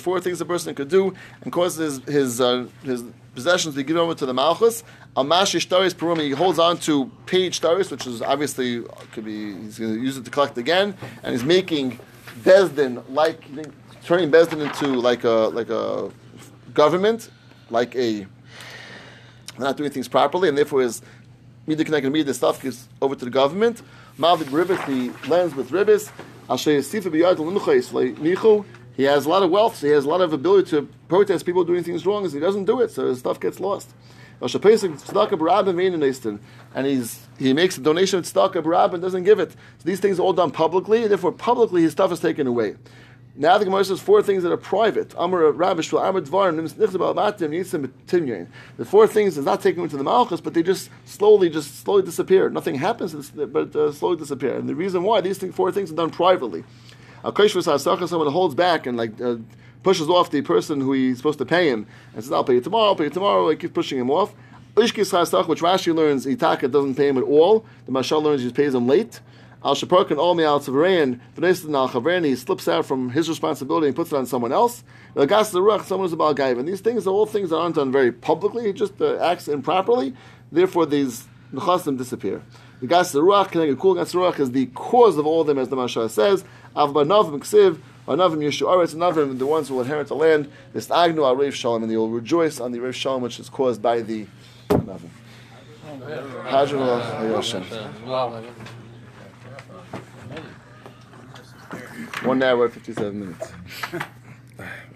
four things a person could do and cause his his uh, his possessions be given over to the malchus. Amash ishtaris perum. He holds on to page shtaris, which is obviously could be he's going to use it to collect again, and he's making bezdin like turning bezdin into like a like a government, like a not doing things properly, and therefore his media connected media stuff gives over to the government. Malvik ribbis, he lends with ribbis. He has a lot of wealth, so he has a lot of ability to protest people doing things wrong, he doesn't do it, so his stuff gets lost. And he's he makes a donation of tzedakah barab and doesn't give it. So these things are all done publicly, and therefore publicly his stuff is taken away. Now the Gemara says four things that are private. Amar Rabish Amar Dvarim The four things is not taken into the Malchus, but they just slowly, just slowly disappear. Nothing happens, but uh, slowly disappear. And the reason why these four things are done privately. A someone holds back and like uh, pushes off the person who he's supposed to pay him and says, "I'll pay you tomorrow. I'll pay you tomorrow." Like keeps pushing him off. Which Rashi learns, Itaka doesn't pay him at all. The Mashal learns he pays him late. Al Shaparkan all me al Tzavarayan, V'nesin al Chavran, he slips out from his responsibility and puts it on someone else. The Gas Ruach, someone who's about Gaiva. And these things are all things that aren't done very publicly, he just uh, acts improperly. Therefore, these the chasim disappear. The gas ruach, connected cool gas is the cause of all of them, as the Mashal says. Avba navim ksiv, anavim yeshu aretz, anavim the ones who will inherit the land. This agnu al reif shalom, and they will rejoice on the reif shalom, which is caused by the anavim. One hour, fifty-seven minutes.